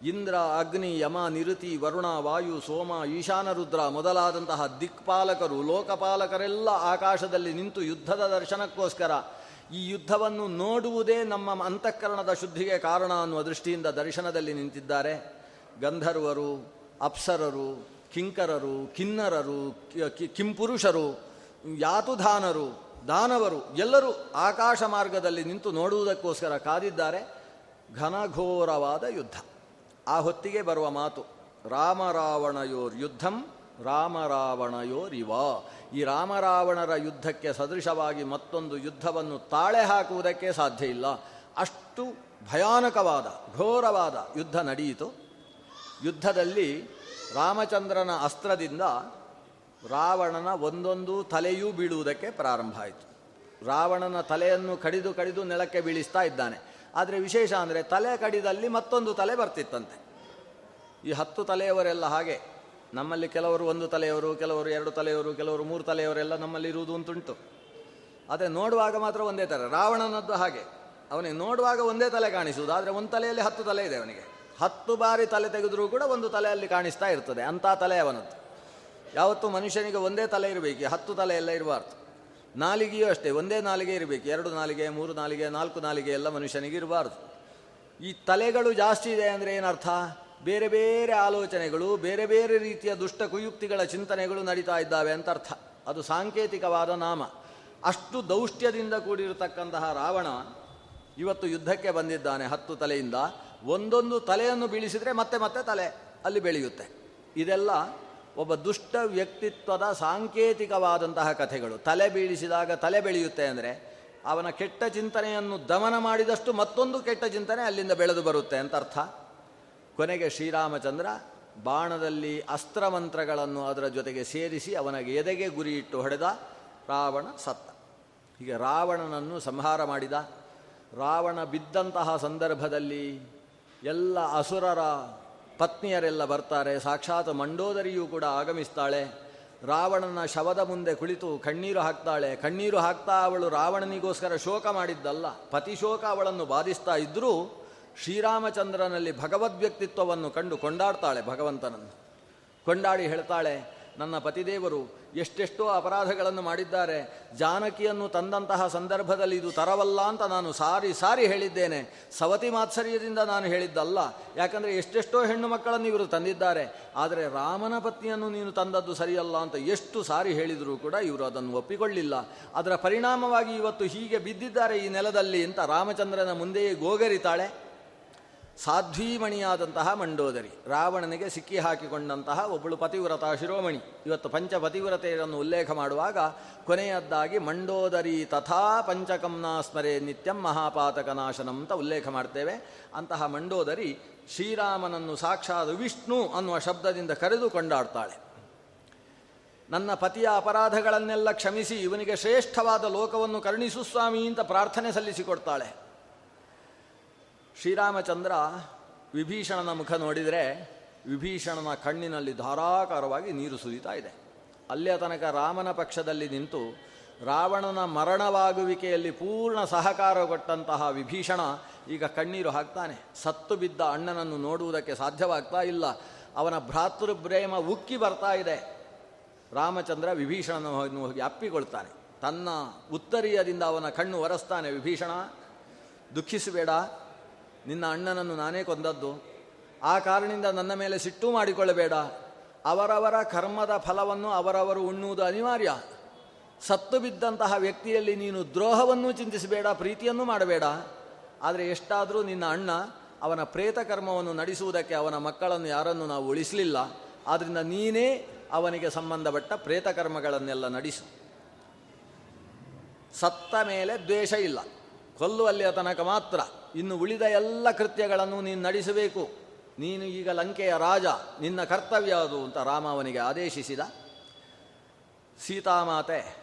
ಇಂದ್ರ, ಅಗ್ನಿ, ಯಮ, ನಿರುತಿ, ವರುಣ, ವಾಯು, ಸೋಮ, ಈಶಾನ ರುದ್ರ ಮೊದಲಾದಂತಹ ದಿಕ್ಪಾಲಕರು, ಲೋಕಪಾಲಕರೆಲ್ಲ ಆಕಾಶದಲ್ಲಿ ನಿಂತು ಯುದ್ಧದ ದರ್ಶನಕ್ಕೋಸ್ಕರ ಈ ಯುದ್ಧವನ್ನು ನೋಡುವುದೇ ನಮ್ಮ ಅಂತಃಕರಣದ ಶುದ್ಧಿಗೆ ಕಾರಣ ಅನ್ನುವ ದೃಷ್ಟಿಯಿಂದ ದರ್ಶನದಲ್ಲಿ ನಿಂತಿದ್ದಾರೆ. ಗಂಧರ್ವರು, ಅಪ್ಸರರು, ಕಿಂಕರರು, ಕಿನ್ನರರು ಕಿಂಪುರುಷರು, ಯಾತುಧಾನರು, ದಾನವರು ಎಲ್ಲರೂ ಆಕಾಶ ಮಾರ್ಗದಲ್ಲಿ ನಿಂತು ನೋಡುವುದಕ್ಕೋಸ್ಕರ ಕಾದಿದ್ದಾರೆ. ಘನಘೋರವಾದ ಯುದ್ಧ. ಆ ಹೊತ್ತಿಗೆ ಬರುವ ಮಾತು, ರಾಮರಾವಣಯೋರ್ ಯುದ್ಧಂ, ರಾಮರಾವಣಯೋರಿವ. ಈ ರಾಮರಾವಣರ ಯುದ್ಧಕ್ಕೆ ಸದೃಶವಾಗಿ ಮತ್ತೊಂದು ಯುದ್ಧವನ್ನು ತಾಳೆ ಹಾಕುವುದಕ್ಕೆ ಸಾಧ್ಯ ಇಲ್ಲ. ಅಷ್ಟು ಭಯಾನಕವಾದ, ಘೋರವಾದ ಯುದ್ಧ ನಡೆಯಿತು ಯುದ್ಧದಲ್ಲಿ ರಾಮಚಂದ್ರನ ಅಸ್ತ್ರದಿಂದ ರಾವಣನ ಒಂದೊಂದು ತಲೆಯೂ ಬೀಳುವುದಕ್ಕೆ ಪ್ರಾರಂಭ ಆಯಿತು. ರಾವಣನ ತಲೆಯನ್ನು ಕಡಿದು ಕಡಿದು ನೆಲಕ್ಕೆ ಬೀಳಿಸ್ತಾ ಇದ್ದಾನೆ. ಆದರೆ ವಿಶೇಷ ಅಂದರೆ ತಲೆ ಕಡಿದಲ್ಲಿ ಮತ್ತೊಂದು ತಲೆ ಬರ್ತಿತ್ತಂತೆ. ಈ ಹತ್ತು ತಲೆಯವರೆಲ್ಲ ಹಾಗೆ. ನಮ್ಮಲ್ಲಿ ಕೆಲವರು ಒಂದು ತಲೆಯವರು, ಕೆಲವರು ಎರಡು ತಲೆಯವರು, ಕೆಲವರು ಮೂರು ತಲೆಯವರೆಲ್ಲ ನಮ್ಮಲ್ಲಿ ಇರುವುದು ಅಂತುಂಟು. ಆದರೆ ನೋಡುವಾಗ ಮಾತ್ರ ಒಂದೇ ಥರ ರಾವಣನದ್ದು ಹಾಗೆ. ಅವನಿಗೆ ನೋಡುವಾಗ ಒಂದೇ ತಲೆ ಕಾಣಿಸುವುದು. ಆದರೆ ಒಂದು ತಲೆಯಲ್ಲಿ ಹತ್ತು ತಲೆ ಇದೆ ಅವನಿಗೆ. ಹತ್ತು ಬಾರಿ ತಲೆ ತೆಗೆದರೂ ಕೂಡ ಒಂದು ತಲೆಯಲ್ಲಿ ಕಾಣಿಸ್ತಾ ಇರ್ತದೆ. ಅಂಥ ತಲೆ ಅವನದ್ದು. ಯಾವತ್ತೂ ಮನುಷ್ಯನಿಗೆ ಒಂದೇ ತಲೆ ಇರಬೇಕು. ಹತ್ತು ತಲೆ ಎಲ್ಲ ಇರಬಾರ್ದು ನಾಲಿಗೆಯೂ ಅಷ್ಟೇ, ಒಂದೇ ನಾಲಿಗೆ ಇರಬೇಕು, ಎರಡು ನಾಲಿಗೆ, ಮೂರು ನಾಲಿಗೆ, ನಾಲ್ಕು ನಾಲಿಗೆ ಎಲ್ಲ ಮನುಷ್ಯನಿಗೆ ಇರಬಾರ್ದು. ಈ ತಲೆಗಳು ಜಾಸ್ತಿ ಇದೆ ಅಂದರೆ ಏನರ್ಥ ಬೇರೆ ಬೇರೆ ಆಲೋಚನೆಗಳು, ಬೇರೆ ಬೇರೆ ರೀತಿಯ ದುಷ್ಟ ಕುಯುಕ್ತಿಗಳ ಚಿಂತನೆಗಳು ನಡೀತಾ ಇದ್ದಾವೆ ಅಂತ ಅರ್ಥ. ಅದು ಸಾಂಕೇತಿಕವಾದ ನಾಮ. ಅಷ್ಟು ದೌಷ್ಟ್ಯದಿಂದ ಕೂಡಿರತಕ್ಕಂತಹ ರಾವಣ ಇವತ್ತು ಯುದ್ಧಕ್ಕೆ ಬಂದಿದ್ದಾನೆ ಹತ್ತು ತಲೆಯಿಂದ. ಒಂದೊಂದು ತಲೆಯನ್ನು ಬೀಳಿಸಿದರೆ ಮತ್ತೆ ಮತ್ತೆ ತಲೆ ಅಲ್ಲಿ ಬೆಳೆಯುತ್ತೆ. ಇದೆಲ್ಲ ಒಬ್ಬ ದುಷ್ಟ ವ್ಯಕ್ತಿತ್ವದ ಸಾಂಕೇತಿಕವಾದಂತಹ ಕಥೆಗಳು. ತಲೆ ಬೀಳಿಸಿದಾಗ ತಲೆ ಬೆಳೆಯುತ್ತೆ ಅಂದರೆ ಅವನ ಕೆಟ್ಟ ಚಿಂತನೆಯನ್ನು ದಮನ ಮಾಡಿದಷ್ಟು ಮತ್ತೊಂದು ಕೆಟ್ಟ ಚಿಂತನೆ ಅಲ್ಲಿಂದ ಬೆಳೆದು ಬರುತ್ತೆ ಅಂತ ಅರ್ಥ. ಕೊನೆಗೆ ಶ್ರೀರಾಮಚಂದ್ರ ಬಾಣದಲ್ಲಿ ಅಸ್ತ್ರಮಂತ್ರಗಳನ್ನು ಅದರ ಜೊತೆಗೆ ಸೇರಿಸಿ ಅವನಿಗೆ ಎದೆಗೆ ಗುರಿಯಿಟ್ಟು ಹೊಡೆದ ರಾವಣ ಸತ್ತ. ಹೀಗೆ ರಾವಣನನ್ನು ಸಂಹಾರ ಮಾಡಿದ. ರಾವಣ ಬಿದ್ದಂತಹ ಸಂದರ್ಭದಲ್ಲಿ ಎಲ್ಲ ಅಸುರರ ಪತ್ನಿಯರೆಲ್ಲ ಬರ್ತಾರೆ, ಸಾಕ್ಷಾತ್ ಮಂಡೋದರಿಯೂ ಕೂಡ ಆಗಮಿಸ್ತಾಳೆ. ರಾವಣನ ಶವದ ಮುಂದೆ ಕುಳಿತು ಕಣ್ಣೀರು ಹಾಕ್ತಾಳೆ. ಕಣ್ಣೀರು ಹಾಕ್ತಾ ಅವಳು ರಾವಣನಿಗೋಸ್ಕರ ಶೋಕ ಮಾಡಿದ್ದಲ್ಲ. ಪತಿಶೋಕ ಅವಳನ್ನು ಬಾಧಿಸ್ತಾ ಇದ್ದರೂ ಶ್ರೀರಾಮಚಂದ್ರನಲ್ಲಿ ಭಗವದ್ ವ್ಯಕ್ತಿತ್ವವನ್ನು ಕಂಡು ಕೊಂಡಾಡ್ತಾಳೆ ಭಗವಂತನನ್ನು. ಕೊಂಡಾಡಿ ಹೇಳ್ತಾಳೆ ನನ್ನ ಪತಿದೇವರು ಎಷ್ಟೆಷ್ಟೋ ಅಪರಾಧಗಳನ್ನು ಮಾಡಿದ್ದಾರೆ. ಜಾನಕಿಯನ್ನು ತಂದಂತಹ ಸಂದರ್ಭದಲ್ಲಿ ಇದು ತರವಲ್ಲ ಅಂತ ನಾನು ಸಾರಿ ಸಾರಿ ಹೇಳಿದ್ದೇನೆ. ಸವತಿ ಮಾತ್ಸರ್ಯದಿಂದ ನಾನು ಹೇಳಿದ್ದಲ್ಲ. ಯಾಕಂದರೆ ಎಷ್ಟೆಷ್ಟೋ ಹೆಣ್ಣು ಮಕ್ಕಳನ್ನು ಇವರು ತಂದಿದ್ದಾರೆ. ಆದರೆ ರಾಮನ ಪತ್ನಿಯನ್ನು ನೀನು ತಂದದ್ದು ಸರಿಯಲ್ಲ ಅಂತ ಎಷ್ಟು ಸಾರಿ ಹೇಳಿದರೂ ಕೂಡ ಇವರು ಅದನ್ನು ಒಪ್ಪಿಕೊಳ್ಳಿಲ್ಲ. ಅದರ ಪರಿಣಾಮವಾಗಿ ಇವತ್ತು ಹೀಗೆ ಬಿದ್ದಿದ್ದಾರೆ ಈ ನೆಲದಲ್ಲಿ ಅಂತ ರಾಮಚಂದ್ರನ ಮುಂದೆಯೇ ಗೋಗರಿತಾಳೆ. ಸಾಧ್ವೀಮಣಿಯಾದಂತಹ ಮಂಡೋದರಿ. ರಾವಣನಿಗೆ ಸಿಕ್ಕಿ ಹಾಕಿಕೊಂಡಂತಹ ಒಬ್ಬಳು ಪತಿವ್ರತ ಶಿರೋಮಣಿ. ಇವತ್ತು ಪಂಚಪತಿವ್ರತೆಯನ್ನು ಉಲ್ಲೇಖ ಮಾಡುವಾಗ ಕೊನೆಯದ್ದಾಗಿ ಮಂಡೋದರಿ ತಥಾ ಪಂಚಕಂನ ಸ್ಮರೆ ನಿತ್ಯಂ ಮಹಾಪಾತಕನಾಶನಂ ಅಂತ ಉಲ್ಲೇಖ ಮಾಡ್ತೇವೆ. ಅಂತಹ ಮಂಡೋದರಿ ಶ್ರೀರಾಮನನ್ನು ಸಾಕ್ಷಾತ್ ವಿಷ್ಣು ಅನ್ನುವ ಶಬ್ದದಿಂದ ಕರೆದು ಕೊಂಡಾಡ್ತಾಳೆ. ನನ್ನ ಪತಿಯ ಅಪರಾಧಗಳನ್ನೆಲ್ಲ ಕ್ಷಮಿಸಿ ಇವನಿಗೆ ಶ್ರೇಷ್ಠವಾದ ಲೋಕವನ್ನು ಕರುಣಿಸು ಸ್ವಾಮಿ ಅಂತ ಪ್ರಾರ್ಥನೆ ಸಲ್ಲಿಸಿಕೊಡ್ತಾಳೆ. ಶ್ರೀರಾಮಚಂದ್ರ ವಿಭೀಷಣನ ಮುಖ ನೋಡಿದರೆ ವಿಭೀಷಣನ ಕಣ್ಣಿನಲ್ಲಿ ಧಾರಾಕಾರವಾಗಿ ನೀರು ಸುರಿತಾ ಇದೆ. ಅಲ್ಲಿಯ ತನಕ ರಾಮನ ಪಕ್ಷದಲ್ಲಿ ನಿಂತು ರಾವಣನ ಮರಣವಾಗುವಿಕೆಯಲ್ಲಿ ಪೂರ್ಣ ಸಹಕಾರ ಕೊಟ್ಟಂತಹ ವಿಭೀಷಣ ಈಗ ಕಣ್ಣೀರು ಹಾಕ್ತಾನೆ. ಸತ್ತು ಬಿದ್ದ ಅಣ್ಣನನ್ನು ನೋಡುವುದಕ್ಕೆ ಸಾಧ್ಯವಾಗ್ತಾ ಇಲ್ಲ. ಅವನ ಭ್ರಾತೃಪ್ರೇಮ ಉಕ್ಕಿ ಬರ್ತಾ ಇದೆ. ರಾಮಚಂದ್ರ ವಿಭೀಷಣನ ಹೋಗಿ ಅಪ್ಪಿಕೊಳ್ತಾನೆ. ತನ್ನ ಉತ್ತರೀಯದಿಂದ ಅವನ ಕಣ್ಣು ಒರೆಸ್ತಾನೆ, ವಿಭೀಷಣ, ದುಃಖಿಸಬೇಡ. ನಿನ್ನ ಅಣ್ಣನನ್ನು ನಾನೇ ಕೊಂದದ್ದು. ಆ ಕಾರಣದಿಂದ ನನ್ನ ಮೇಲೆ ಸಿಟ್ಟು ಮಾಡಿಕೊಳ್ಳಬೇಡ. ಅವರವರ ಕರ್ಮದ ಫಲವನ್ನು ಅವರವರು ಉಣ್ಣುವುದು ಅನಿವಾರ್ಯ. ಸತ್ತು ಬಿದ್ದಂತಹ ವ್ಯಕ್ತಿಯಲ್ಲಿ ನೀನು ದ್ರೋಹವನ್ನು ಚಿಂತಿಸಬೇಡ, ಪ್ರೀತಿಯನ್ನು ಮಾಡಬೇಡ. ಆದರೆ ಎಷ್ಟಾದರೂ ನಿನ್ನ ಅಣ್ಣ ಅವನ ಪ್ರೇತ ಕರ್ಮವನ್ನು ನಡೆಸುವುದಕ್ಕೆ ಅವನ ಮಕ್ಕಳನ್ನು ಯಾರನ್ನು ನಾವು ಉಳಿಸಲಿಲ್ಲ. ಆದ್ದರಿಂದ ನೀನೇ ಅವನಿಗೆ ಸಂಬಂಧಪಟ್ಟ ಪ್ರೇತ ಕರ್ಮಗಳನ್ನೆಲ್ಲ ನಡೆಸು. ಸತ್ತ ಮೇಲೆ ದ್ವೇಷ ಇಲ್ಲ. ಕೊಲ್ಲುವಲ್ಲಿಯ ತನಕ ಮಾತ್ರ ಇನ್ನು ಉಳಿದ ಎಲ್ಲ ಕೃತ್ಯಗಳನ್ನು ನೀನು ನಡೆಸಬೇಕು. ನೀನು ಈಗ ಲಂಕೆಯ ರಾಜ, ನಿನ್ನ ಕರ್ತವ್ಯ ಅದು ಅಂತ ರಾಮ ಅವನಿಗೆ ಆದೇಶಿಸಿದ. ಸೀತಾಮಾತೆ,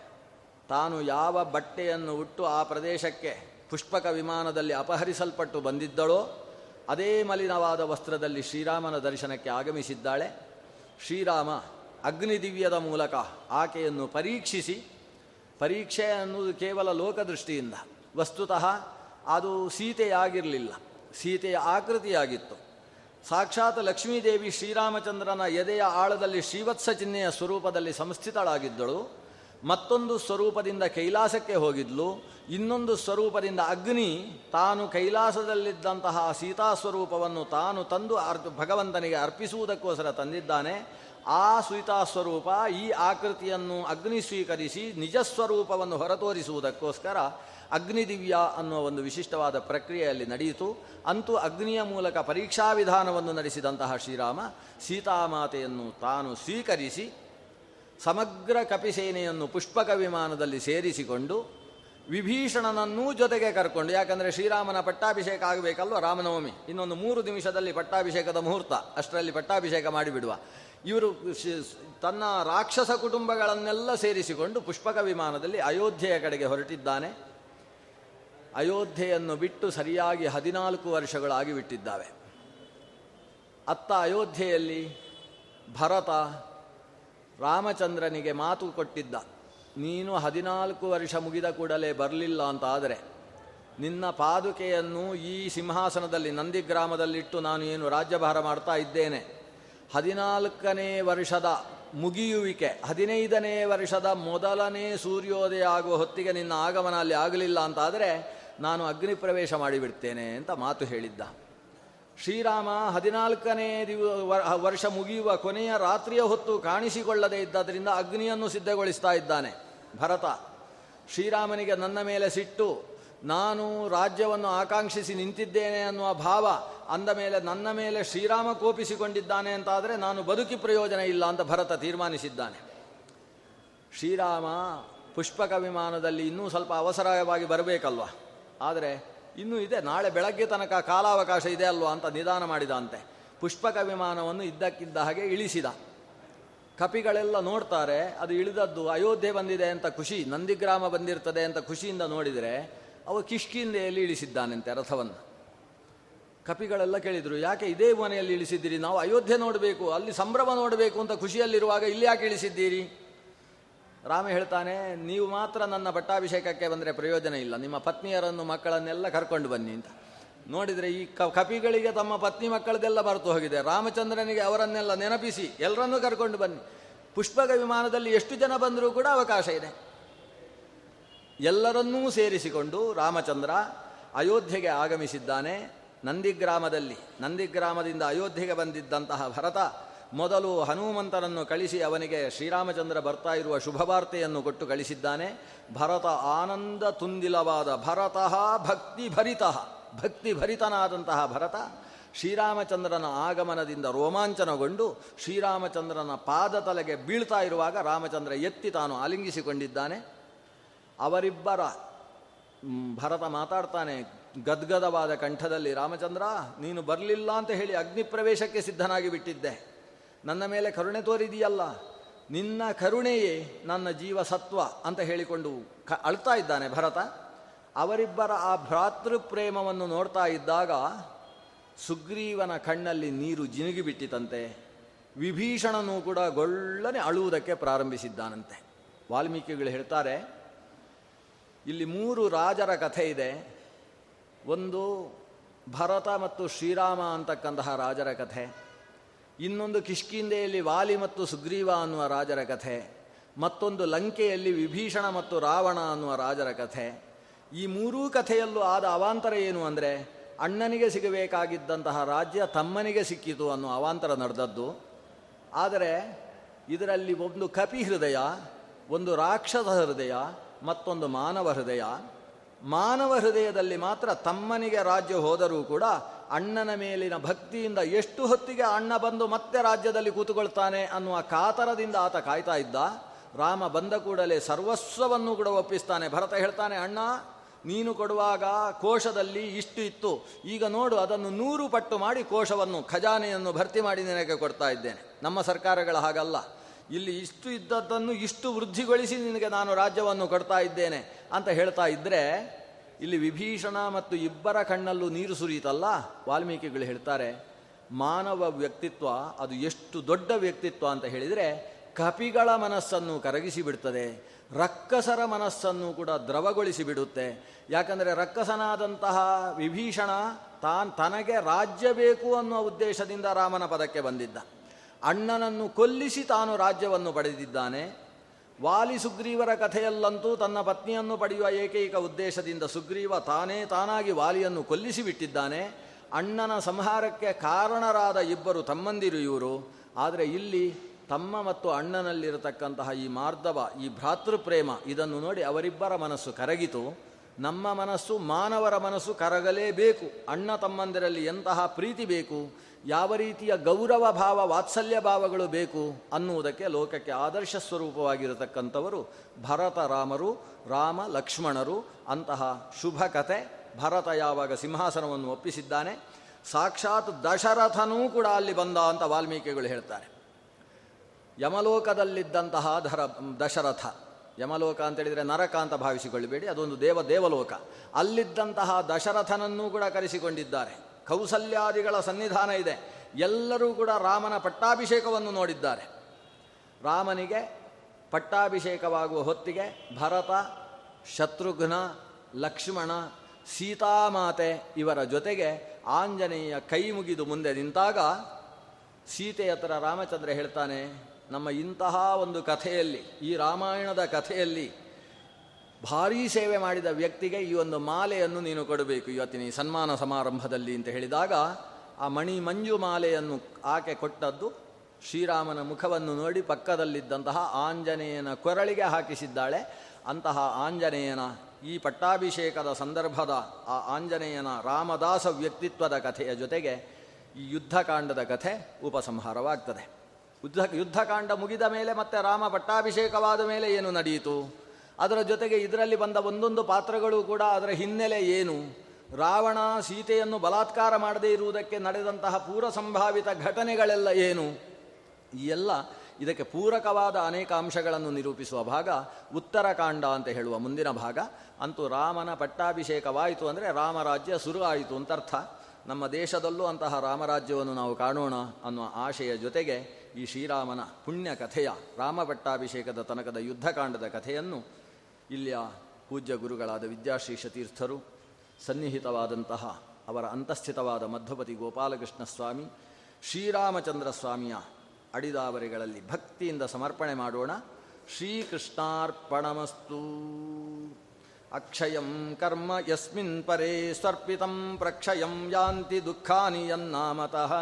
ತಾನು ಯಾವ ಬಟ್ಟೆಯನ್ನು ಉಟ್ಟು ಆ ಪ್ರದೇಶಕ್ಕೆ ಪುಷ್ಪಕ ವಿಮಾನದಲ್ಲಿ ಅಪಹರಿಸಲ್ಪಟ್ಟು ಬಂದಿದ್ದಳೋ, ಅದೇ ಮಲಿನವಾದ ವಸ್ತ್ರದಲ್ಲಿ ಶ್ರೀರಾಮನ ದರ್ಶನಕ್ಕೆ ಆಗಮಿಸಿದ್ದಾಳೆ. ಶ್ರೀರಾಮ ಅಗ್ನಿದಿವ್ಯದ ಮೂಲಕ ಆಕೆಯನ್ನು ಪರೀಕ್ಷಿಸಿ, ಪರೀಕ್ಷೆ ಅನ್ನುವುದು ಕೇವಲ ಲೋಕದೃಷ್ಟಿಯಿಂದ. ವಸ್ತುತಃ ಅದು ಸೀತೆಯಾಗಿರಲಿಲ್ಲ. ಸೀತೆಯ ಆಕೃತಿಯಾಗಿತ್ತು. ಸಾಕ್ಷಾತ್ ಲಕ್ಷ್ಮೀದೇವಿ ಶ್ರೀರಾಮಚಂದ್ರನ ಎದೆಯ ಆಳದಲ್ಲಿ ಶ್ರೀವತ್ಸ ಚಿಹ್ನೆಯ ಸ್ವರೂಪದಲ್ಲಿ ಸಂಸ್ಥಿತಳಾಗಿದ್ದಳು. ಮತ್ತೊಂದು ಸ್ವರೂಪದಿಂದ ಕೈಲಾಸಕ್ಕೆ ಹೋಗಿದ್ಲು. ಇನ್ನೊಂದು ಸ್ವರೂಪದಿಂದ ಅಗ್ನಿ ತಾನು ಕೈಲಾಸದಲ್ಲಿದ್ದಂತಹ ಸೀತಾ ಸ್ವರೂಪವನ್ನು ತಾನು ತಂದು ಅರ್ ಭಗವಂತನಿಗೆ ಅರ್ಪಿಸುವುದಕ್ಕೋಸ್ಕರ ತಂದಿದ್ದಾನೆ. ಆ ಸೀತಾ ಸ್ವರೂಪ ಈ ಆಕೃತಿಯನ್ನು ಅಗ್ನಿ ಸ್ವೀಕರಿಸಿ ನಿಜ ಸ್ವರೂಪವನ್ನು ಹೊರತೋರಿಸುವುದಕ್ಕೋಸ್ಕರ ಅಗ್ನಿದಿವ್ಯ ಅನ್ನುವ ಒಂದು ವಿಶಿಷ್ಟವಾದ ಪ್ರಕ್ರಿಯೆಯಲ್ಲಿ ನಡೆಯಿತು. ಅಂತೂ ಅಗ್ನಿಯ ಮೂಲಕ ಪರೀಕ್ಷಾ ವಿಧಾನವನ್ನು ನಡೆಸಿದಂತಹ ಶ್ರೀರಾಮ, ಸೀತಾಮಾತೆಯನ್ನು ತಾನು ಸ್ವೀಕರಿಸಿ, ಸಮಗ್ರ ಕಪಿಸೇನೆಯನ್ನು ಪುಷ್ಪಕ ವಿಮಾನದಲ್ಲಿ ಸೇರಿಸಿಕೊಂಡು, ವಿಭೀಷಣನನ್ನೂ ಜೊತೆಗೆ ಕರ್ಕೊಂಡು, ಯಾಕಂದರೆ ಶ್ರೀರಾಮನ ಪಟ್ಟಾಭಿಷೇಕ ಆಗಬೇಕಲ್ವ? ರಾಮನವಮಿ. ಇನ್ನೊಂದು ಮೂರು ನಿಮಿಷದಲ್ಲಿ ಪಟ್ಟಾಭಿಷೇಕದ ಮುಹೂರ್ತ, ಅಷ್ಟರಲ್ಲಿ ಪಟ್ಟಾಭಿಷೇಕ ಮಾಡಿಬಿಡುವ. ಇವರು ತನ್ನ ರಾಕ್ಷಸ ಕುಟುಂಬಗಳನ್ನೆಲ್ಲ ಸೇರಿಸಿಕೊಂಡು ಪುಷ್ಪಕ ವಿಮಾನದಲ್ಲಿ ಅಯೋಧ್ಯೆಯ ಕಡೆಗೆ ಹೊರಟಿದ್ದಾನೆ. ಅಯೋಧ್ಯೆಯನ್ನು ಬಿಟ್ಟು ಸರಿಯಾಗಿ ಹದಿನಾಲ್ಕು ವರ್ಷಗಳಾಗಿ ಬಿಟ್ಟಿದ್ದಾವೆ. ಅತ್ತ ಅಯೋಧ್ಯೆಯಲ್ಲಿ ಭರತ ರಾಮಚಂದ್ರನಿಗೆ ಮಾತು ಕೊಟ್ಟಿದ್ದ. ನೀನು ಹದಿನಾಲ್ಕು ವರ್ಷ ಮುಗಿದ ಕೂಡಲೇ ಬರಲಿಲ್ಲ ಅಂತ ಆದರೆ ನಿನ್ನ ಪಾದುಕೆಯನ್ನು ಈ ಸಿಂಹಾಸನದಲ್ಲಿ ನಂದಿಗ್ರಾಮದಲ್ಲಿಟ್ಟು ನಾನು ಏನು ರಾಜ್ಯಭಾರ ಮಾಡ್ತಾ ಇದ್ದೇನೆ. ಹದಿನಾಲ್ಕನೇ ವರ್ಷದ ಮುಗಿಯುವಿಕೆ, ಹದಿನೈದನೇ ವರ್ಷದ ಮೊದಲನೇ ಸೂರ್ಯೋದಯ ಆಗುವ ಹೊತ್ತಿಗೆ ನಿನ್ನ ಆಗಮನ ಅಲ್ಲಿ ಆಗಲಿಲ್ಲ ಅಂತಾದರೆ ನಾನು ಅಗ್ನಿ ಪ್ರವೇಶ ಮಾಡಿಬಿಡ್ತೇನೆ ಅಂತ ಮಾತು ಹೇಳಿದ್ದ. ಶ್ರೀರಾಮ ಹದಿನಾಲ್ಕನೇ ದಿವ ವರ್ಷ ಮುಗಿಯುವ ಕೊನೆಯ ರಾತ್ರಿಯ ಹೊತ್ತು ಕಾಣಿಸಿಕೊಳ್ಳದೇ ಇದ್ದದ್ದರಿಂದ ಅಗ್ನಿಯನ್ನು ಸಿದ್ಧಗೊಳಿಸ್ತಾ ಇದ್ದಾನೆ ಭರತ. ಶ್ರೀರಾಮನಿಗೆ ನನ್ನ ಮೇಲೆ ಸಿಟ್ಟು, ನಾನು ರಾಜ್ಯವನ್ನು ಆಕಾಂಕ್ಷಿಸಿ ನಿಂತಿದ್ದೇನೆ ಅನ್ನುವ ಭಾವ ಅಂದ ಮೇಲೆ ನನ್ನ ಮೇಲೆ ಶ್ರೀರಾಮ ಕೋಪಿಸಿಕೊಂಡಿದ್ದಾನೆ ಅಂತಾದರೆ ನಾನು ಬದುಕಿ ಪ್ರಯೋಜನ ಇಲ್ಲ ಅಂತ ಭರತ ತೀರ್ಮಾನಿಸಿದ್ದಾನೆ. ಶ್ರೀರಾಮ ಪುಷ್ಪಕ ವಿಮಾನದಲ್ಲಿ ಇನ್ನೂ ಸ್ವಲ್ಪ ಅವಸರವಾಗಿ ಬರಬೇಕಲ್ವ? ಆದರೆ ಇನ್ನೂ ಇದೆ. ನಾಳೆ ಬೆಳಗ್ಗೆ ತನಕ ಕಾಲಾವಕಾಶ ಇದೆ ಅಲ್ವಾ ಅಂತ ನಿಧಾನ ಮಾಡಿದಂತೆ. ಪುಷ್ಪಕ ವಿಮಾನವನ್ನು ಇದ್ದಕ್ಕಿದ್ದ ಹಾಗೆ ಇಳಿಸಿದ. ಕಪಿಗಳೆಲ್ಲ ನೋಡ್ತಾರೆ, ಅದು ಇಳಿದದ್ದು ಅಯೋಧ್ಯೆ ಬಂದಿದೆ ಅಂತ ಖುಷಿ, ನಂದಿಗ್ರಾಮ ಬಂದಿರ್ತದೆ ಅಂತ ಖುಷಿಯಿಂದ ನೋಡಿದರೆ ಅವ ಕಿಷ್ಕಿಂದೆಯಲ್ಲಿ ಇಳಿಸಿದ್ದಾನಂತೆ ರಥವನ್ನು. ಕಪಿಗಳೆಲ್ಲ ಕೇಳಿದರು, ಯಾಕೆ ಇದೇ ಮನೆಯಲ್ಲಿ ಇಳಿಸಿದ್ದೀರಿ? ನಾವು ಅಯೋಧ್ಯೆ ನೋಡಬೇಕು, ಅಲ್ಲಿ ಸಂಭ್ರಮ ನೋಡಬೇಕು ಅಂತ ಖುಷಿಯಲ್ಲಿರುವಾಗ ಇಲ್ಲಿ ಯಾಕೆ ಇಳಿಸಿದ್ದೀರಿ? ರಾಮ ಹೇಳ್ತಾನೆ, ನೀವು ಮಾತ್ರ ನನ್ನ ಪಟ್ಟಾಭಿಷೇಕಕ್ಕೆ ಬಂದರೆ ಪ್ರಯೋಜನ ಇಲ್ಲ. ನಿಮ್ಮ ಪತ್ನಿಯರನ್ನು, ಮಕ್ಕಳನ್ನೆಲ್ಲ ಕರ್ಕೊಂಡು ಬನ್ನಿ ಅಂತ. ನೋಡಿದರೆ ಈ ಕಪಿಗಳಿಗೆ ತಮ್ಮ ಪತ್ನಿ ಮಕ್ಕಳದೆಲ್ಲ ಬರೆತು ಹೋಗಿದೆ. ರಾಮಚಂದ್ರನಿಗೆ ಅವರನ್ನೆಲ್ಲ ನೆನಪಿಸಿ, ಎಲ್ಲರನ್ನೂ ಕರ್ಕೊಂಡು ಬನ್ನಿ. ಪುಷ್ಪಕ ವಿಮಾನದಲ್ಲಿ ಎಷ್ಟು ಜನ ಬಂದರೂ ಕೂಡ ಅವಕಾಶ ಇದೆ. ಎಲ್ಲರನ್ನೂ ಸೇರಿಸಿಕೊಂಡು ರಾಮಚಂದ್ರ ಅಯೋಧ್ಯೆಗೆ ಆಗಮಿಸಿದ್ದಾನೆ. ನಂದಿಗ್ರಾಮದಲ್ಲಿ, ನಂದಿಗ್ರಾಮದಿಂದ ಅಯೋಧ್ಯೆಗೆ ಬಂದಿದ್ದಂತಹ ಭರತ ಮೊದಲು ಹನುಮಂತನನ್ನು ಕಳಿಸಿ ಅವನಿಗೆ ಶ್ರೀರಾಮಚಂದ್ರ ಬರ್ತಾ ಇರುವ ಶುಭವಾರ್ತೆಯನ್ನು ಕೊಟ್ಟು ಕಳಿಸಿದ್ದಾನೆ. ಭರತ ಆನಂದ ತುಂದಿಲವಾದ ಭರತಃ ಭಕ್ತಿ ಭರಿತಃ, ಭಕ್ತಿ ಭರಿತನಾದಂತಹ ಭರತ ಶ್ರೀರಾಮಚಂದ್ರನ ಆಗಮನದಿಂದ ರೋಮಾಂಚನಗೊಂಡು ಶ್ರೀರಾಮಚಂದ್ರನ ಪಾದ ತಲೆಗೆ ಬೀಳ್ತಾ ಇರುವಾಗ ರಾಮಚಂದ್ರ ಎತ್ತಿ ತಾನು ಆಲಿಂಗಿಸಿಕೊಂಡಿದ್ದಾನೆ ಅವರಿಬ್ಬರ ಭರತ ಮಾತಾಡ್ತಾನೆ, ಗದ್ಗದವಾದ ಕಂಠದಲ್ಲಿ, ರಾಮಚಂದ್ರ, ನೀನು ಬರಲಿಲ್ಲ ಅಂತ ಹೇಳಿ ಅಗ್ನಿಪ್ರವೇಶಕ್ಕೆ ಸಿದ್ಧನಾಗಿ ಬಿಟ್ಟಿದ್ದೆ. ನನ್ನ ಮೇಲೆ ಕರುಣೆ ತೋರಿದೆಯಲ್ಲ, ನಿನ್ನ ಕರುಣೆಯೇ ನನ್ನ ಜೀವ ಸತ್ವ ಅಂತ ಹೇಳಿಕೊಂಡು ಕ ಅಳ್ತಾ ಇದ್ದಾನೆ ಭರತ. ಅವರಿಬ್ಬರ ಆ ಭ್ರಾತೃ ಪ್ರೇಮವನ್ನು ನೋಡ್ತಾ ಇದ್ದಾಗ ಸುಗ್ರೀವನ ಕಣ್ಣಲ್ಲಿ ನೀರು ಜಿನುಗಿಬಿಟ್ಟಿತಂತೆ ವಿಭೀಷಣನೂ ಕೂಡ ಗೊಳ್ಳನೆ ಅಳುವುದಕ್ಕೆ ಪ್ರಾರಂಭಿಸಿದ್ದಾನಂತೆ. ವಾಲ್ಮೀಕಿಗಳು ಹೇಳ್ತಾರೆ, ಇಲ್ಲಿ ಮೂರು ರಾಜರ ಕಥೆ ಇದೆ. ಒಂದು ಭರತ ಮತ್ತು ಶ್ರೀರಾಮ ಅಂತಕ್ಕಂತಹ ರಾಜರ ಕಥೆ. ಇನ್ನೊಂದು ಕಿಷ್ಕಿಂದೆಯಲ್ಲಿ ವಾಲಿ ಮತ್ತು ಸುಗ್ರೀವ ಅನ್ನುವ ರಾಜರ ಕಥೆ, ಮತ್ತೊಂದು ಲಂಕೆಯಲ್ಲಿ ವಿಭೀಷಣ ಮತ್ತು ರಾವಣ ಅನ್ನುವ ರಾಜರ ಕಥೆ. ಈ ಮೂರೂ ಕಥೆಯಲ್ಲೂ ಆದ ಅವಾಂತರ ಏನು ಅಂದರೆ, ಅಣ್ಣನಿಗೆ ಸಿಗಬೇಕಾಗಿದ್ದಂತಹ ರಾಜ್ಯ ತಮ್ಮನಿಗೆ ಸಿಕ್ಕಿತು ಅನ್ನೋ ಅವಾಂತರ ನಡೆದದ್ದು. ಆದರೆ ಇದರಲ್ಲಿ ಒಂದು ಕಪಿ ಹೃದಯ ಒಂದು ರಾಕ್ಷಸ ಹೃದಯ, ಮತ್ತೊಂದು ಮಾನವ ಹೃದಯ. ಮಾನವ ಹೃದಯದಲ್ಲಿ ಮಾತ್ರ ತಮ್ಮನಿಗೆ ರಾಜ್ಯ ಹೋದರೂ ಕೂಡ ಅಣ್ಣನ ಮೇಲಿನ ಭಕ್ತಿಯಿಂದ ಎಷ್ಟು ಹೊತ್ತಿಗೆ ಅಣ್ಣ ಬಂದು ಮತ್ತೆ ರಾಜ್ಯದಲ್ಲಿ ಕೂತುಕೊಳ್ತಾನೆ ಅನ್ನುವ ಕಾತರದಿಂದ ಆತ ಕಾಯ್ತಾ ಇದ್ದ. ರಾಮ ಬಂದ ಕೂಡಲೇ ಸರ್ವಸ್ವವನ್ನು ಕೂಡ ಒಪ್ಪಿಸ್ತಾನೆ. ಭರತ ಹೇಳ್ತಾನೆ, ಅಣ್ಣ, ನೀನು ಕೊಡುವಾಗ ಕೋಶದಲ್ಲಿ ಇಷ್ಟು ಇತ್ತು. ಈಗ ನೋಡು, ಅದನ್ನು ನೂರು ಪಟ್ಟು ಮಾಡಿ ಕೋಶವನ್ನು ಖಜಾನೆಯನ್ನು ಭರ್ತಿ ಮಾಡಿ ನಿನಗೆ ಕೊಡ್ತಾ ಇದ್ದೇನೆ. ನಮ್ಮ ಸರ್ಕಾರಗಳ ಹಾಗಲ್ಲ. ಇಲ್ಲಿ ಇಷ್ಟು ಇದ್ದದ್ದನ್ನು ಇಷ್ಟು ವೃದ್ಧಿಗೊಳಿಸಿ ನಿನಗೆ ನಾನು ರಾಜ್ಯವನ್ನು ಕೊಡ್ತಾ ಇದ್ದೇನೆ ಅಂತ ಹೇಳ್ತಾ ಇದ್ದರೆ ಇಲ್ಲಿ ವಿಭೀಷಣ ಮತ್ತು ಇಬ್ಬರ ಕಣ್ಣಲ್ಲೂ ನೀರು ಸುರಿಯಿತಲ್ಲ? ವಾಲ್ಮೀಕಿಗಳು ಹೇಳ್ತಾರೆ, ಮಾನವ ವ್ಯಕ್ತಿತ್ವ ಅದು ಎಷ್ಟು ದೊಡ್ಡ ವ್ಯಕ್ತಿತ್ವ ಅಂತ ಹೇಳಿದರೆ, ಕಪಿಗಳ ಮನಸ್ಸನ್ನು ಕರಗಿಸಿ ಬಿಡ್ತದೆ, ರಕ್ಕಸರ ಮನಸ್ಸನ್ನು ಕೂಡ ದ್ರವಗೊಳಿಸಿ ಬಿಡುತ್ತೆ. ಯಾಕಂದರೆ ರಕ್ಕಸನಾದಂತಹ ವಿಭೀಷಣ ತಾನ್ ತನಗೆ ರಾಜ್ಯ ಬೇಕು ಅನ್ನುವ ಉದ್ದೇಶದಿಂದ ರಾಮನ ಪದಕ್ಕೆ ಬಂದಿದ್ದ. ಅಣ್ಣನನ್ನು ಕೊಲ್ಲಿಸಿ ತಾನು ರಾಜ್ಯವನ್ನು ಪಡೆದಿದ್ದಾನೆ. ವಾಲಿ ಸುಗ್ರೀವರ ಕಥೆಯಲ್ಲಂತೂ ತನ್ನ ಪತ್ನಿಯನ್ನು ಪಡೆಯುವ ಏಕೈಕ ಉದ್ದೇಶದಿಂದ ಸುಗ್ರೀವ ತಾನೇ ತಾನಾಗಿ ವಾಲಿಯನ್ನು ಕೊಲ್ಲಿಸಿ ಬಿಟ್ಟಿದ್ದಾನೆ. ಅಣ್ಣನ ಸಂಹಾರಕ್ಕೆ ಕಾರಣರಾದ ಇಬ್ಬರು ತಮ್ಮಂದಿರು ಇವರು. ಆದರೆ ಇಲ್ಲಿ ತಮ್ಮ ಮತ್ತು ಅಣ್ಣನಲ್ಲಿರತಕ್ಕಂತಹ ಈ ಮಾರ್ಧವ ಈ ಭ್ರಾತೃಪ್ರೇಮ, ಇದನ್ನು ನೋಡಿ ಅವರಿಬ್ಬರ ಮನಸ್ಸು ಕರಗಿತು. ನಮ್ಮ ಮನಸ್ಸು ಮಾನವರ ಮನಸ್ಸು ಕರಗಲೇಬೇಕು. ಅಣ್ಣ ತಮ್ಮಂದಿರಲ್ಲಿ ಎಂತಹ ಪ್ರೀತಿ ಬೇಕು? ಯಾವ ರೀತಿಯ ಗೌರವ ಭಾವ, ವಾತ್ಸಲ್ಯ ಭಾವಗಳು ಬೇಕು ಅನ್ನುವುದಕ್ಕೆ ಲೋಕಕ್ಕೆ ಆದರ್ಶ ಸ್ವರೂಪವಾಗಿರತಕ್ಕಂಥವರು ಭರತ ರಾಮರು, ರಾಮ ಲಕ್ಷ್ಮಣರು. ಅಂತಹ ಶುಭ ಕಥೆ ಭರತ ಯಾವಾಗ ಸಿಂಹಾಸನವನ್ನು ಒಪ್ಪಿಸಿದ್ದಾನೆ? ಸಾಕ್ಷಾತ್ ದಶರಥನೂ ಕೂಡ ಅಲ್ಲಿ ಬಂದ ಅಂತ ವಾಲ್ಮೀಕಿಗಳು ಹೇಳ್ತಾರೆ. ಯಮಲೋಕದಲ್ಲಿದ್ದಂತಹ ಧರ, ದಶರಥ, ಯಮಲೋಕ ಅಂತ ಹೇಳಿದರೆ ನರಕ ಅಂತ ಭಾವಿಸಿಕೊಳ್ಳಬೇಡಿ, ಅದೊಂದು ದೇವ ದೇವಲೋಕ. ಅಲ್ಲಿದ್ದಂತಹ ದಶರಥನನ್ನೂ ಕೂಡ ಕರೆಸಿಕೊಂಡಿದ್ದಾರೆ. ಕೌಸಲ್ಯಾದಿಗಳ ಸನ್ನಿಧಾನ ಇದೆ. ಎಲ್ಲರೂ ಕೂಡ ರಾಮನ ಪಟ್ಟಾಭಿಷೇಕವನ್ನು ನೋಡಿದ್ದಾರೆ. ರಾಮನಿಗೆ ಪಟ್ಟಾಭಿಷೇಕವಾಗುವ ಹೊತ್ತಿಗೆ ಭರತ, ಶತ್ರುಘ್ನ, ಲಕ್ಷ್ಮಣ, ಸೀತಾಮಾತೆ ಇವರ ಜೊತೆಗೆ ಆಂಜನೇಯ ಕೈ ಮುಗಿದು ಮುಂದೆ ನಿಂತಾಗ ಸೀತೆ ಹತ್ರ ರಾಮಚಂದ್ರ ಹೇಳ್ತಾನೆ, ನಮ್ಮ ಇಂತಹ ಒಂದು ಕಥೆಯಲ್ಲಿ, ಈ ರಾಮಾಯಣದ ಕಥೆಯಲ್ಲಿ ಭಾರೀ ಸೇವೆ ಮಾಡಿದ ವ್ಯಕ್ತಿಗೆ ಈ ಒಂದು ಮಾಲೆಯನ್ನು ನೀನು ಕೊಡಬೇಕು. ಇವತ್ತಿನ ಈ ಸನ್ಮಾನ ಸಮಾರಂಭದಲ್ಲಿ ಅಂತ ಹೇಳಿದಾಗ, ಆ ಮಣಿ ಮಂಜು ಮಾಲೆಯನ್ನು ಆಕೆ ಕೊಟ್ಟದ್ದು ಶ್ರೀರಾಮನ ಮುಖವನ್ನು ನೋಡಿ ಪಕ್ಕದಲ್ಲಿದ್ದಂತಹ ಆಂಜನೇಯನ ಕೊರಳಿಗೆ ಹಾಕಿಸಿದ್ದಾಳೆ. ಅಂತಹ ಆಂಜನೇಯನ ಈ ಪಟ್ಟಾಭಿಷೇಕದ ಸಂದರ್ಭದ ಆ ಆಂಜನೇಯನ ರಾಮದಾಸ ವ್ಯಕ್ತಿತ್ವದ ಕಥೆಯ ಜೊತೆಗೆ ಈ ಯುದ್ಧಕಾಂಡದ ಕಥೆ ಉಪಸಂಹಾರವಾಗ್ತದೆ. ಯುದ್ಧ, ಯುದ್ಧಕಾಂಡ ಮುಗಿದ ಮೇಲೆ ಮತ್ತೆ ರಾಮ ಪಟ್ಟಾಭಿಷೇಕವಾದ ಮೇಲೆ ಏನು ನಡೆಯಿತು? ಅದರ ಜೊತೆಗೆ ಇದರಲ್ಲಿ ಬಂದ ಒಂದೊಂದು ಪಾತ್ರಗಳು ಕೂಡ ಅದರ ಹಿನ್ನೆಲೆ ಏನು? ರಾವಣ ಸೀತೆಯನ್ನು ಬಲಾತ್ಕಾರ ಮಾಡದೇ ಇರುವುದಕ್ಕೆ ನಡೆದಂತಹ ಪೂರ್ವ ಸಂಭಾವಿತ ಘಟನೆಗಳೆಲ್ಲ ಏನು? ಈ ಎಲ್ಲ ಇದಕ್ಕೆ ಪೂರಕವಾದ ಅನೇಕ ಅಂಶಗಳನ್ನು ನಿರೂಪಿಸುವ ಭಾಗ, ಉತ್ತರಕಾಂಡ ಅಂತ ಹೇಳುವ ಮುಂದಿನ ಭಾಗ. ಅಂತೂ ರಾಮನ ಪಟ್ಟಾಭಿಷೇಕವಾಯಿತು ಅಂದರೆ ರಾಮರಾಜ್ಯ ಶುರು ಆಯಿತು ಅಂತ ಅರ್ಥ. ನಮ್ಮ ದೇಶದಲ್ಲೂ ಅಂತಹ ರಾಮರಾಜ್ಯವನ್ನು ನಾವು ಕಾಣೋಣ ಅನ್ನುವ ಆಶಯ ಜೊತೆಗೆ ಈ ಶ್ರೀರಾಮನ ಪುಣ್ಯ ಕಥೆಯ ರಾಮ ಪಟ್ಟಾಭಿಷೇಕದ ತನಕದ ಯುದ್ಧಕಾಂಡದ ಕಥೆಯನ್ನು ಇಲ್ಲಿಯ ಪೂಜ್ಯ ಗುರುಗಳಾದ ವಿದ್ಯಾಶ್ರೀ ತೀರ್ಥರು ಸನ್ನಿಹಿತವಾದಂತಹ ಅವರ ಅಂತಸ್ಥಿತವಾದ ಮಧ್ವಪತಿ ಗೋಪಾಲಕೃಷ್ಣ ಸ್ವಾಮಿ, ಶ್ರೀರಾಮಚಂದ್ರ ಸ್ವಾಮಿಯ ಅಡಿದಾವರಿಗಳಲ್ಲಿ ಭಕ್ತಿಯಿಂದ ಸಮರ್ಪಣೆ ಮಾಡೋಣ. ಶ್ರೀಕೃಷ್ಣಾರ್ಪಣಮಸ್ತು. ಅಕ್ಷಯಂ ಕರ್ಮ ಯಸ್ಮಿನ್ ಪರೇ ಸ್ವರ್ಪಿತಂ ಪ್ರಕ್ಷಯಂ ಯಾಂತಿ ದುಃಖಾನಿ ಯನ್ನಾಮತಃ.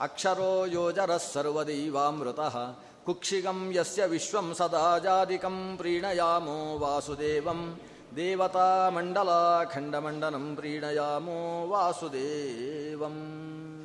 ಅಕ್ಷರೋ ಯೋಜರಃ ಸರ್ವದೈವಾಮೃತಃ. कुक्षिगं यस्य विश्वं सदा जादिकम् प्रीणयामो वासुदेवं। देवतामण्डलाखण्डमण्डनं प्रीणयामो वासुदेवम्।